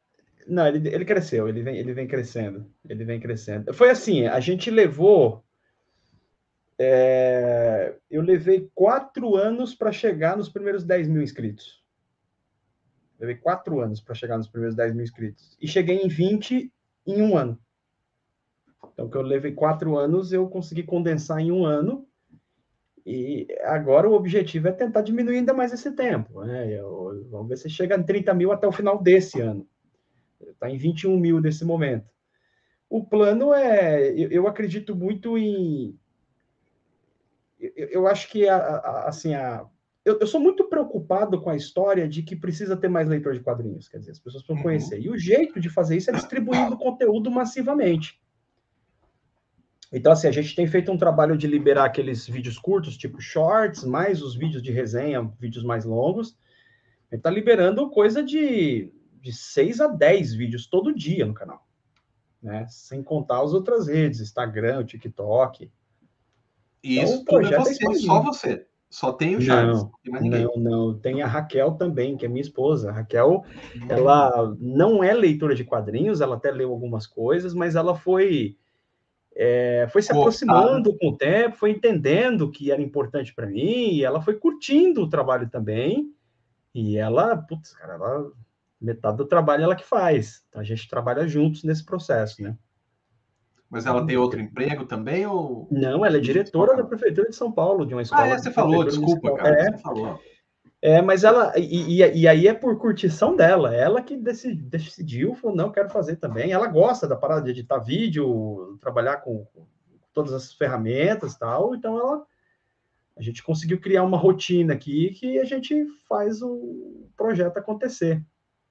não, ele, ele cresceu, ele vem, ele vem crescendo. Ele vem crescendo. Foi assim, a gente levou. É, eu levei quatro anos para chegar nos primeiros 10 mil inscritos. Levei quatro anos para chegar nos primeiros 10 mil inscritos. E cheguei em 20 em um ano. Então, que eu levei quatro anos, eu consegui condensar em um ano. E agora o objetivo é tentar diminuir ainda mais esse tempo. Né? Eu, vamos ver se chega em 30 mil até o final desse ano. Está em 21 mil nesse momento. O plano é. Eu, eu acredito muito em. Eu, eu acho que a, a, assim, a, eu, eu, sou muito preocupado com a história de que precisa ter mais leitor de quadrinhos. Quer dizer, as pessoas precisam uhum. conhecer. E o jeito de fazer isso é distribuindo conteúdo massivamente. Então, assim, a gente tem feito um trabalho de liberar aqueles vídeos curtos, tipo shorts, mais os vídeos de resenha, vídeos mais longos. A gente tá liberando coisa de, de 6 a 10 vídeos todo dia no canal. Né? Sem contar as outras redes, Instagram, TikTok. E então, isso tudo é você, só você. Só tem o Charles. Não, não, não. Tem a Raquel também, que é minha esposa. A Raquel, uhum. ela não é leitora de quadrinhos, ela até leu algumas coisas, mas ela foi é, foi se aproximando com o tempo, foi entendendo que era importante para mim, e ela foi curtindo o trabalho também. E ela, putz, cara, ela, metade do trabalho ela que faz. Então a gente trabalha juntos nesse processo, né? Mas ela tem outro emprego também ou Não, ela é diretora da prefeitura de São Paulo, de uma escola. Ah, é, você falou, desculpa, cara, é, você falou. É, mas ela, e, e, e, aí é por curtição dela, ela que decidi, decidiu, falou, não, quero fazer também. Ela gosta da parada de editar vídeo, trabalhar com, com todas as ferramentas e tal, então ela, a gente conseguiu criar uma rotina aqui que a gente faz o projeto acontecer,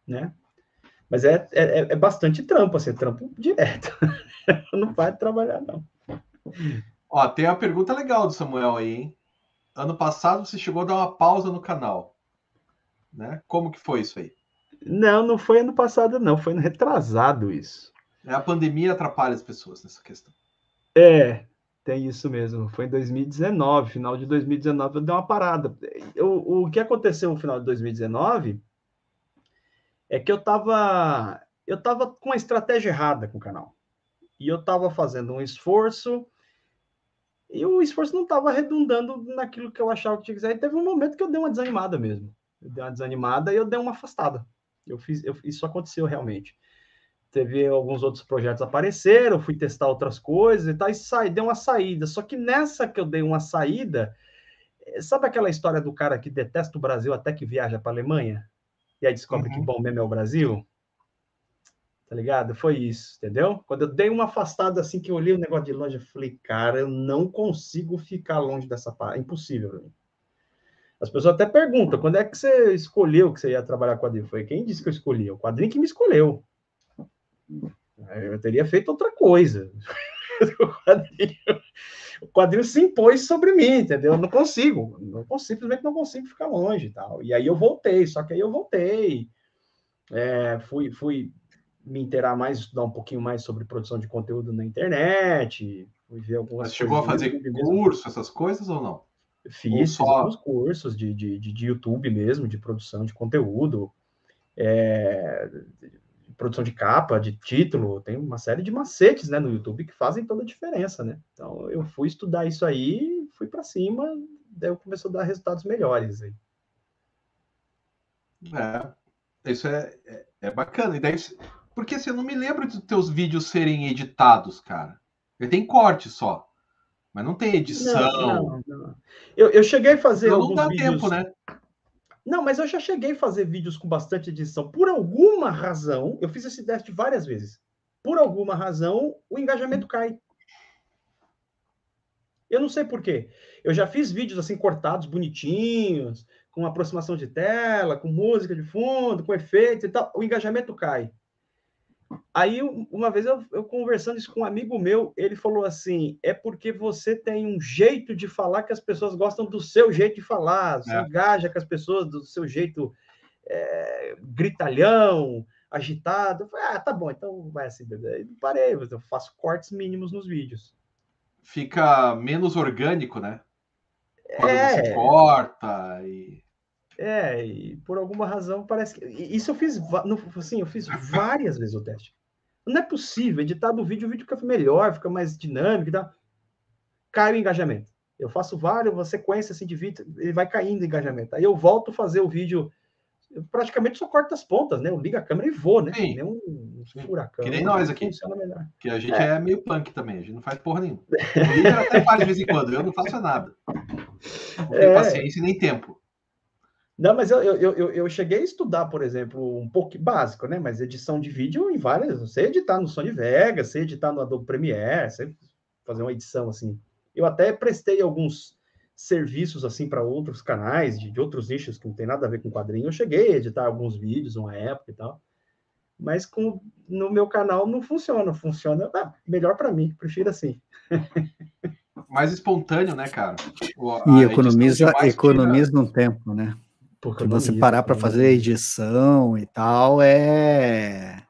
né? Mas é, é, é bastante trampo, assim, é trampo direto. não vai trabalhar, não. Ó, tem uma pergunta legal do Samuel aí, hein? ano passado você chegou a dar uma pausa no canal. Né? Como que foi isso aí? Não, não foi ano passado, não. Foi no retrasado isso. É, a pandemia atrapalha as pessoas nessa questão. É, tem isso mesmo. Foi em 2019, final de 2019, eu dei uma parada. Eu, o que aconteceu no final de 2019 é que eu estava eu tava com uma estratégia errada com o canal. E eu estava fazendo um esforço e o esforço não estava redundando naquilo que eu achava que tinha que ser. E teve um momento que eu dei uma desanimada mesmo. Eu dei uma desanimada e eu dei uma afastada. Eu fiz, eu, isso aconteceu realmente. Teve alguns outros projetos apareceram, fui testar outras coisas e tal, e saí, dei uma saída. Só que nessa que eu dei uma saída, eh, sabe aquela história do cara que detesta o Brasil até que viaja para a Alemanha? E aí descobre uhum. que bom mesmo é o Brasil? tá ligado? Foi isso, entendeu? Quando eu dei uma afastada assim, que eu olhei o negócio de longe, eu falei, cara, eu não consigo ficar longe dessa parte, é impossível pra mim. As pessoas até perguntam, quando é que você escolheu que você ia trabalhar com quadrinho? Foi quem disse que eu escolhi? O quadrinho que me escolheu. Eu teria feito outra coisa. o, quadrinho, o quadrinho se impôs sobre mim, entendeu? Eu não consigo, não consigo, simplesmente não consigo ficar longe e tal. E aí eu voltei, só que aí eu voltei. É, fui, fui me inteirar mais, estudar um pouquinho mais sobre produção de conteúdo na internet, ver algumas Mas chegou a fazer curso, essas coisas ou não? Fiz, só... alguns cursos de, de, de, YouTube mesmo, de produção de conteúdo, é, produção de capa, de título, tem uma série de macetes né, no YouTube que fazem toda a diferença, né? Então eu fui estudar isso aí, fui para cima, daí eu começou a dar resultados melhores aí. É, isso é, é, é bacana. E daí Porque assim, eu não me lembro de teus vídeos serem editados, cara. Ele tem corte só. Mas não tem edição. Não, não, não. Eu, eu cheguei a fazer. Não, não dá vídeos... tempo, né? Não, mas eu já cheguei a fazer vídeos com bastante edição. Por alguma razão, eu fiz esse teste várias vezes. Por alguma razão, o engajamento cai. Eu não sei por quê. Eu já fiz vídeos assim cortados, bonitinhos, com aproximação de tela, com música de fundo, com efeitos e tal. O engajamento cai. Aí, uma vez eu, eu, conversando isso com um amigo meu, ele falou assim: é porque você tem um jeito de falar que as pessoas gostam do seu jeito de falar, você é. engaja com as pessoas do seu jeito é, gritalhão, agitado. Falei, ah, tá bom, então vai assim. Aí parei, eu faço cortes mínimos nos vídeos. Fica menos orgânico, né? Quando é... você corta e. É, e por alguma razão parece que. Isso eu fiz, assim, eu fiz várias vezes o teste. Não é possível, editado o vídeo, o vídeo fica melhor, fica mais dinâmico e tal. Cai o engajamento. Eu faço várias, uma sequência assim de vídeo, ele vai caindo o engajamento. Aí eu volto a fazer o vídeo, eu praticamente só corto as pontas, né? Eu ligo a câmera e vou, né? Sim. Nem um, um furacão. Que nem nós aqui. Que a gente é. é. meio punk também, a gente não faz porra nenhuma. O líder até faz de vez em quando, eu não faço nada. Não tenho é. paciência nem tempo. Não, mas eu, eu, eu, eu, cheguei a estudar, por exemplo, um pouco básico, né? Mas edição de vídeo em várias. Eu sei editar no Sony Vegas, sei editar no Adobe Premiere, sei fazer uma edição assim. Eu até prestei alguns serviços assim para outros canais de, de, outros nichos que não tem nada a ver com quadrinho. Eu cheguei a editar alguns vídeos uma época e tal. Mas com, no meu canal não funciona. Funciona ah, melhor para mim, prefiro assim. Mais espontâneo, né, cara? A e economiza, economiza tira... um tempo, né? Porque você parar para fazer edição e tal é.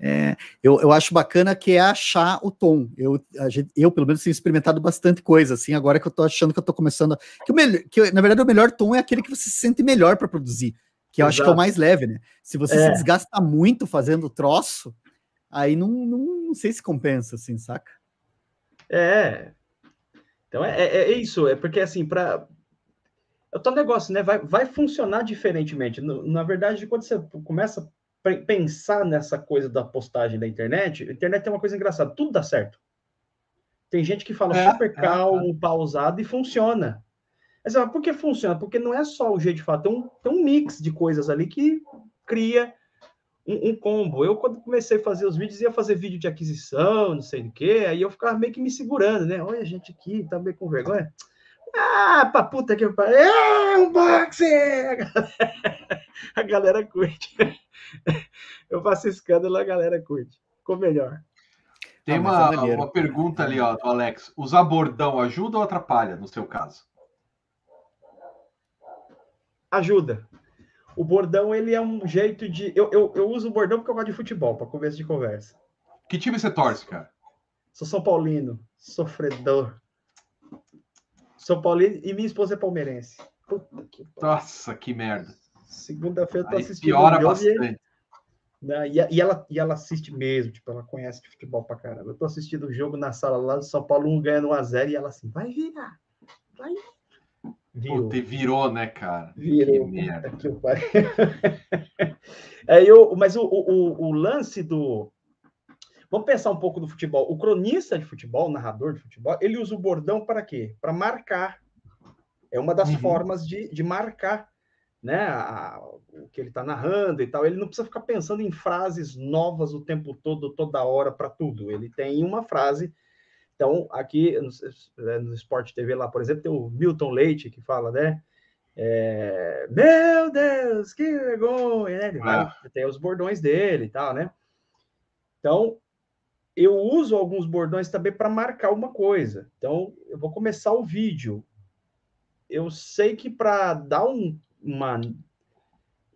é eu, eu acho bacana que é achar o tom. Eu, gente, eu pelo menos, tenho experimentado bastante coisa, assim, agora que eu tô achando que eu tô começando. A, que, o melhor, que na verdade o melhor tom é aquele que você se sente melhor para produzir, que eu Exato. acho que é o mais leve, né? Se você é. se desgasta muito fazendo troço, aí não, não, não sei se compensa, assim, saca? É. Então é, é, é isso, é porque assim, para é o teu negócio, né? Vai, vai funcionar diferentemente. Na verdade, quando você começa a pensar nessa coisa da postagem da internet, a internet tem uma coisa engraçada, tudo dá certo. Tem gente que fala é, super é, calmo, é, pausado e funciona. Mas por que funciona? Porque não é só o jeito de falar, tem um, tem um mix de coisas ali que cria um, um, combo. Eu, quando comecei a fazer os vídeos, ia fazer vídeo de aquisição, não sei do que, aí eu ficava meio que me segurando, né? Olha, a gente aqui tá meio com vergonha. Ah, pra puta que pariu! É um boxe! A galera curte. Eu faço escândalo, a galera curte. Ficou melhor. Tem ah, uma, é uma pergunta ali, ó, do Alex. Usar bordão ajuda ou atrapalha, no seu caso? Ajuda. O bordão, ele é um jeito de... Eu, eu, eu uso o bordão porque eu gosto de futebol, para começo de conversa. Que time você torce, cara? Sou São Paulino, sofredor. São Paulino e minha esposa é palmeirense. Que Nossa, que merda. Segunda-feira eu tô assistindo. Piora bastante. Né, e, e, ela, e ela assiste mesmo, tipo, ela conhece de futebol pra caramba. Eu tô assistindo o jogo na sala lá do São Paulo, um ganhando 1x0 e ela assim, vai virar, vai Virou. Puta, virou, né, cara? Virou. Que merda. Que é, eu, mas o, o, o lance do, Vamos pensar um pouco do futebol. O cronista de futebol, o narrador de futebol, ele usa o bordão para quê? Para marcar. É uma das uhum. formas de, de marcar né, a, o que ele está narrando e tal. Ele não precisa ficar pensando em frases novas o tempo todo, toda hora, para tudo. Ele tem uma frase. Então, aqui no, é, no Sport TV, lá, por exemplo, tem o Milton Leite que fala, né? É, Meu Deus, que vergonha, né? Ele vai, ah. tem os bordões dele e tal, né? Então, eu uso alguns bordões também para marcar uma coisa. Então, eu vou começar o vídeo. Eu sei que para dar um, uma,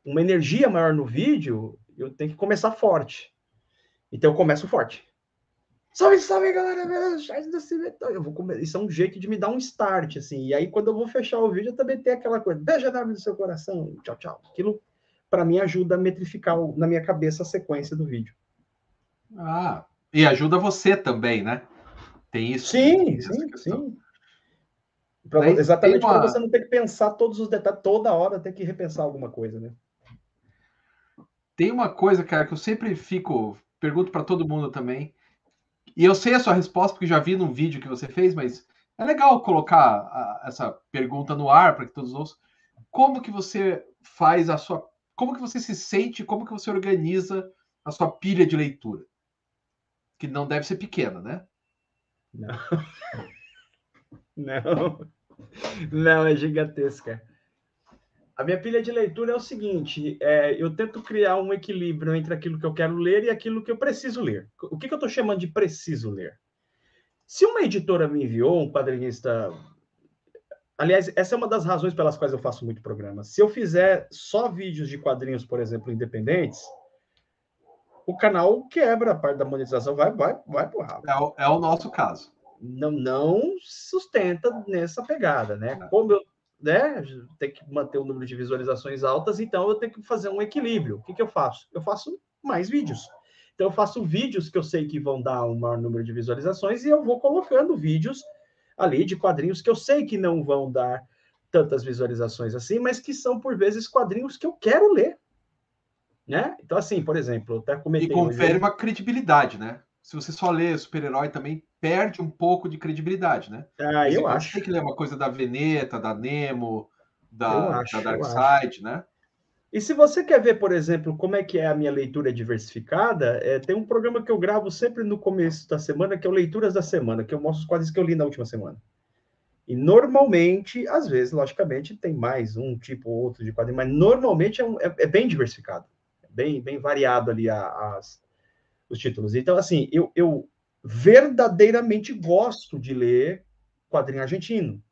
uma energia maior no vídeo, eu tenho que começar forte. Então, eu começo forte. Salve, salve, galera! Eu vou começar. Isso é um jeito de me dar um start, assim. E aí, quando eu vou fechar o vídeo, eu também tenho aquela coisa. Beijo na do seu coração. Tchau, tchau. Aquilo, para mim, ajuda a metrificar na minha cabeça a sequência do vídeo. Ah, e ajuda você também, né? Tem isso. Sim, sim, sim. Pra, exatamente uma... para você não ter que pensar todos os detalhes, toda hora ter que repensar alguma coisa, né? Tem uma coisa, cara, que eu sempre fico, pergunto para todo mundo também, e eu sei a sua resposta, porque já vi num vídeo que você fez, mas é legal colocar a, essa pergunta no ar para que todos ouçam. Como que você faz a sua. Como que você se sente, como que você organiza a sua pilha de leitura? Que não deve ser pequena, né? Não. Não. Não, é gigantesca. A minha pilha de leitura é o seguinte: é, eu tento criar um equilíbrio entre aquilo que eu quero ler e aquilo que eu preciso ler. O que, que eu estou chamando de preciso ler? Se uma editora me enviou um quadrinista. Aliás, essa é uma das razões pelas quais eu faço muito programa. Se eu fizer só vídeos de quadrinhos, por exemplo, independentes, o canal quebra a parte da monetização, vai, vai, vai pro rabo. É o, é o nosso caso. Não, não sustenta nessa pegada, né? É. Como eu né, tem que manter o número de visualizações altas, então eu tenho que fazer um equilíbrio. O que, que eu faço? Eu faço mais vídeos. Então eu faço vídeos que eu sei que vão dar um maior número de visualizações e eu vou colocando vídeos ali de quadrinhos que eu sei que não vão dar tantas visualizações assim, mas que são por vezes quadrinhos que eu quero ler. Né? Então, assim, por exemplo, eu até comentei. E confere uma credibilidade, né? Se você só lê super-herói, também perde um pouco de credibilidade, né? Ah, eu você acho. Tem que ler uma coisa da Veneta, da Nemo, da, acho, da Darkseid, né? E se você quer ver, por exemplo, como é que é a minha leitura diversificada, é, tem um programa que eu gravo sempre no começo da semana, que é o Leituras da Semana, que eu mostro os quadrinhos que eu li na última semana. E normalmente, às vezes, logicamente, tem mais um tipo ou outro de quadrinho, mas normalmente é, um, é, é bem diversificado bem, bem variado ali a, as, os títulos. Então, assim, eu, eu verdadeiramente gosto de ler quadrinho argentino.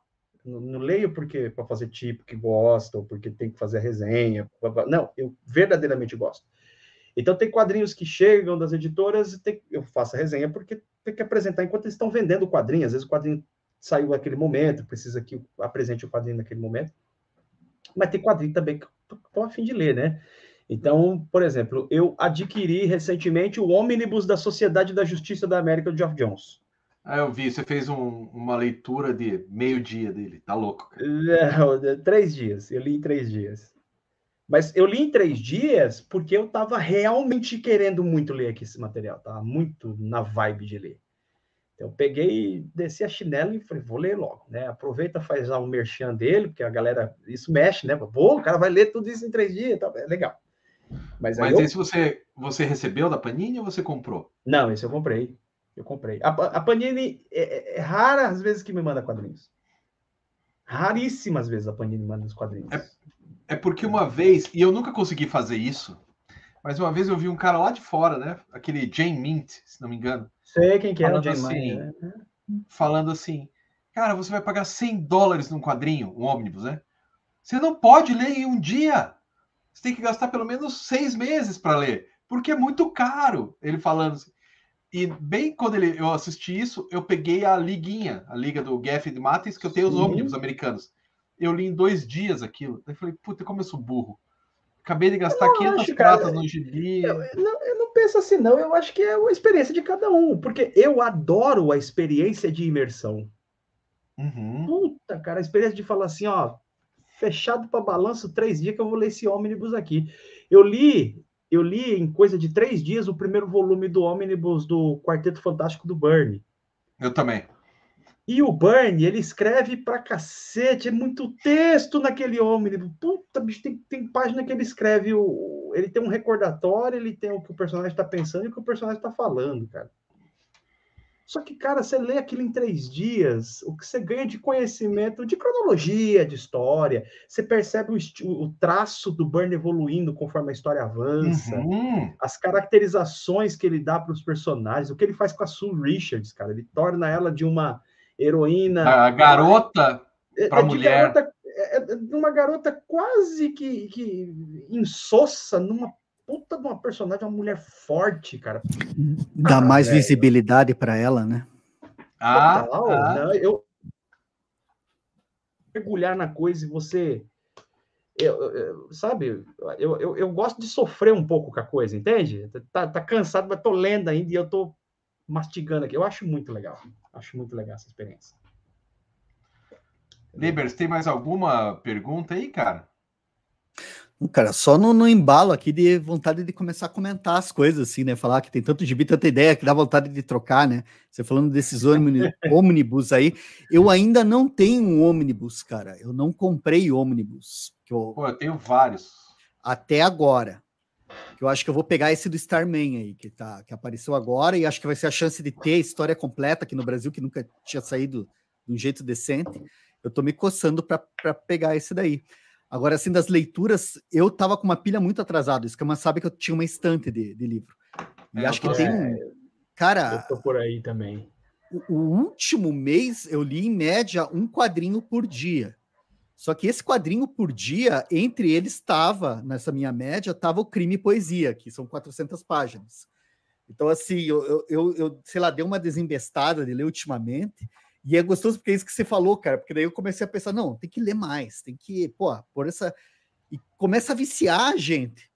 Não, não leio porque para fazer tipo que gosta, ou porque tem que fazer resenha. Não, eu verdadeiramente gosto. Então, tem quadrinhos que chegam das editoras e tem, eu faço a resenha porque tem que apresentar enquanto eles estão vendendo o quadrinho. Às vezes o quadrinho saiu naquele momento, precisa que apresente o quadrinho naquele momento. Mas tem quadrinho também que estou a fim de ler, né? Então, por exemplo, eu adquiri recentemente o Ônibus da Sociedade da Justiça da América do Geoff Jones. Ah, eu vi, você fez um, uma leitura de meio dia dele, tá louco? Não, três dias, eu li em três dias. Mas eu li em três dias porque eu estava realmente querendo muito ler aqui esse material, estava muito na vibe de ler. Então, eu peguei, desci a chinela e falei, vou ler logo, né? Aproveita, faz lá um merchan dele, porque a galera, isso mexe, né? Pô, o cara vai ler tudo isso em três dias, tá? é legal. Mas, Mas eu... esse você, você recebeu da Panini ou você comprou? Não, esse eu comprei. Eu comprei. A, a Panini é, é, é rara às vezes que me manda quadrinhos. Raríssimas vezes a Panini manda os quadrinhos. É, é porque uma vez, e eu nunca consegui fazer isso, mas uma vez eu vi um cara lá de fora, né? Aquele Jane Mint, se não me engano. Sei quem que é o Jane assim, né? Falando assim, cara, você vai pagar 100 dólares num quadrinho, um ônibus, né? Você não pode ler em um dia você tem que gastar pelo menos seis meses para ler, porque é muito caro. Ele falando assim. E bem quando ele, eu assisti isso, eu peguei a liguinha, a liga do Geff de Matis, que eu tenho os ônibus americanos. Eu li em dois dias aquilo. Eu falei, puta, como eu sou burro. Acabei de gastar 500 acho, pratas cara, no gibi. Eu, não, eu não penso assim, não. Eu acho que é a experiência de cada um, porque eu adoro a experiência de imersão. Uhum. Puta, cara, a experiência de falar assim, ó, fechado para balanço três dias que eu vou ler esse ônibus aqui. Eu li, eu li em coisa de três dias o primeiro volume do ônibus do Quarteto Fantástico do Burnie. Eu também. E o Burnie, ele escreve pra cacete, é muito texto naquele ônibus. Puta, bicho, tem, tem página que ele escreve, o, ele tem um recordatório, ele tem o que o personagem está pensando e o que o personagem está falando, cara. Só que, cara, você lê aquilo em três dias, o que você ganha de conhecimento de cronologia, de história, você percebe o, o traço do Burn evoluindo conforme a história avança, uhum. as caracterizações que ele dá para os personagens, o que ele faz com a Sue Richards, cara, ele torna ela de uma heroína. A garota para é, é mulher. Garota, é, é, uma garota quase que, que insossa numa puta de uma personagem, uma mulher forte, cara. Dá ah, mais visibilidade para ela, né? Ah, Total, ah. Né? eu mergulhar na coisa e você eu, eu, sabe, eu, eu, eu, gosto de sofrer um pouco com a coisa, entende? Tá, tá cansado, mas tô lendo ainda e eu tô mastigando aqui. Eu acho muito legal. Acho muito legal essa experiência. Libers, tem mais alguma pergunta aí, cara? Cara, só no, no, embalo aqui de vontade de começar a comentar as coisas, assim, né? Falar que tem tanto gibi, tanta ideia que dá vontade de trocar, né? Você falando desses ônibus aí. Eu ainda não tenho um ônibus, cara. Eu não comprei ônibus. Eu... Pô, eu tenho vários. Até agora. Que eu acho que eu vou pegar esse do Starman aí, que, tá, que apareceu agora, e acho que vai ser a chance de ter a história completa aqui no Brasil, que nunca tinha saído de um jeito decente. Eu tô me coçando para pegar esse daí. Agora, assim, das leituras, eu tava com uma pilha muito atrasada. Isso que uma sabe que eu tinha uma estante de, de livro. E é, acho que tem. É, cara. Eu tô por aí também. O, o, último mês eu li, em média, um quadrinho por dia. Só que esse quadrinho por dia, entre eles estava, nessa minha média, estava o Crime e Poesia, que são 400 páginas. Então, assim, eu, eu, eu, sei lá, dei uma desembestada de ler ultimamente. E é gostoso porque é isso que você falou, cara, porque daí eu comecei a pensar, não, tem que ler mais, tem que, pô, por essa. E começa a viciar a gente.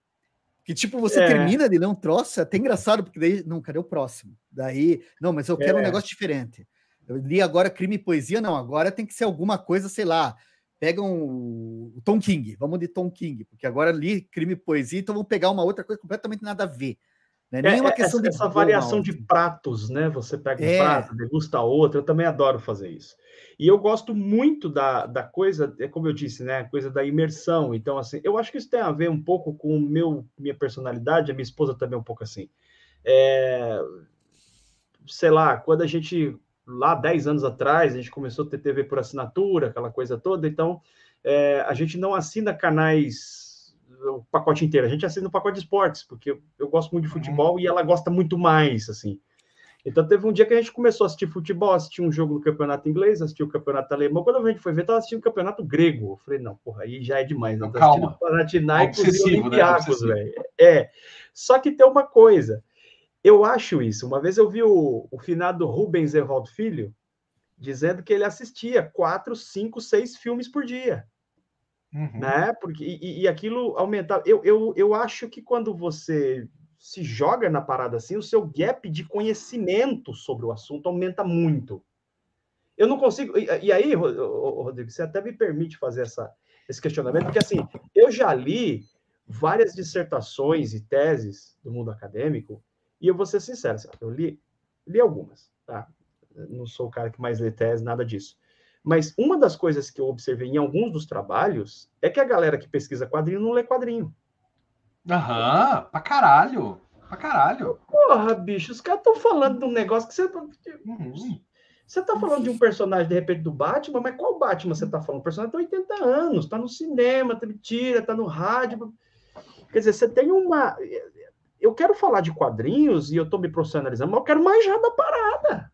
Que tipo, você é. termina de ler um troço, é até engraçado, porque daí, não, cadê o próximo? Daí, não, mas eu quero é. um negócio diferente. Eu li agora crime e poesia, não, agora tem que ser alguma coisa, sei lá. Pegam o Tom King, vamos de Tom King, porque agora li crime e poesia, então vamos pegar uma outra coisa completamente nada a ver. Não é nem uma é, questão essa, de essa variação de pratos, né? Você pega um é. prato, degusta outro, eu também adoro fazer isso. E eu gosto muito da, da coisa, é como eu disse, né? A coisa da imersão. Então, assim, eu acho que isso tem a ver um pouco com meu, minha personalidade, a minha esposa também é um pouco assim. É, sei lá, quando a gente, lá 10 anos atrás, a gente começou a ter TV por assinatura, aquela coisa toda, então é, a gente não assina canais o pacote inteiro. A gente assina o pacote de esportes, porque eu, eu gosto muito de uhum. futebol e ela gosta muito mais, assim. Então teve um dia que a gente começou a assistir futebol, assistir um jogo do campeonato inglês, assistir o campeonato alemão. Quando a gente foi ver, estava assistindo o campeonato grego. Eu falei, não, porra, aí já é demais. Não, calma. Panathinaikos e né? Olympiacos, né? velho. É. Só que tem uma coisa. Eu acho isso. Uma vez eu vi o, o finado Rubens Evaldo Filho dizendo que ele assistia quatro, cinco, seis filmes por dia. Uhum. Né? Porque, e, e aquilo aumentava. Eu, eu, eu acho que quando você se joga na parada assim, o seu gap de conhecimento sobre o assunto aumenta muito. Eu não consigo. E, e aí, Rodrigo, você até me permite fazer essa, esse questionamento, porque assim, eu já li várias dissertações e teses do mundo acadêmico, e eu vou ser sincero, assim, eu li, li algumas, tá? Não sou o cara que mais lê tese, nada disso. Mas uma das coisas que eu observei em alguns dos trabalhos é que a galera que pesquisa quadrinho não lê quadrinho. Aham, pra caralho. Pra caralho. Porra, bicho, os caras estão falando de um negócio que você. Tá, uhum. Você tá falando de um personagem, de repente, do Batman, mas qual Batman você tá falando? O personagem tem 80 anos, tá no cinema, tá mentira, tá no rádio. Quer dizer, você tem uma. Eu quero falar de quadrinhos e eu tô me profissionalizando, mas eu quero mais já da parada.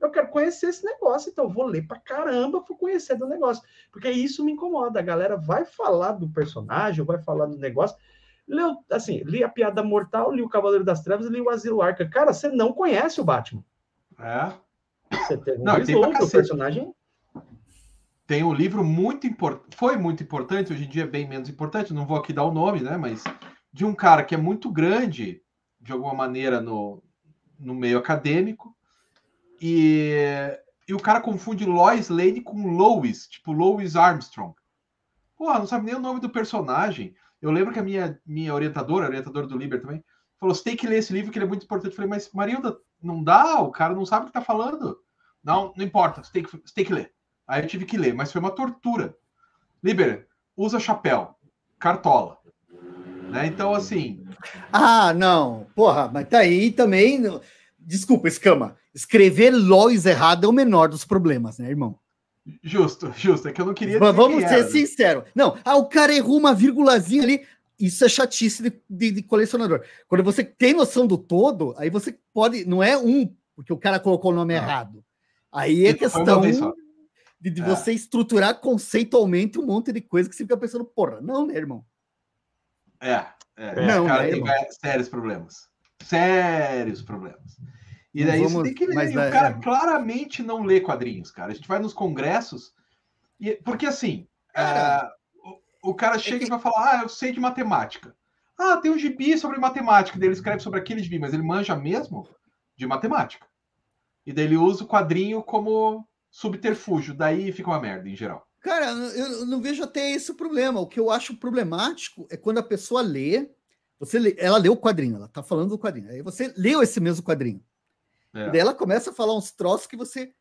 Eu quero conhecer esse negócio, então vou ler pra caramba, vou conhecer do negócio. Porque isso me incomoda. A galera vai falar do personagem, vai falar do negócio. Leu, assim, li a Piada Mortal, li o Cavaleiro das Trevas, li o Asilo Arca. Cara, você não conhece o Batman. É. Você teve um não, vislumbre do personagem. Tem um livro muito importante, foi muito importante, hoje em dia é bem menos importante, não vou aqui dar o nome, né? Mas de um cara que é muito grande, de alguma maneira, no, no meio acadêmico, e, e o cara confunde Lois Lane com Lois, tipo Lois Armstrong. Porra, não sabe nem o nome do personagem. Eu lembro que a minha, minha orientadora, orientadora do Liber também, falou: você tem que ler esse livro que ele é muito importante. Eu falei, mas Marilda, não dá, o cara não sabe o que tá falando. Não, não importa, você tem que, você tem que ler. Aí eu tive que ler, mas foi uma tortura. Liber, usa chapéu, cartola. Né? Então, assim. Ah, não. Porra, mas tá aí também. Desculpa, escama escrever Lois errado é o menor dos problemas, né, irmão? Justo, justo. É que eu não queria. Mas vamos ser sinceros. Não, ah, o cara errou uma vírgulazinha ali. Isso é chatice de, de, de, colecionador. Quando você tem noção do todo, aí você pode. Não é um, porque o cara colocou o nome não. errado. Aí é questão de, de é. você estruturar conceitualmente um monte de coisa que você fica pensando, porra, não, né, irmão? É, é. Não, cara, né, tem irmão? sérios problemas. Sérios problemas. E daí vamos, você tem que ler. Mas, e o cara é... claramente não lê quadrinhos, cara. A gente vai nos congressos. E, porque assim, cara, uh, o, o, cara é chega é que... e vai falar: Ah, eu sei de matemática. Ah, tem um gibi sobre matemática. Daí ele escreve sobre aquele gibi, mas ele manja mesmo de matemática. E daí ele usa o quadrinho como subterfúgio. Daí fica uma merda, em geral. Cara, eu não vejo até esse problema. O que eu acho problemático é quando a pessoa lê, você lê, ela leu o quadrinho, ela tá falando do quadrinho. Aí você leu esse mesmo quadrinho. É. E daí ela começa a falar uns troços que você.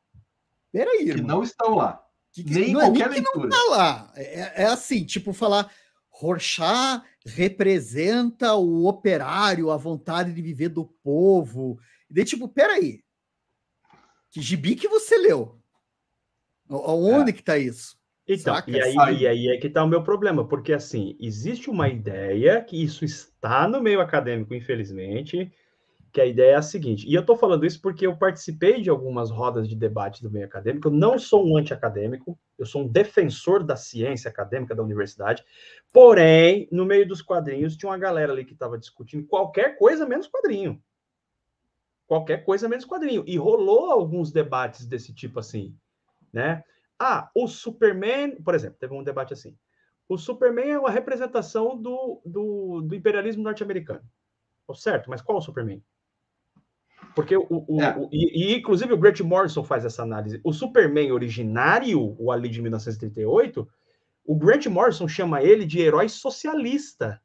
Peraí, Que irmão. não estão lá. Que, que, nem não qualquer é nem que leitura. não tá lá. É, é assim, tipo, falar Rorschach representa o operário, a vontade de viver do povo. E daí, tipo, peraí. Que gibi que você leu? Onde é. que tá isso? Então, e aí, e aí é que tá o meu problema, porque assim, existe uma ideia que isso está no meio acadêmico, infelizmente, que a ideia é a seguinte, e eu estou falando isso porque eu participei de algumas rodas de debate do meio acadêmico, eu não sou um anti-acadêmico, eu sou um defensor da ciência acadêmica da universidade, porém, no meio dos quadrinhos tinha uma galera ali que estava discutindo qualquer coisa menos quadrinho. Qualquer coisa menos quadrinho. E rolou alguns debates desse tipo assim, né? Ah, o Superman, por exemplo, teve um debate assim. O Superman é uma representação do, do, do imperialismo norte-americano. Certo, mas qual o Superman? Porque o, o, é. o e, e, inclusive o Grant Morrison faz essa análise. O Superman originário, o ali de 1938, o Grant Morrison chama ele de herói socialista.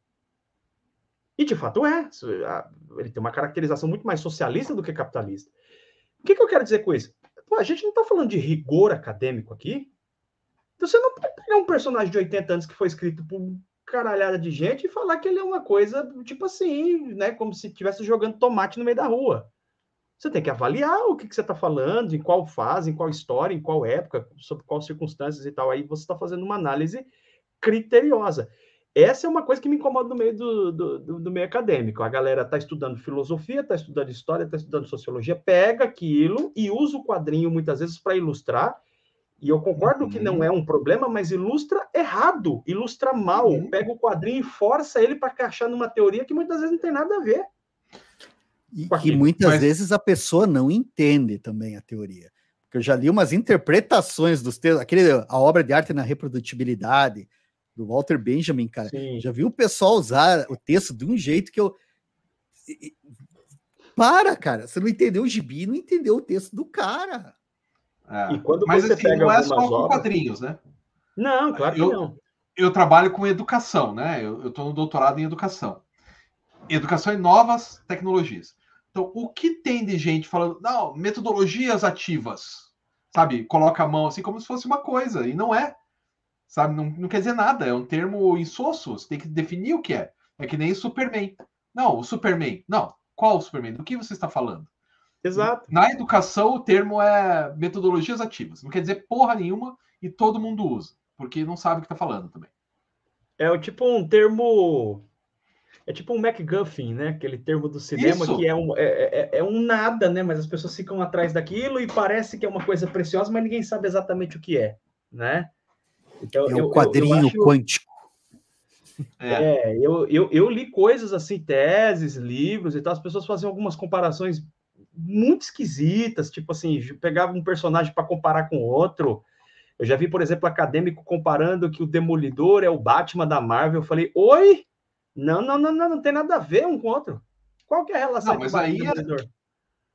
E de fato é. Ele tem uma caracterização muito mais socialista do que capitalista. O que, que eu quero dizer com isso? Pô, a gente não está falando de rigor acadêmico aqui. Então você não pode pegar um personagem de 80 anos que foi escrito por caralhada de gente e falar que ele é uma coisa, tipo assim, né? Como se estivesse jogando tomate no meio da rua. Você tem que avaliar o que, que você está falando, em qual fase, em qual história, em qual época, sob quais circunstâncias e tal. Aí você está fazendo uma análise criteriosa. Essa é uma coisa que me incomoda no meio do, do, do, meio acadêmico. A galera está estudando filosofia, está estudando história, está estudando sociologia, pega aquilo e usa o quadrinho muitas vezes para ilustrar. E eu concordo uhum. que não uhum. é um problema, mas ilustra errado, ilustra mal. Uhum. Pega o quadrinho e força ele para encaixar numa teoria que muitas vezes não tem nada a ver. E que muitas mas... vezes a pessoa não entende também a teoria. Porque eu já li umas interpretações dos textos, aquele, a obra de arte na reprodutibilidade, do Walter Benjamin, cara. Sim. Já viu o pessoal usar o texto de um jeito que eu. Para, cara. Você não entendeu o gibi, não entendeu o texto do cara. É. E quando Mas você assim, pega não é só com quadrinhos, né? Não, claro que eu, não. Eu trabalho com educação, né? Eu estou no doutorado em educação. Educação e novas tecnologias. Então, o que tem de gente falando, não, metodologias ativas, sabe? Coloca a mão assim como se fosse uma coisa, e não é sabe? Não, não quer dizer nada, é um termo insosso, você tem que definir o que é. É que nem o Superman. Não, o Superman. Não, qual o Superman? Do que você está falando? Exato. Na educação, o termo é metodologias ativas. Não quer dizer porra nenhuma e todo mundo usa, porque não sabe o que está falando também. É tipo um termo. É tipo um MacGuffin, né? Aquele termo do cinema Isso. que é um, é, é, é, um nada, né? Mas as pessoas ficam atrás daquilo e parece que é uma coisa preciosa, mas ninguém sabe exatamente o que é, né? Então, é um eu, quadrinho eu, eu quântico. É, é eu, eu, eu, li coisas assim, teses, livros e tal, as pessoas faziam algumas comparações muito esquisitas, tipo assim, pegava um personagem para comparar com outro. Eu já vi, por exemplo, acadêmico comparando que o Demolidor é o Batman da Marvel. Eu falei, oi? Não, não, não, não, não tem nada a ver um com o outro. Qual que é a relação não, mas aí, é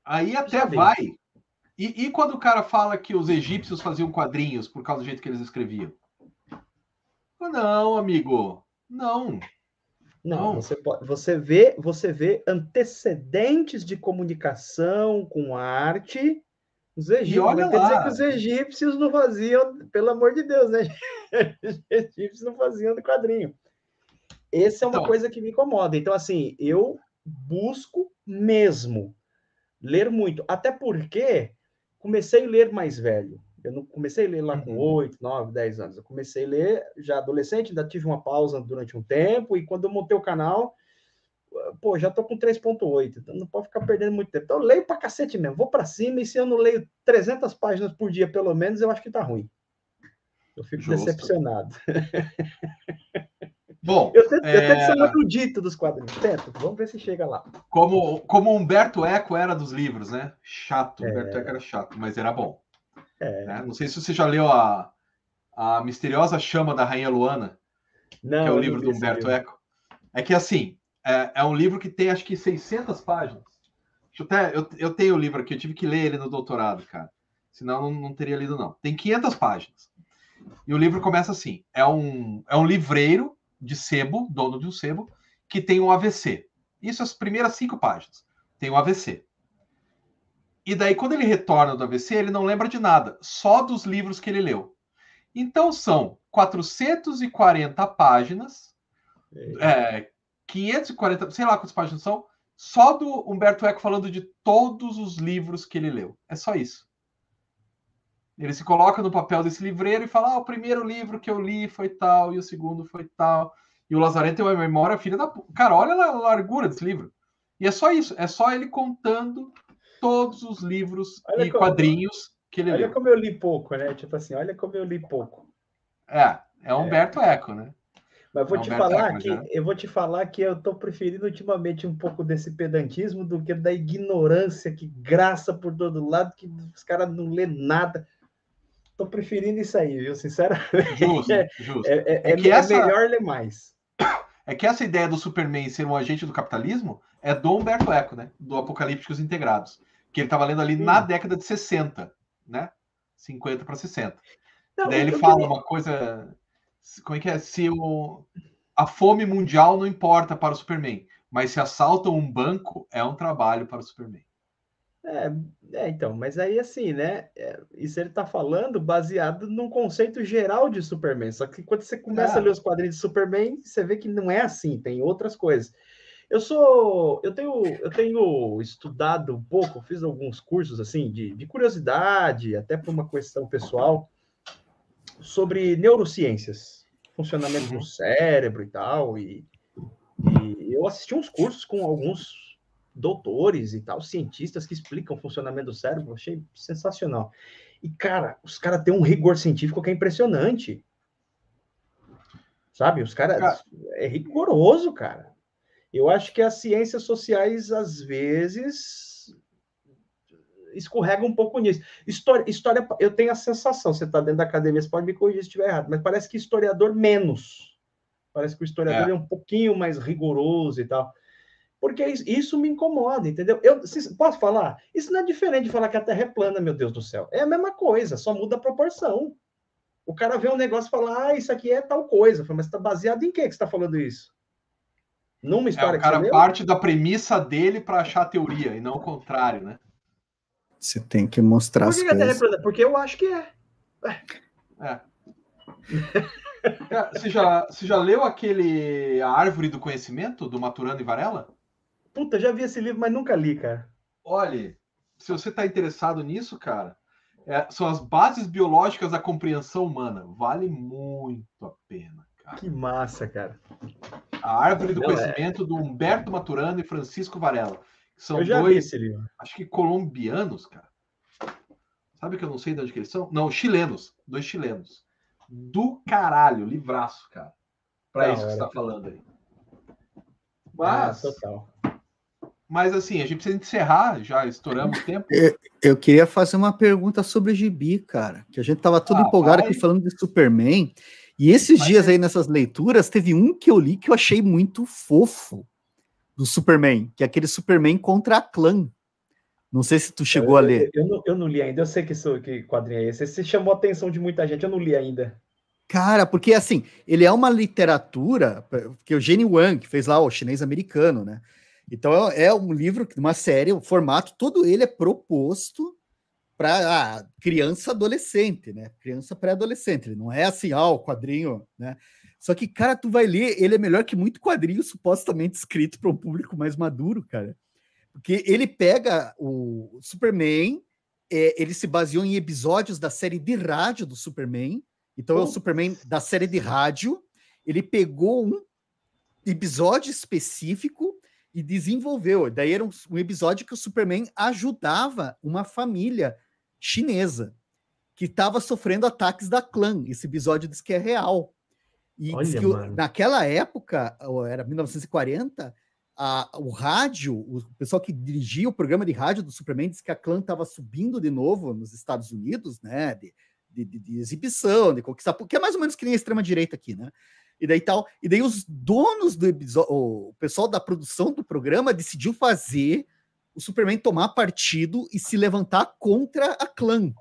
aí até vai. E, e quando o cara fala que os egípcios faziam quadrinhos por causa do jeito que eles escreviam? Não, amigo. Não. Não, você pode, você vê, você vê antecedentes de comunicação com arte. Os egípcios, quer dizer que os egípcios não faziam, pelo amor de Deus, né? Os egípcios não faziam de quadrinho. Essa é uma então, coisa que me incomoda. Então, assim, eu busco mesmo ler muito, até porque comecei a ler mais velho. Eu não comecei a ler lá com 8, 9, 10 anos. Eu comecei a ler já adolescente, ainda tive uma pausa durante um tempo, e quando eu montei o canal, pô, já tô com 3.8, então não pode ficar perdendo muito tempo. Então eu leio pra cacete mesmo, vou para cima, e se eu não leio 300 páginas por dia, pelo menos, eu acho que tá ruim. Eu fico Justo. decepcionado. Bom, eu tento, é... eu tento ser um erudito dos quadrinhos. Tento, vamos ver se chega lá. Como, como Humberto Eco era dos livros, né? Chato, é... Humberto Eco era chato, mas era bom. É. Né? Não sei se você já leu a, a Misteriosa Chama da Rainha Luana, não, que é o livro do Humberto Eco. É que, assim, é, é, um livro que tem, acho que, 600 páginas. Eu, até, eu, eu tenho o livro aqui, eu tive que ler ele no doutorado, cara. Senão não, não teria lido, não. Tem 500 páginas. E o livro começa assim: é um, é um livreiro de sebo, dono de um sebo, que tem um AVC. Isso as primeiras cinco páginas. Tem um AVC. E daí, quando ele retorna do AVC, ele não lembra de nada, só dos livros que ele leu. Então, são 440 páginas, é, 540, sei lá quantas páginas são, só do Humberto Eco falando de todos os livros que ele leu. É só isso. Ele se coloca no papel desse livreiro e fala: ah, o primeiro livro que eu li foi tal, e o segundo foi tal. E o Lazarento tem uma memória filha da. Cara, olha a largura desse livro. E é só isso, é só ele contando todos os livros olha e como, quadrinhos que ele olha leu. Olha como eu li pouco, né? Tipo assim, olha como eu li pouco. É, é Humberto é. Eco, né? Mas vou é te falar Eco, que já. eu vou te falar que eu tô preferindo ultimamente um pouco desse pedantismo do que da ignorância que graça por todo lado, que os caras não lê nada. Tô preferindo isso aí, viu? Sinceramente. Justo, é, justo. É, é, é, é essa... melhor ler mais. É que essa ideia do Superman ser um agente do capitalismo é do Humberto Eco, né? Do Apocalípticos Integrados. Que ele estava lendo ali Sim. na década de 60, né? 50 para 60. Não, Daí ele fala uma coisa. Como é que é? Se o, a fome mundial não importa para o Superman, mas se assaltam um banco, é um trabalho para o Superman. É, é, então, mas aí assim, né? É, isso ele tá falando baseado num conceito geral de Superman. Só que quando você começa é. a ler os quadrinhos de Superman, você vê que não é assim, tem outras coisas. Eu sou, eu tenho, eu tenho estudado um pouco, fiz alguns cursos assim de, de curiosidade, até por uma questão pessoal, sobre neurociências, funcionamento uhum. do cérebro e tal. E, e eu assisti uns cursos com alguns doutores e tal, cientistas que explicam o funcionamento do cérebro, achei sensacional. E, cara, os caras têm um rigor científico que é impressionante. Sabe? Os caras. Cara... É rigoroso, cara. Eu acho que as ciências sociais, às vezes, escorregam um pouco nisso. História, história eu tenho a sensação, você está dentro da academia, você pode me corrigir se estiver errado, mas parece que historiador menos. Parece que o historiador é, é um pouquinho mais rigoroso e tal porque isso me incomoda, entendeu? Eu posso falar? Isso não é diferente de falar que a Terra é plana, meu Deus do céu. É a mesma coisa, só muda a proporção. O cara vê um negócio e fala, ah, isso aqui é tal coisa. Falo, mas está baseado em que que você está falando isso? Numa história é, o cara que parte da premissa dele para achar a teoria e não o contrário, né? Você tem que mostrar Por que as que coisas. A Terra é plana? Porque eu acho que é. É. você, já, você já leu aquele A Árvore do Conhecimento, do Maturano e Varela? Puta, já vi esse livro, mas nunca li, cara. Olhe, se você está interessado nisso, cara, é, são as bases biológicas da compreensão humana. Vale muito a pena, cara. Que massa, cara. A Árvore do Não, é. Conhecimento é... do Humberto Maturano e Francisco Varela. São dois, acho que colombianos, cara. Sabe que eu não sei de onde eles são? Não, chilenos. Dois chilenos. Do caralho, livraço, cara. Para isso que você está falando aí. Mas, ah, total. Mas assim, a gente precisa encerrar, já estouramos o tempo. Eu, eu, queria fazer uma pergunta sobre o Gibi, cara. Que a gente tava todo ah, empolgado vai. aqui falando de Superman. E esses Mas dias é... aí nessas leituras, teve um que eu li que eu achei muito fofo do Superman, que é aquele Superman contra a clã. Não sei se tu chegou eu, a ler. Eu, eu, não, eu não li ainda, eu sei que, sou, que quadrinho é esse. Esse chamou a atenção de muita gente, eu não li ainda. Cara, porque assim, ele é uma literatura, que o Gene Wang, que fez lá o chinês americano, né? Então é, é um livro, uma série, o formato todo ele é proposto para ah, criança adolescente, né? Criança pré-adolescente. Ele não é assim, ah, o quadrinho, né? Só que, cara, tu vai ler, ele é melhor que muito quadrinho supostamente escrito para um público mais maduro, cara. Porque ele pega o Superman, é, ele se baseou em episódios da série de rádio do Superman. Então é o Superman da série de rádio. Ele pegou um episódio específico e desenvolveu. Daí era um, um, episódio que o Superman ajudava uma família chinesa que estava sofrendo ataques da clã. Esse episódio diz que é real. E Olha, que naquela época, era 1940, a, o rádio, o pessoal que dirigia o programa de rádio do Superman disse que a clã estava subindo de novo nos Estados Unidos, né? De, de, de, exibição, de conquistar, porque é mais ou menos que nem a extrema-direita aqui, né? E daí tal. E daí os donos do episódio, o pessoal da produção do programa decidiu fazer o Superman tomar partido e se levantar contra a clã.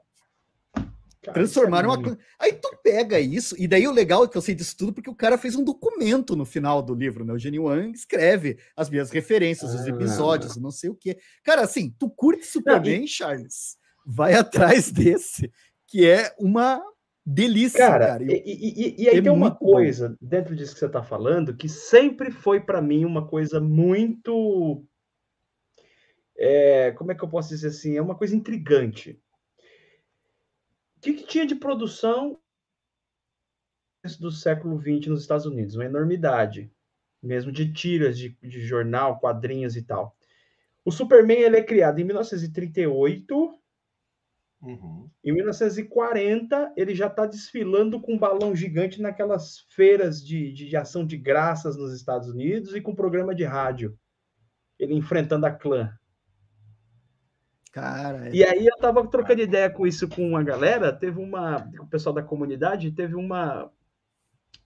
Transformaram é uma Aí tu pega isso, e daí o legal é que eu sei disso tudo porque o cara fez um documento no final do livro, né? O Gene Wang escreve as minhas referências, ah. os episódios, não sei o quê. Cara, assim, tu curte Superman, não, e... Charles? Vai atrás desse, que é uma delícia, cara. cara. E, e, e, aí é tem uma coisa bom. dentro disso que você está falando que sempre foi para mim uma coisa muito. É, como é que eu posso dizer assim? É uma coisa intrigante o que, que tinha de produção do século XX nos Estados Unidos? Uma enormidade, mesmo de tiras de, de jornal, quadrinhos e tal. O Superman ele é criado em 1938. Uhum. Em 1940, ele já está desfilando com um balão gigante naquelas feiras de, de, de, ação de graças nos Estados Unidos e com programa de rádio. Ele enfrentando a clã. Cara, é... E aí eu tava trocando ideia com isso com uma galera, teve uma, o pessoal da comunidade, teve uma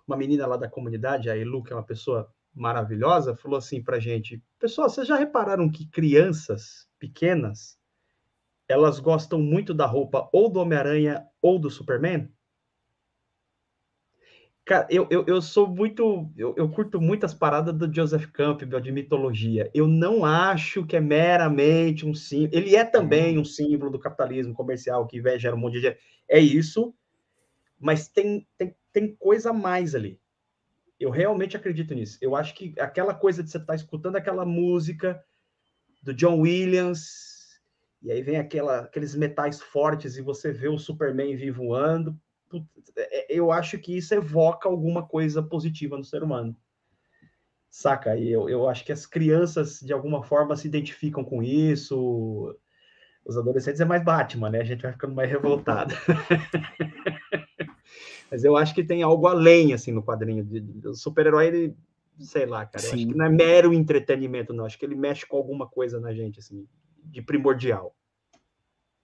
uma menina lá da comunidade, a Elu, que é uma pessoa maravilhosa, falou assim pra gente: "Pessoal, vocês já repararam que crianças pequenas elas gostam muito da roupa ou do Homem-Aranha ou do Superman?" Cara, eu, eu, eu sou muito. Eu, eu curto muitas paradas do Joseph Campbell de mitologia. Eu não acho que é meramente um símbolo. Ele é também um símbolo do capitalismo comercial que gera um monte de. É isso, mas tem, tem, tem coisa a mais ali. Eu realmente acredito nisso. Eu acho que aquela coisa de você estar tá escutando aquela música do John Williams, e aí vem aquela, aqueles metais fortes e você vê o Superman vivo voando é, eu acho que isso evoca alguma coisa positiva no ser humano. Saca? E eu, eu acho que as crianças, de alguma forma, se identificam com isso. Os adolescentes é mais Batman, né? A gente vai ficando mais revoltado. Mas eu acho que tem algo além, assim, no quadrinho. O super-herói, ele, sei lá, cara. Acho que não é mero entretenimento, não. Acho que ele mexe com alguma coisa na gente, assim, de primordial.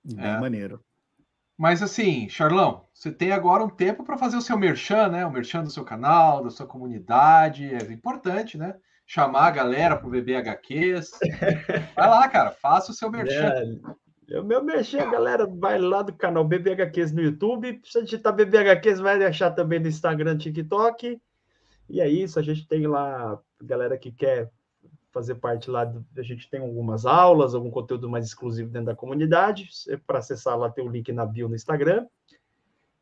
Bem é. maneiro. Mas assim, Charlão, você tem agora um tempo para fazer o seu merchan, né? O merchan do seu canal, da sua comunidade. É importante, né? Chamar a galera para o BBHQs. Vai lá, cara, faça o seu merchan. É, o meu merchan, galera, vai lá do canal BBHQs no YouTube. Se digitar BBHQs, vai achar também no Instagram, TikTok. E é isso, a gente tem lá galera que quer fazer parte lá, do, a gente tem algumas aulas, algum conteúdo mais exclusivo dentro da comunidade. Para acessar lá, tem o link na bio no Instagram.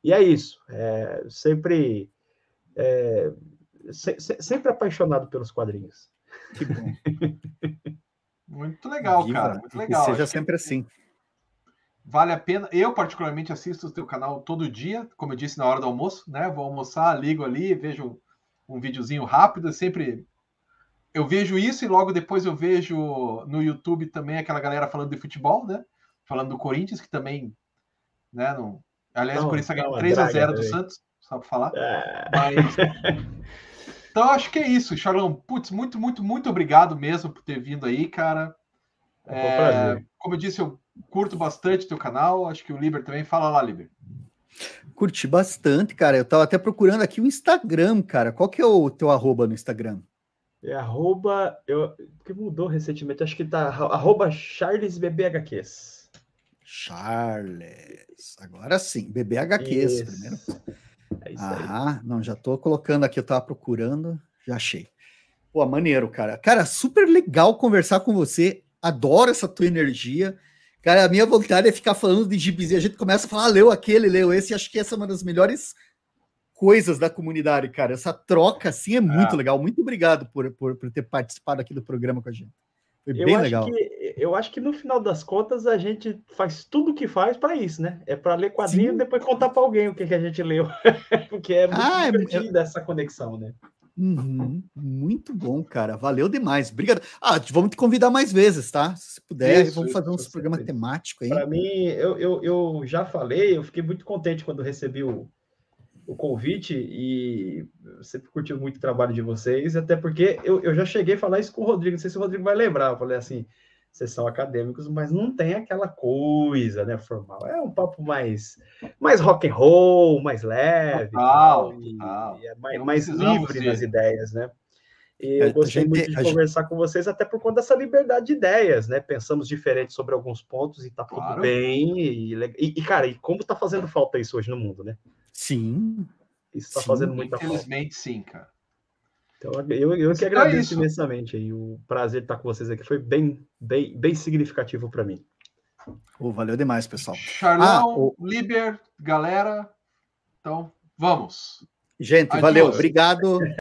E é isso. É, sempre, é, se, se, sempre apaixonado pelos quadrinhos. Que bom. Muito legal, Viva, cara. Muito legal. Que seja sempre assim. Vale a pena. Eu, particularmente, assisto o teu canal todo dia, como eu disse, na hora do almoço, né? Vou almoçar, ligo ali, vejo um videozinho rápido, sempre eu vejo isso e logo depois eu vejo no YouTube também aquela galera falando de futebol, né? Falando do Corinthians, que também, né? Não... Aliás, não, o Corinthians ganhou 3 a 0 do Santos, só para falar. É. Mas... então, acho que é isso, Charlão. Putz, muito, muito, muito obrigado mesmo por ter vindo aí, cara. É, como eu disse, eu curto bastante teu canal. Acho que o Liber também. Fala lá, Liber. Curti bastante, cara. Eu tava até procurando aqui o Instagram, cara. Qual que é o teu arroba no Instagram? É arroba. Eu, que mudou recentemente, acho que tá arroba CharlesBBHQs. Charles. Agora sim, BBHQs primeiro. É isso ah, aí. não, já tô colocando aqui, eu tava procurando, já achei. Pô, maneiro, cara. Cara, super legal conversar com você. Adoro essa tua energia. Cara, a minha vontade é ficar falando de e a gente começa a falar, ah, leu aquele, leu esse, e acho que essa é uma das melhores coisas da comunidade, cara. Essa troca, assim, é muito é. legal. Muito obrigado por, por, por, ter participado aqui do programa com a gente. Foi eu bem legal. Que, eu acho que no final das contas a gente faz tudo o que faz para isso, né? É para ler quadrinho Sim. e depois contar para alguém o que, que a gente leu. Porque é muito ah, é é... essa conexão, né? Uhum, muito bom, cara. Valeu demais. Obrigado. Ah, vamos te convidar mais vezes, tá? Se puder, isso, vamos fazer uns programas temáticos aí. Para mim, eu, eu, eu já falei, eu fiquei muito contente quando recebi o, o convite e sempre curti muito o trabalho de vocês, até porque eu, eu já cheguei a falar isso com o Rodrigo, não sei se o Rodrigo vai lembrar, eu falei assim, vocês são acadêmicos, mas não tem aquela coisa, né, formal, é um papo mais, mais rock and roll, mais leve, total, tal, total. E, é mais, mais livre nas ideias, né, E eu gostei gente, muito de conversar com vocês, até por conta dessa liberdade de ideias, né? Pensamos diferente sobre alguns pontos e tá tudo claro. bem. E, e, e, cara, e como tá fazendo falta isso hoje no mundo, né? Sim. Isso tá sim, fazendo muita falta. Infelizmente, sim, cara. Então, eu, eu que agradeço é imensamente aí. O prazer de estar com vocês aqui foi bem, bem, bem significativo para mim. Oh, valeu demais, pessoal. Charlão, ah, o... Liber, galera. Então, vamos. Gente, Adiós. valeu. Obrigado.